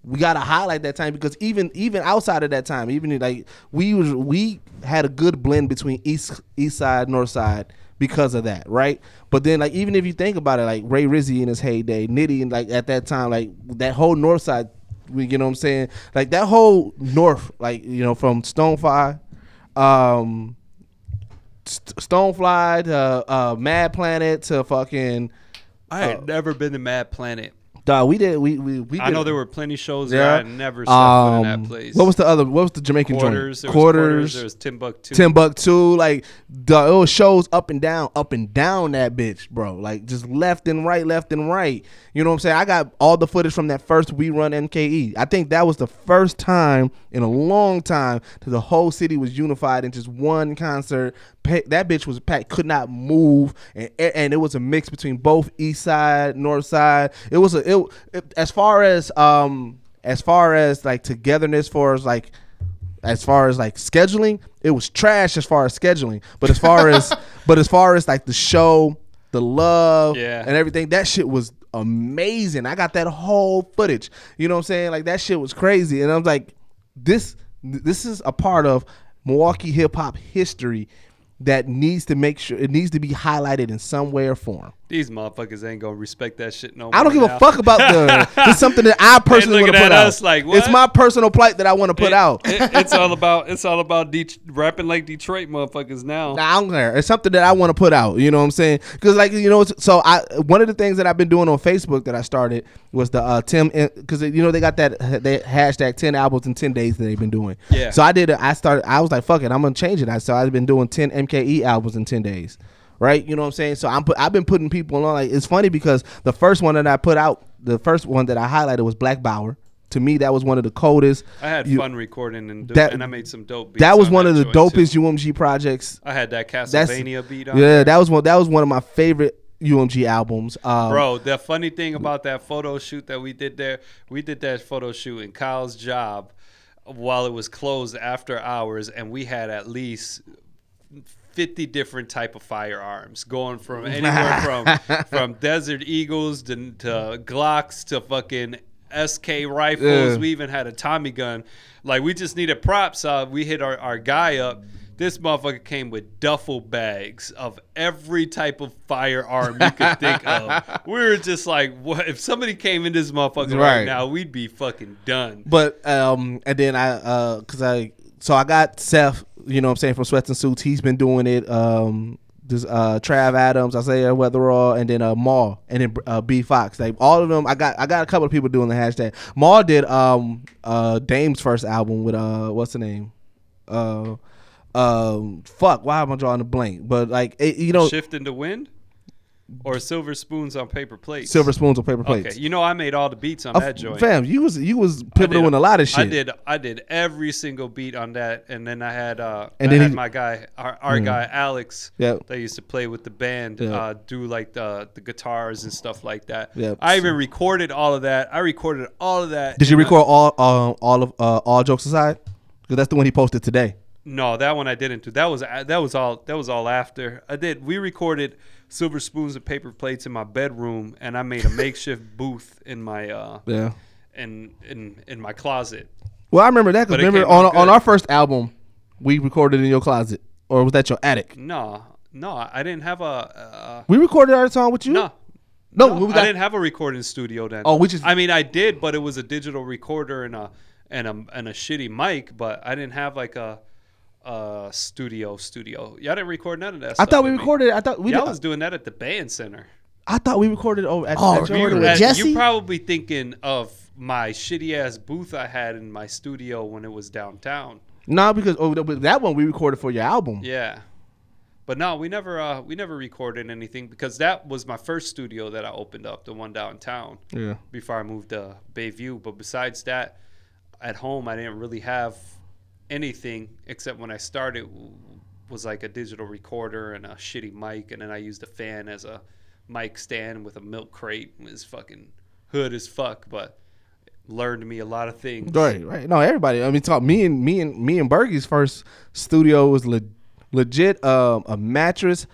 we gotta highlight that time because even even outside of that time, even like we was we had a good blend between east east side north side because of that, right? But then like even if you think about it, like Ray Rizzy in his heyday, Nitty and like at that time, like that whole north side, we you know what I'm saying, like that whole north, like you know from Stonefly, um, St- Stonefly to uh, Mad Planet to fucking. I had never been to Mad Planet. Dog, we did. We we, we I know there were plenty shows Yeah. I never set foot in Um, that place. What was the other? What was the Jamaican quarters? joint? There was quarters. There was Timbuktu. Timbuktu, like the it was shows up and down, up and down that bitch, bro. Like just left and right, left and right. You know what I'm saying? I got all the footage from that first We Run MKE. I think that was the first time in a long time that the whole city was unified in just one concert. That bitch was packed, could not move, and and it was a mix between both East Side, North Side. It was a it, it as far as um as far as like togetherness, for as like as far as like scheduling, it was trash as far as scheduling. But as far as but as far as like the show, the love, Yeah. and everything, that shit was amazing. I got that whole footage. You know what I'm saying? Like that shit was crazy. And I was like, this this is a part of Milwaukee hip hop history that needs to make sure it needs to be highlighted in some way or form. These motherfuckers ain't gonna respect that shit no more. I don't give now. a fuck about the. It's something that I personally want to put out. like, It's my personal plight that I want to put It- out. it- it's all about it's all about Det- rapping like Detroit motherfuckers now. Nah, I don't care. It's something that I want to put out. You know what I'm saying? Because like you know, so I one of the things that I've been doing on Facebook that I started was the uh, Tim because you know they got that they hashtag ten albums in ten days that they've been doing. Yeah. So I did. I started. I was like, fuck it, I'm gonna change it. I so I've been doing ten MKE albums in ten days. Right, you know what I'm saying. So I'm put, I've been putting people on. Like it's funny because the first one that I put out, the first one that I highlighted was Black Bauer. To me, that was one of the coldest. I had You- fun recording and, do, That- and I made some dope beats. That was on one of the joint, too. dopest UMG projects I had that that's Castlevania beat on. Yeah, there. that was one. That was one of my favorite UMG albums. Um, Bro, the funny thing about that photo shoot that we did there, we did that photo shoot in Kyle's job while it was closed after hours, and we had at least 50 different type of firearms going from anywhere from from desert eagles to, to glocks to fucking sk rifles Yeah. we even had a tommy gun like we just needed props uh, we hit our, our guy up this motherfucker came with duffel bags of every type of firearm you could think of. We were just like, what? If somebody came in this motherfucker right, Right. now, we'd be fucking done. But um, and then I uh, cause I so I got Seth, you know, what I'm saying from Sweats and Suits. He's been doing it. Um, this uh Trav Adams, Isaiah Weatherall, and then uh Maul, and then uh, B Fox. Like all of them, I got I got a couple of people doing the hashtag. Maul did um uh Dame's first album with uh what's the name uh um fuck why am I drawing a blank? But like it, you know Shift in the wind, or silver spoons on paper plates. silver spoons on paper plates. Okay, you know I made all the beats on Uh, that joint. Fam, you was you was I pivotal in a lot of shit. I did. I did every single beat on that, and then I had. Uh, And I then had he- my guy, our, our guy Alex, Yep. that used to play with the band, Yep. uh, do like the the guitars and stuff like that. Yep. I even recorded all of that. I recorded all of that. Did you record all uh, all of uh, all jokes aside? Because that's the one he posted today. No, that one I didn't do. That was that was all that was all after. I did. We recorded silver spoons and paper plates in my bedroom, and I made a makeshift booth in my uh Yeah. in in in my closet. Well, I remember that because remember on on our first album, we recorded in your closet, or was that your attic? No, no, I didn't have a. Uh, We recorded our song with you. no, no, no, we I didn't have a recording studio then. Oh, which is I mean, I did, but it was a digital recorder and a and a and a shitty mic. But I didn't have like a, a studio studio. Y'all didn't record none of that. I stuff thought we with me. recorded. I thought we. Y'all did, was doing that at the band center. I thought we recorded. Oh, at, Oh, at your recorded crib. with Uh, Jesse? You're probably thinking of my shitty ass booth I had in my studio when it was downtown. No, because oh, but that one we recorded for your album. Yeah. But no, we never uh, we never recorded anything because that was my first studio that I opened up, the one downtown. Yeah. Before I moved to Bayview. But besides that, at home I didn't really have anything except when I started was like a digital recorder and a shitty mic and then I used a fan as a mic stand with a milk crate. It was fucking hood as fuck, but learned me a lot of things. Right, right. No, everybody. I mean, talk me and me and me and Bergie's first studio was le- legit um, a mattress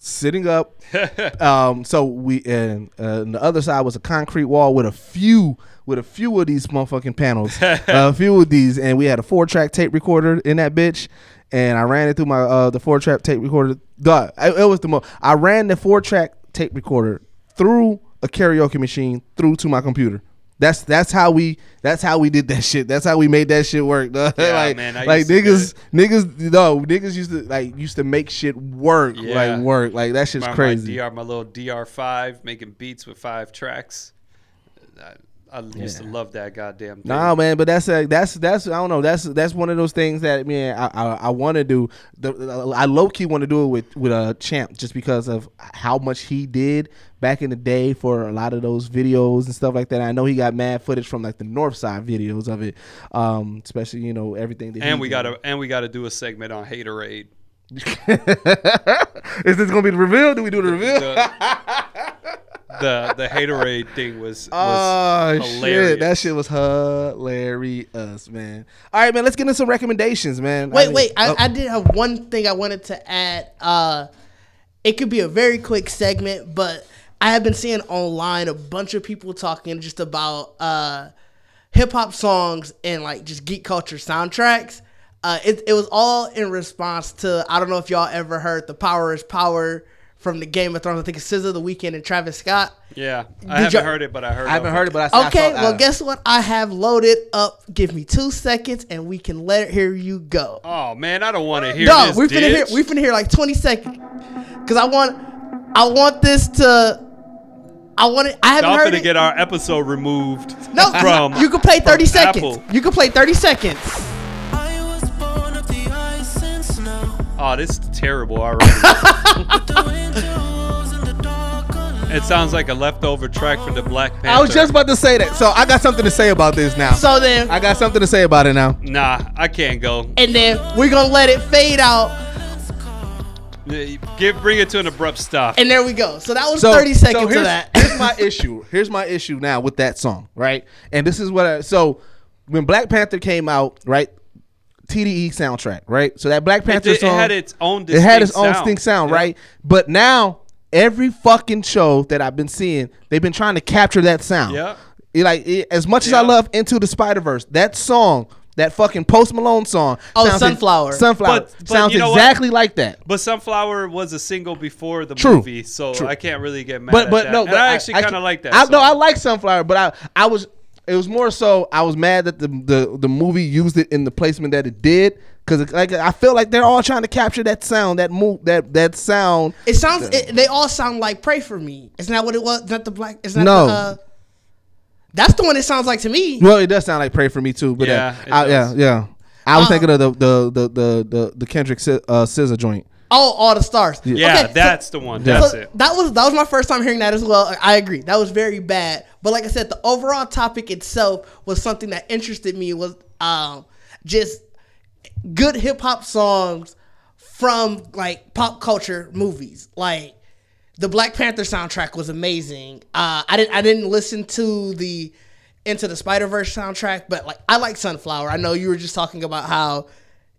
sitting up. um, so we and, uh, and the other side was a concrete wall with a few with a few of these motherfucking panels, a few of these, and we had a four track tape recorder in that bitch. And I ran it through my uh, the four track tape recorder. Duh, it, it was the most. I ran the four track tape recorder through a karaoke machine through to my computer. That's that's how we that's how we did that shit. That's how we made that shit work. dog. Yeah, like man, like niggas niggas no niggas used to like used to make shit work Yeah. like work like that shit's my, crazy. My, DR, my little DR5 making beats with five tracks. I, I used to love that goddamn thing. Nah, man, but that's a, that's that's I don't know. That's that's one of those things that man I I, I want to do. The, I low key want to do it with with a champ just because of how much he did back in the day for a lot of those videos and stuff like that. I know he got mad footage from like the North Side videos of it, um, especially you know everything. That and he we did. gotta and we gotta do a segment on Haterade. Is this gonna be the reveal? Do we do the reveal? The the, the Haterade thing was, was Oh hilarious. shit, that shit was hilarious, man. All right, man, let's get into some recommendations, man. Wait, mean- wait. I, oh, I did have one thing I wanted to add. Uh, it could be a very quick segment, but I have been seeing online a bunch of people talking just about uh, hip hop songs and like just geek culture soundtracks. Uh, it, it was all in response to I don't know if y'all ever heard the Power is Power from the Game of Thrones. I think it's SZA, The Weeknd, and Travis Scott. Yeah, Did I haven't you- heard it, but I heard. It. I haven't heard it, but I, I Okay, saw, well, uh, guess what? I have loaded up. Give me two seconds, and we can let hear you go. Oh man, I don't want to hear No, this. we finna hear. ditch. We finna hear like twenty seconds, because I want. I want this to. I want it. I haven't Y'all heard finna it. get our episode removed. no, from you can play thirty seconds. Apple. You can play thirty seconds. Oh, this is terrible already. The windows in the dark unknown. it sounds like a leftover track from the Black Panther. I was just about to say that. So I got something to say about this now. So then, I got something to say about it now. Nah, I can't go. and then we're gonna let it fade out, Give, bring it to an abrupt stop. and there we go. So that was So thirty seconds so here's, of that. here's my issue. Here's my issue now with that song, right? And this is what I so when Black Panther came out, right? TDE soundtrack, right? So that Black Panther did- it song had its own It had its own sound. distinct sound, Yeah. right? But now every fucking show that I've been seeing, they've been trying to capture that sound. Yeah. It, like it- as much as I love Into the Spider Verse, that song, that fucking Post Malone song, Oh, sounds Sunflower. Sunflower But- but sounds you know what? exactly like that. But Sunflower was a single before the True. movie, so True. I can't really get mad but but that. no, And but I actually kind of like that. I, no. I like Sunflower, but I I was it was more so I was mad that the the, the movie used it in the placement that it did because like I feel like they're all trying to capture that sound, that move, that that sound. It sounds. It, they all sound like "Pray for Me." Isn't that what it was? Is that the black? Isn't that No. The, uh, that's the one. It sounds like to me. Well, it does sound like "Pray for Me" too, but Yeah, uh, it I, yeah, does. yeah. I was Uh, thinking of the the the the the, the Kendrick uh, SZA joint. Oh, all the stars. Yeah, Okay, so- that's the one. That's so it. that was that was my first time hearing that as well. I agree. That was very bad. But like I said, the overall topic itself was something that interested me. Was um just good hip hop songs from like pop culture movies. Like the Black Panther soundtrack was amazing. Uh, I didn't I didn't listen to the Into the Spider Verse soundtrack, but like I like Sunflower. I know you were just talking about how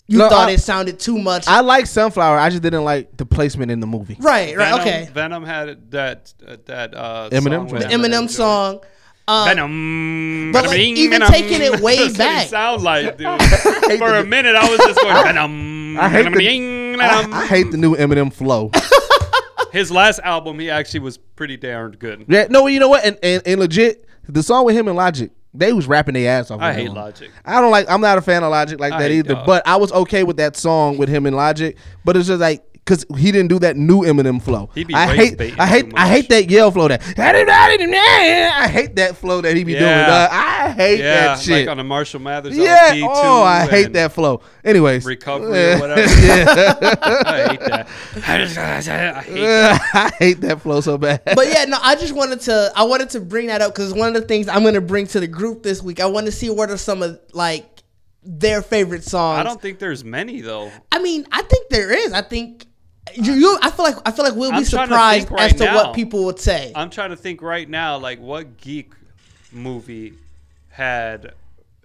you No, thought I- it sounded too much. I like Sunflower. I just didn't like the placement in the movie. right, right, Venom, okay. Venom had that uh, that uh, Eminem song with joint? Eminem song. Uh, Venom. But, like, Venom, even Venom. taking it way That's what back. It sound like, dude. For a minute, I was just going Venom. I hate, the, Venom, I, I hate the new Eminem flow. His last album, he actually was pretty darn good. yeah, no, you know what? And, and and legit, the song with him and Logic, they was rapping their ass off. I hate. Logic. I don't like. I'm not a fan of Logic like I that hate either. Dog. But I was okay with that song with him and Logic. But it's just like because he didn't do that new Eminem flow. He be I hate. baiting I hate. I hate that yell flow. That. I hate that flow that he be doing. Yeah. dog. I hate Yeah, that shit. like on the Marshall Mathers yeah. LP too. Oh, I hate that flow. Anyways. Recovery Yeah. or whatever. I hate that. I hate that. I hate that flow so bad. but yeah, no, I just wanted to I wanted to bring that up because one of the things I'm gonna bring to the group this week. I want to see what are some of like their favorite songs. I don't think there's many though. I mean, I think there is. I think you. you I feel like I feel like we'll be I'm trying to surprised as to now. what people would say. I'm trying to think right now, like what geek movie had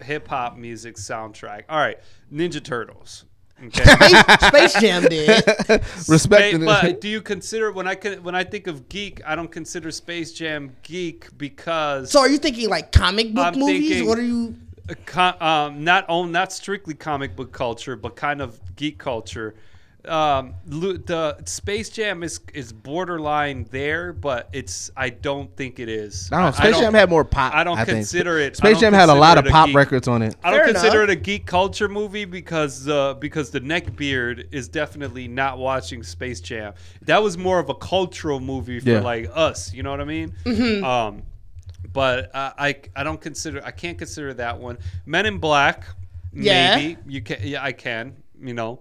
hip hop music soundtrack? All right, Ninja Turtles. Okay. Space, Space Jam did. Respecting But do you consider when I con- when I think of geek, I don't consider Space Jam geek because So are you thinking like comic book I'm movies? what are you? uh, co- um, not on not strictly comic book culture, but kind of geek culture. Um, the Space Jam is is borderline there, but it's I don't think it is. I don't know. I Space don't- Jam had more pop. I don't think. consider it- Space Jam had a lot of consider it a pop geek- records on it. I don't Fair consider enough. it a geek culture movie because uh, because the neckbeard is definitely not watching Space Jam. That was more of a cultural movie for Yeah. like us. You know what I mean? Mm-hmm. Um, but uh, I I don't consider I can't consider that one. Men in Black. Yeah. Maybe you can. Yeah, I can. You know.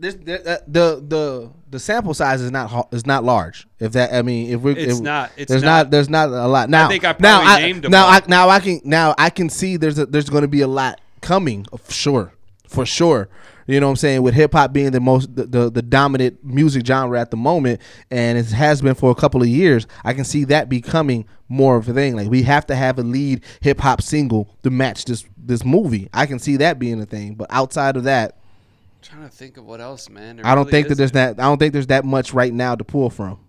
This, the, uh, the the the sample size is not is not large. If that I mean if we It's if, not, it's there's not. not. there's not a lot now. think I now I, now. I now I can now I can see there's a, there's going to be a lot coming for sure for sure. You know what I'm saying? With hip hop being the most the, the the dominant music genre at the moment, and it has been for a couple of years, I can see that becoming more of a thing. Like we have to have a lead hip hop single to match this this movie. I can see that being a thing. But outside of that, trying to think of what else, man. There I don't really think that there's isn't. that. I don't think there's that much right now to pull from.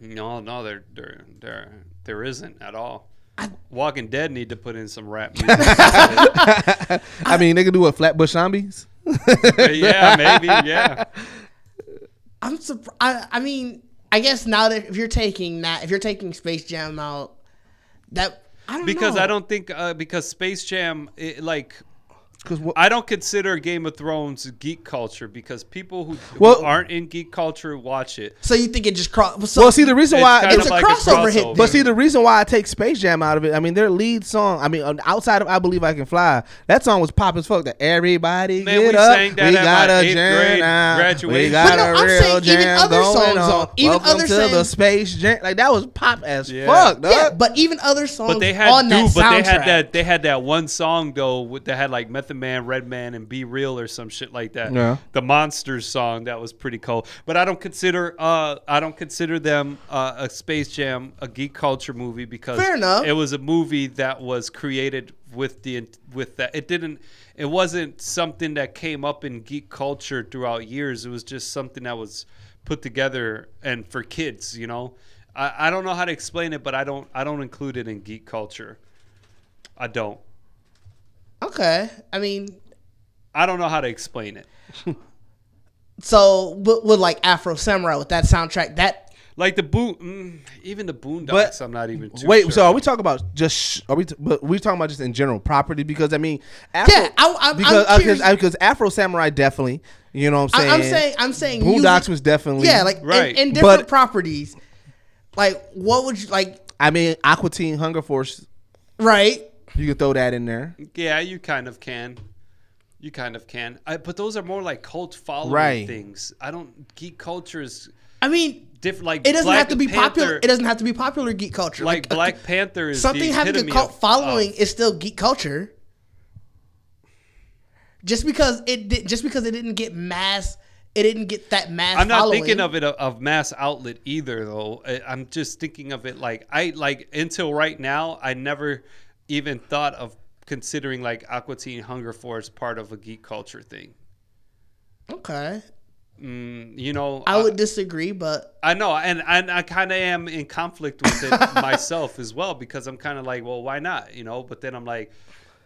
No, no, there, there, there, there isn't at all. Walking Dead need to put in some rap music. I mean, they could do a Flatbush Zombies. yeah, maybe. Yeah. I'm surprised. I, I mean, I guess now that if you're taking that, if you're taking Space Jam out, that I don't because know. I don't think uh, because Space Jam it, like Because I don't consider Game of Thrones geek culture because people who, who Well- aren't in geek culture watch it. So you think it just cross? So well, see the reason It's why kind it's a like crossover hit. But see, the reason why I take Space Jam out of it, I mean, their lead song, I mean, um, outside of I Believe I Can Fly, that song was pop as fuck. That everybody Man, get we up, sang that we at got my a eighth jam now. We graduation. got But no, a I'm real saying even jam other going songs, on. even Welcome other to the songs- Space Jam. Like that was pop as Yeah. fuck, dog. yeah, but even other songs But they had on that dude, but they had that they had that one song though with, that had like Method The man, Redman, and B-Real or some shit like that. Yeah. The Monstars song that was pretty cool. But I don't consider uh I don't consider them uh, a Space Jam a geek culture movie because Fair enough. it was a movie that was created with the with that it didn't it wasn't something that came up in geek culture throughout years. It was just something that was put together and for kids, you know. I, I don't know how to explain it, but I don't I don't include it in geek culture. I don't. Okay, I mean, I don't know how to explain it. so with, with like Afro Samurai with that soundtrack, that Like the boon, mm, even the Boondocks. But- I'm not even. Too Wait, sure so are we talking about just? sh- Are we? T- but we talking about just in general property because I mean, Afro, Yeah, I- I'm- because I'm uh, because because Afro Samurai definitely. You know what I'm saying? I'm saying I'm saying Boondocks music- was definitely yeah, like Right. in, in different But- properties. Like, what would you like? I mean, Aqua Teen Hunger Force. Right? You can throw that in there. Yeah, you kind of can. You kind of can. I, but those are more like cult following Right. things. I don't. Geek culture is I mean, different. Like it doesn't Black have to be popular. It doesn't have to be popular geek culture. like a- Black Panther is something the having a cult of- following of- is still geek culture. Just because it did, just because it didn't get mass, it didn't get that mass. I'm not following. thinking of it of, of mass outlet either, though. I, I'm just thinking of it like I like until right now. I never even thought of considering like Aqua Teen Hunger Force part of a geek culture thing. Okay, Mm, you know, I would disagree, but I know, and and I kind of am in conflict with it myself as well because I'm kind of like, well, why not? You know, but then I'm like,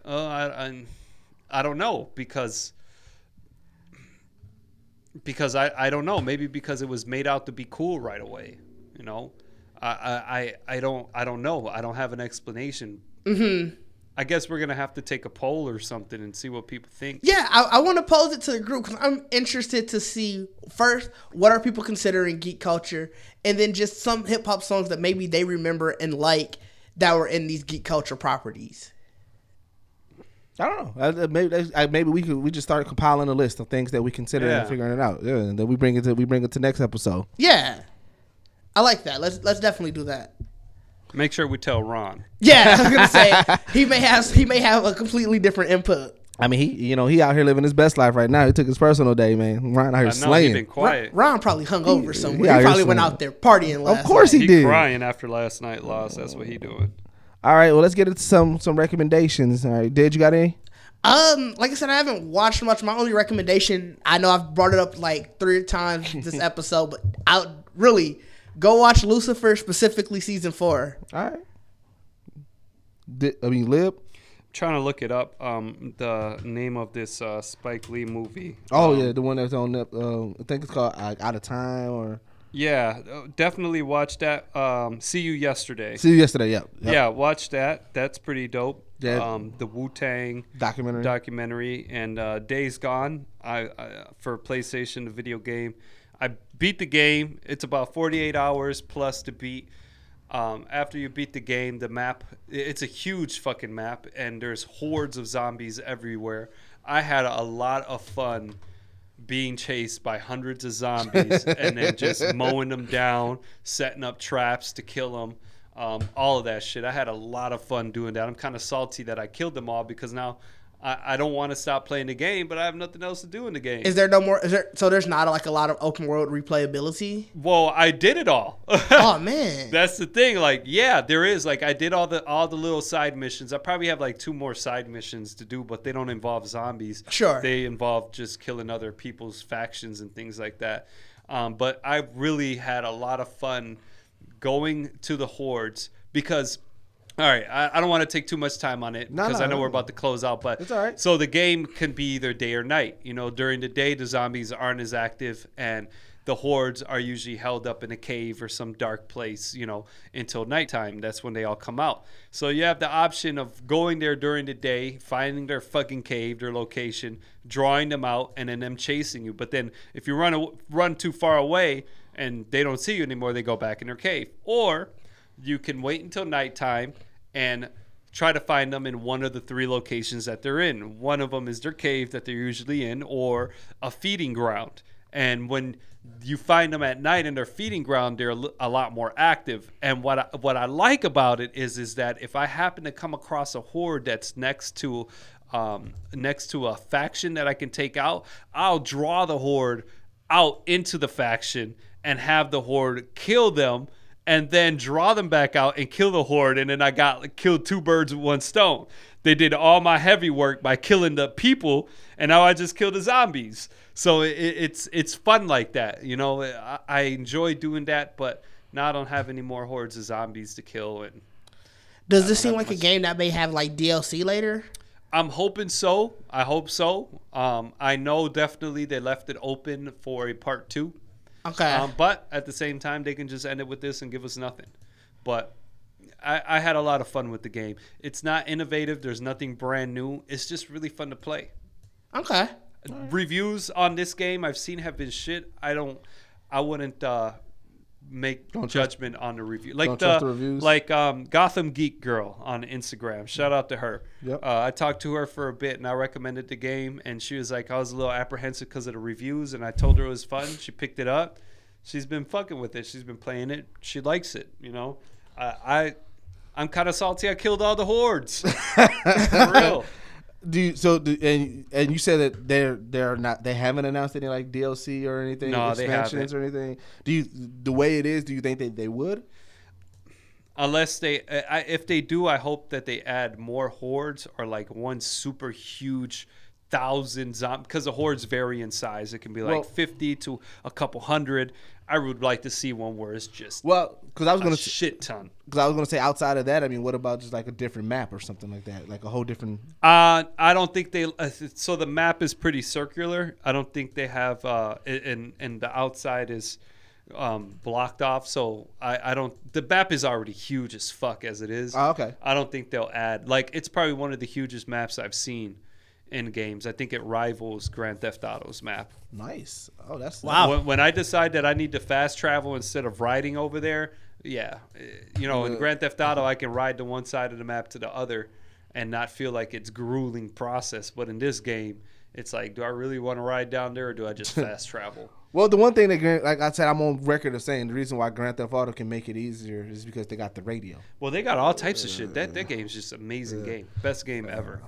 oh, I, I, I don't know because because I, I don't know maybe because it was made out to be cool right away. You know, I I, I- I don't I don't know. I don't have an explanation. Mm-hmm. I guess we're gonna have to take a poll or something and see what people think. yeah, I, I want to pose it to the group because I'm interested to see first what are people considering geek culture, and then just some hip hop songs that maybe they remember and like that were in these geek culture properties. I don't know. I- I- Maybe I- maybe we could we just start compiling a list of things that we consider Yeah. and figuring it out. Yeah, and then we bring it to we bring it to next episode. Yeah, I like that. Let's let's definitely do that. Make sure we tell Ron. Yeah, I was gonna say he may have he may have a completely different input. I mean, he you know he out here living his best life right now. He took his personal day, man. Ron out here I know he's slaying. been quiet. Ron probably hung over he somewhere. out He probably went out there partying last Of course night. he He did. crying after last night loss. That's what he doing. All right, well let's get into some some recommendations. All right, did you got any? Um, like I said, I haven't watched much. My only recommendation, I know I've brought it up like three times this episode, but I really go watch Lucifer, specifically season four. All right. Didge, I mean, Lib. trying to look it up. Um, the name of this uh, Spike Lee movie. Oh Um, yeah, the one that's on. Nep- Uh, I think it's called like, Out of Time or yeah. uh, Definitely watch that. Um, See you yesterday. See you yesterday. Yeah. yep. Yeah, watch that. That's pretty dope. Yeah. Um, the Wu Tang Documentary. documentary and uh, Days Gone. I, I for PlayStation, the video game. I beat the game. It's about 48 hours plus to beat. Um, after you beat the game, the map it's a huge fucking map, and there's hordes of zombies everywhere. I had a lot of fun being chased by hundreds of zombies and then just mowing them down, setting up traps to kill them. Um, all of that shit. I had a lot of fun doing that. I'm kind of salty that I killed them all because now I, I don't want to stop playing the game, but I have nothing else to do in the game. Is there no more? Is there so there's not like a lot of open world replayability? well, I did it all. Oh man, That's the thing. Like, yeah, there is. Like, I did all the all the little side missions. I probably have like two more side missions to do, but they don't involve zombies. Sure. They involve just killing other people's factions and things like that. Um, but I really had a lot of fun going to the hordes because. All right, I, I don't want to take too much time on it No, because no, I know no. we're about to close out. But It's all right. so the game can be either day or night. You know, during the day the zombies aren't as active, and the hordes are usually held up in a cave or some dark place, you know, until nighttime. That's when they all come out. So you have the option of going there during the day, finding their fucking cave, their location, drawing them out, and then them chasing you. But then if you run a, run too far away and they don't see you anymore, they go back in their cave. Or you can wait until nighttime and try to find them in one of the three locations that they're in. One of them is their cave that they're usually in, or a feeding ground. And when you find them at night in their feeding ground, they're a lot more active. And what I, what I like about it is is that if I happen to come across a horde that's next to um, next to a faction that I can take out, I'll draw the horde out into the faction and have the horde kill them and then draw them back out and kill the horde and then I got killed two birds with one stone. They did all my heavy work by killing the people and now I just kill the zombies. So it, it's it's fun like that, you know. I, I enjoy doing that, but now I don't have any more hordes of zombies to kill and Does this seem like a game that may have like DLC later? I'm hoping so. I hope so. Um, I know definitely they left it open for a part two. Okay. Um, but at the same time, they can just end it with this and give us nothing. But I, I had a lot of fun with the game. It's not innovative. There's nothing brand new. It's just really fun to play. okay. Reviews on this game I've seen have been shit. I don't. I wouldn't uh, make Don't trust- judgment on the review. Like the, trust the reviews? like um, Gotham Geek Girl on Instagram. Shout out to her. Yep. Uh, I talked to her for a bit and I recommended the game, and she was like, I was a little apprehensive because of the reviews, and I told her it was fun. She picked it up. She's been fucking with it. She's been playing it. She likes it. You know, I, I I'm kind of salty. I killed all the hordes. for real. Do you, so? Do, and and you said that they're they're not they haven't announced any like DLC or anything, No, expansions or anything. Do you the way it is? Do you think that they would? Unless they, uh, I, if they do, I hope that they add more hordes or like one super huge thousand zombies because the hordes vary in size. It can be like Well- fifty to a couple hundred. I would like to see one where it's just Well, because I was gonna shit ton. because I was gonna say outside of that, I mean, what about just like a different map or something like that, like a whole different? Uh, I don't think they. Uh, so the map is pretty circular. I don't think they have. Uh, and and the outside is um, blocked off. So I, I don't. The map is already huge as fuck as it is. Oh, okay. I don't think they'll add. Like it's probably one of the hugest maps I've seen in games. I think it rivals Grand Theft Auto's map. Nice. Oh, that's Wow. When, when I decide that I need to fast travel instead of riding over there, yeah, eh, you know, in Grand Theft Auto, I can ride to one side of the map to the other and not feel like it's grueling process. But in this game, it's like, do I really want to ride down there or do I just fast travel? Well, the one thing that, like I said, I'm on record of saying the reason why Grand Theft Auto can make it easier is because they got the radio. Well, they got all types of shit. That that game's just amazing game, best game ever.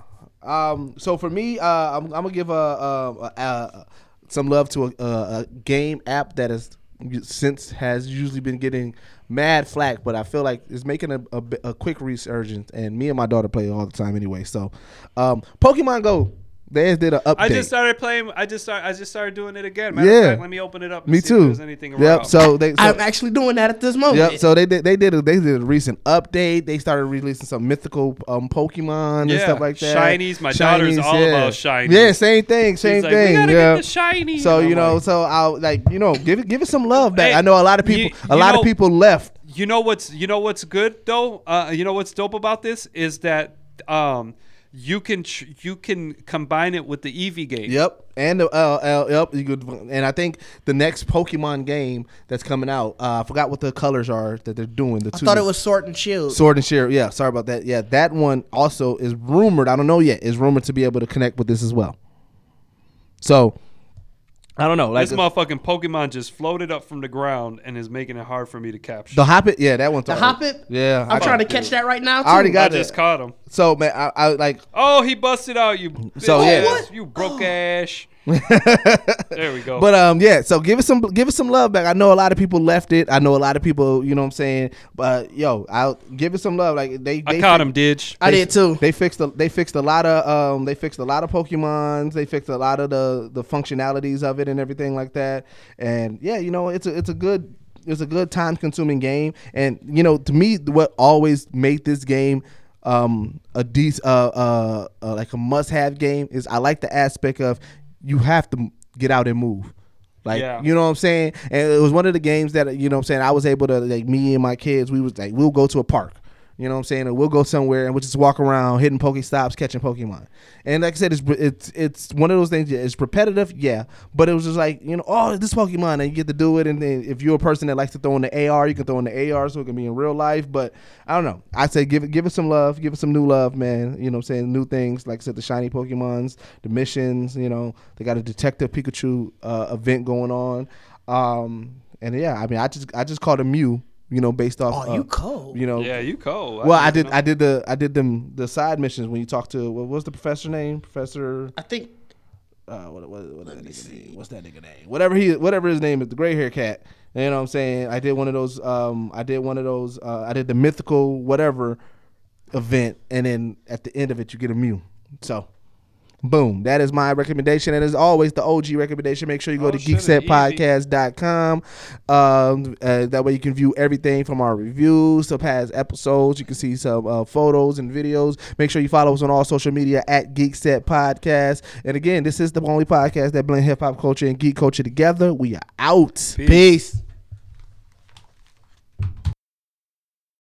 Um, so for me, uh, I'm, I'm gonna give a, a, a, a some love to a, game app that has since has usually been getting mad flack, but I feel like it's making a, quick resurgence. And me and my daughter play all the time anyway. So, um, Pokemon Go, they just did an update. I just started playing. I just started. I just started doing it again. Matter Yeah. of fact, let me open it up. And me see too. If there's anything around. Yep. So they. So, I'm actually doing that at this moment. Yep. So they did. They did. A, they did a recent update. They started releasing some mythical um, Pokemon and stuff like that. shinies. My shinies, daughter's all yeah. about shinies. Yeah, same thing. Same She's like, thing. we gotta yeah. get the shiny. So you know, like, so I'll like you know, give it give it some love back. Hey, I know a lot of people. you- a lot know- of people left. you know what's you know what's good though. Uh, you know what's dope about this is that um, you can tr- you can combine it with the Eevee game. Yep, and the uh, uh, yep, you could, and I think the next Pokemon game that's coming out. Uh, I forgot what the colors are that they're doing. The I two thought it was Sword and Shield. Sword and Shield. Yeah, sorry about that. Yeah, that one also is rumored. I don't know yet. Is rumored to be able to connect with this as well. So I don't know. Like This motherfucking Pokemon just floated up from the ground and is making it hard for me to capture. the Hoppip. Yeah, that one's the Hoppip. Yeah, I'm I- trying to catch that right now. Too. I already got I just caught him. So man, I, I like Oh, he busted out you. So, yeah. ass, What? you broke ass. there we go. But um, yeah. So give us some, give us some love back. I know a lot of people left it. I know a lot of people, you know what I'm saying. But yo, I'll give it some love. Like they, I caught him, Didge. I did too. They fixed a, they fixed a lot of um they fixed a lot of Pokemons. They fixed a lot of the the functionalities of it and everything like that. And yeah, you know, it's a it's a good it's a good time consuming game. And you know, to me, what always made this game um a decent uh, uh uh like a must have game is I like the aspect of you have to get out and move. Like Yeah. you know what I'm saying? And it was one of the games that you know what I'm saying I was able to like me and my kids we was like we'll go to a park. You know what I'm saying? And we'll go somewhere and we'll just walk around hitting Pokestops, catching Pokemon. And like I said, it's it's it's one of those things. It's repetitive, yeah, but it was just like you know, oh, this Pokemon, and you get to do it. And then if you're a person that likes to throw in the AR, you can throw in the AR, so it can be in real life. But I don't know. I say give it give it some love, give it some new love, man. You know what I'm saying? New things like I said, the shiny Pokemons, the missions. You know, they got a Detective Pikachu uh, event going on. Um, and yeah, I mean, I just I just called a Mew. You know, based off. Oh, you uh, cold. You know, Yeah, you cold. well, I didn't did. know. I did the. I did them the side missions when you talk to what was the professor name? Professor. I think Uh, what, what, what that nigga name? What's that nigga name? Whatever he, whatever his name is, the gray hair cat. You know what I'm saying? I did one of those. Um, I did one of those. Uh, I did the mythical whatever event, and then at the end of it, you get a Mew. So. Boom. That is my recommendation. And as always, the OG recommendation. Make sure you go Oh, to geeksetpodcast.com. Um, uh, that way you can view everything from our reviews to past episodes. You can see some uh, photos and videos. Make sure you follow us on all social media at Geekset Podcast. And again, this is the only podcast that blend hip hop culture and geek culture together. We are out. peace.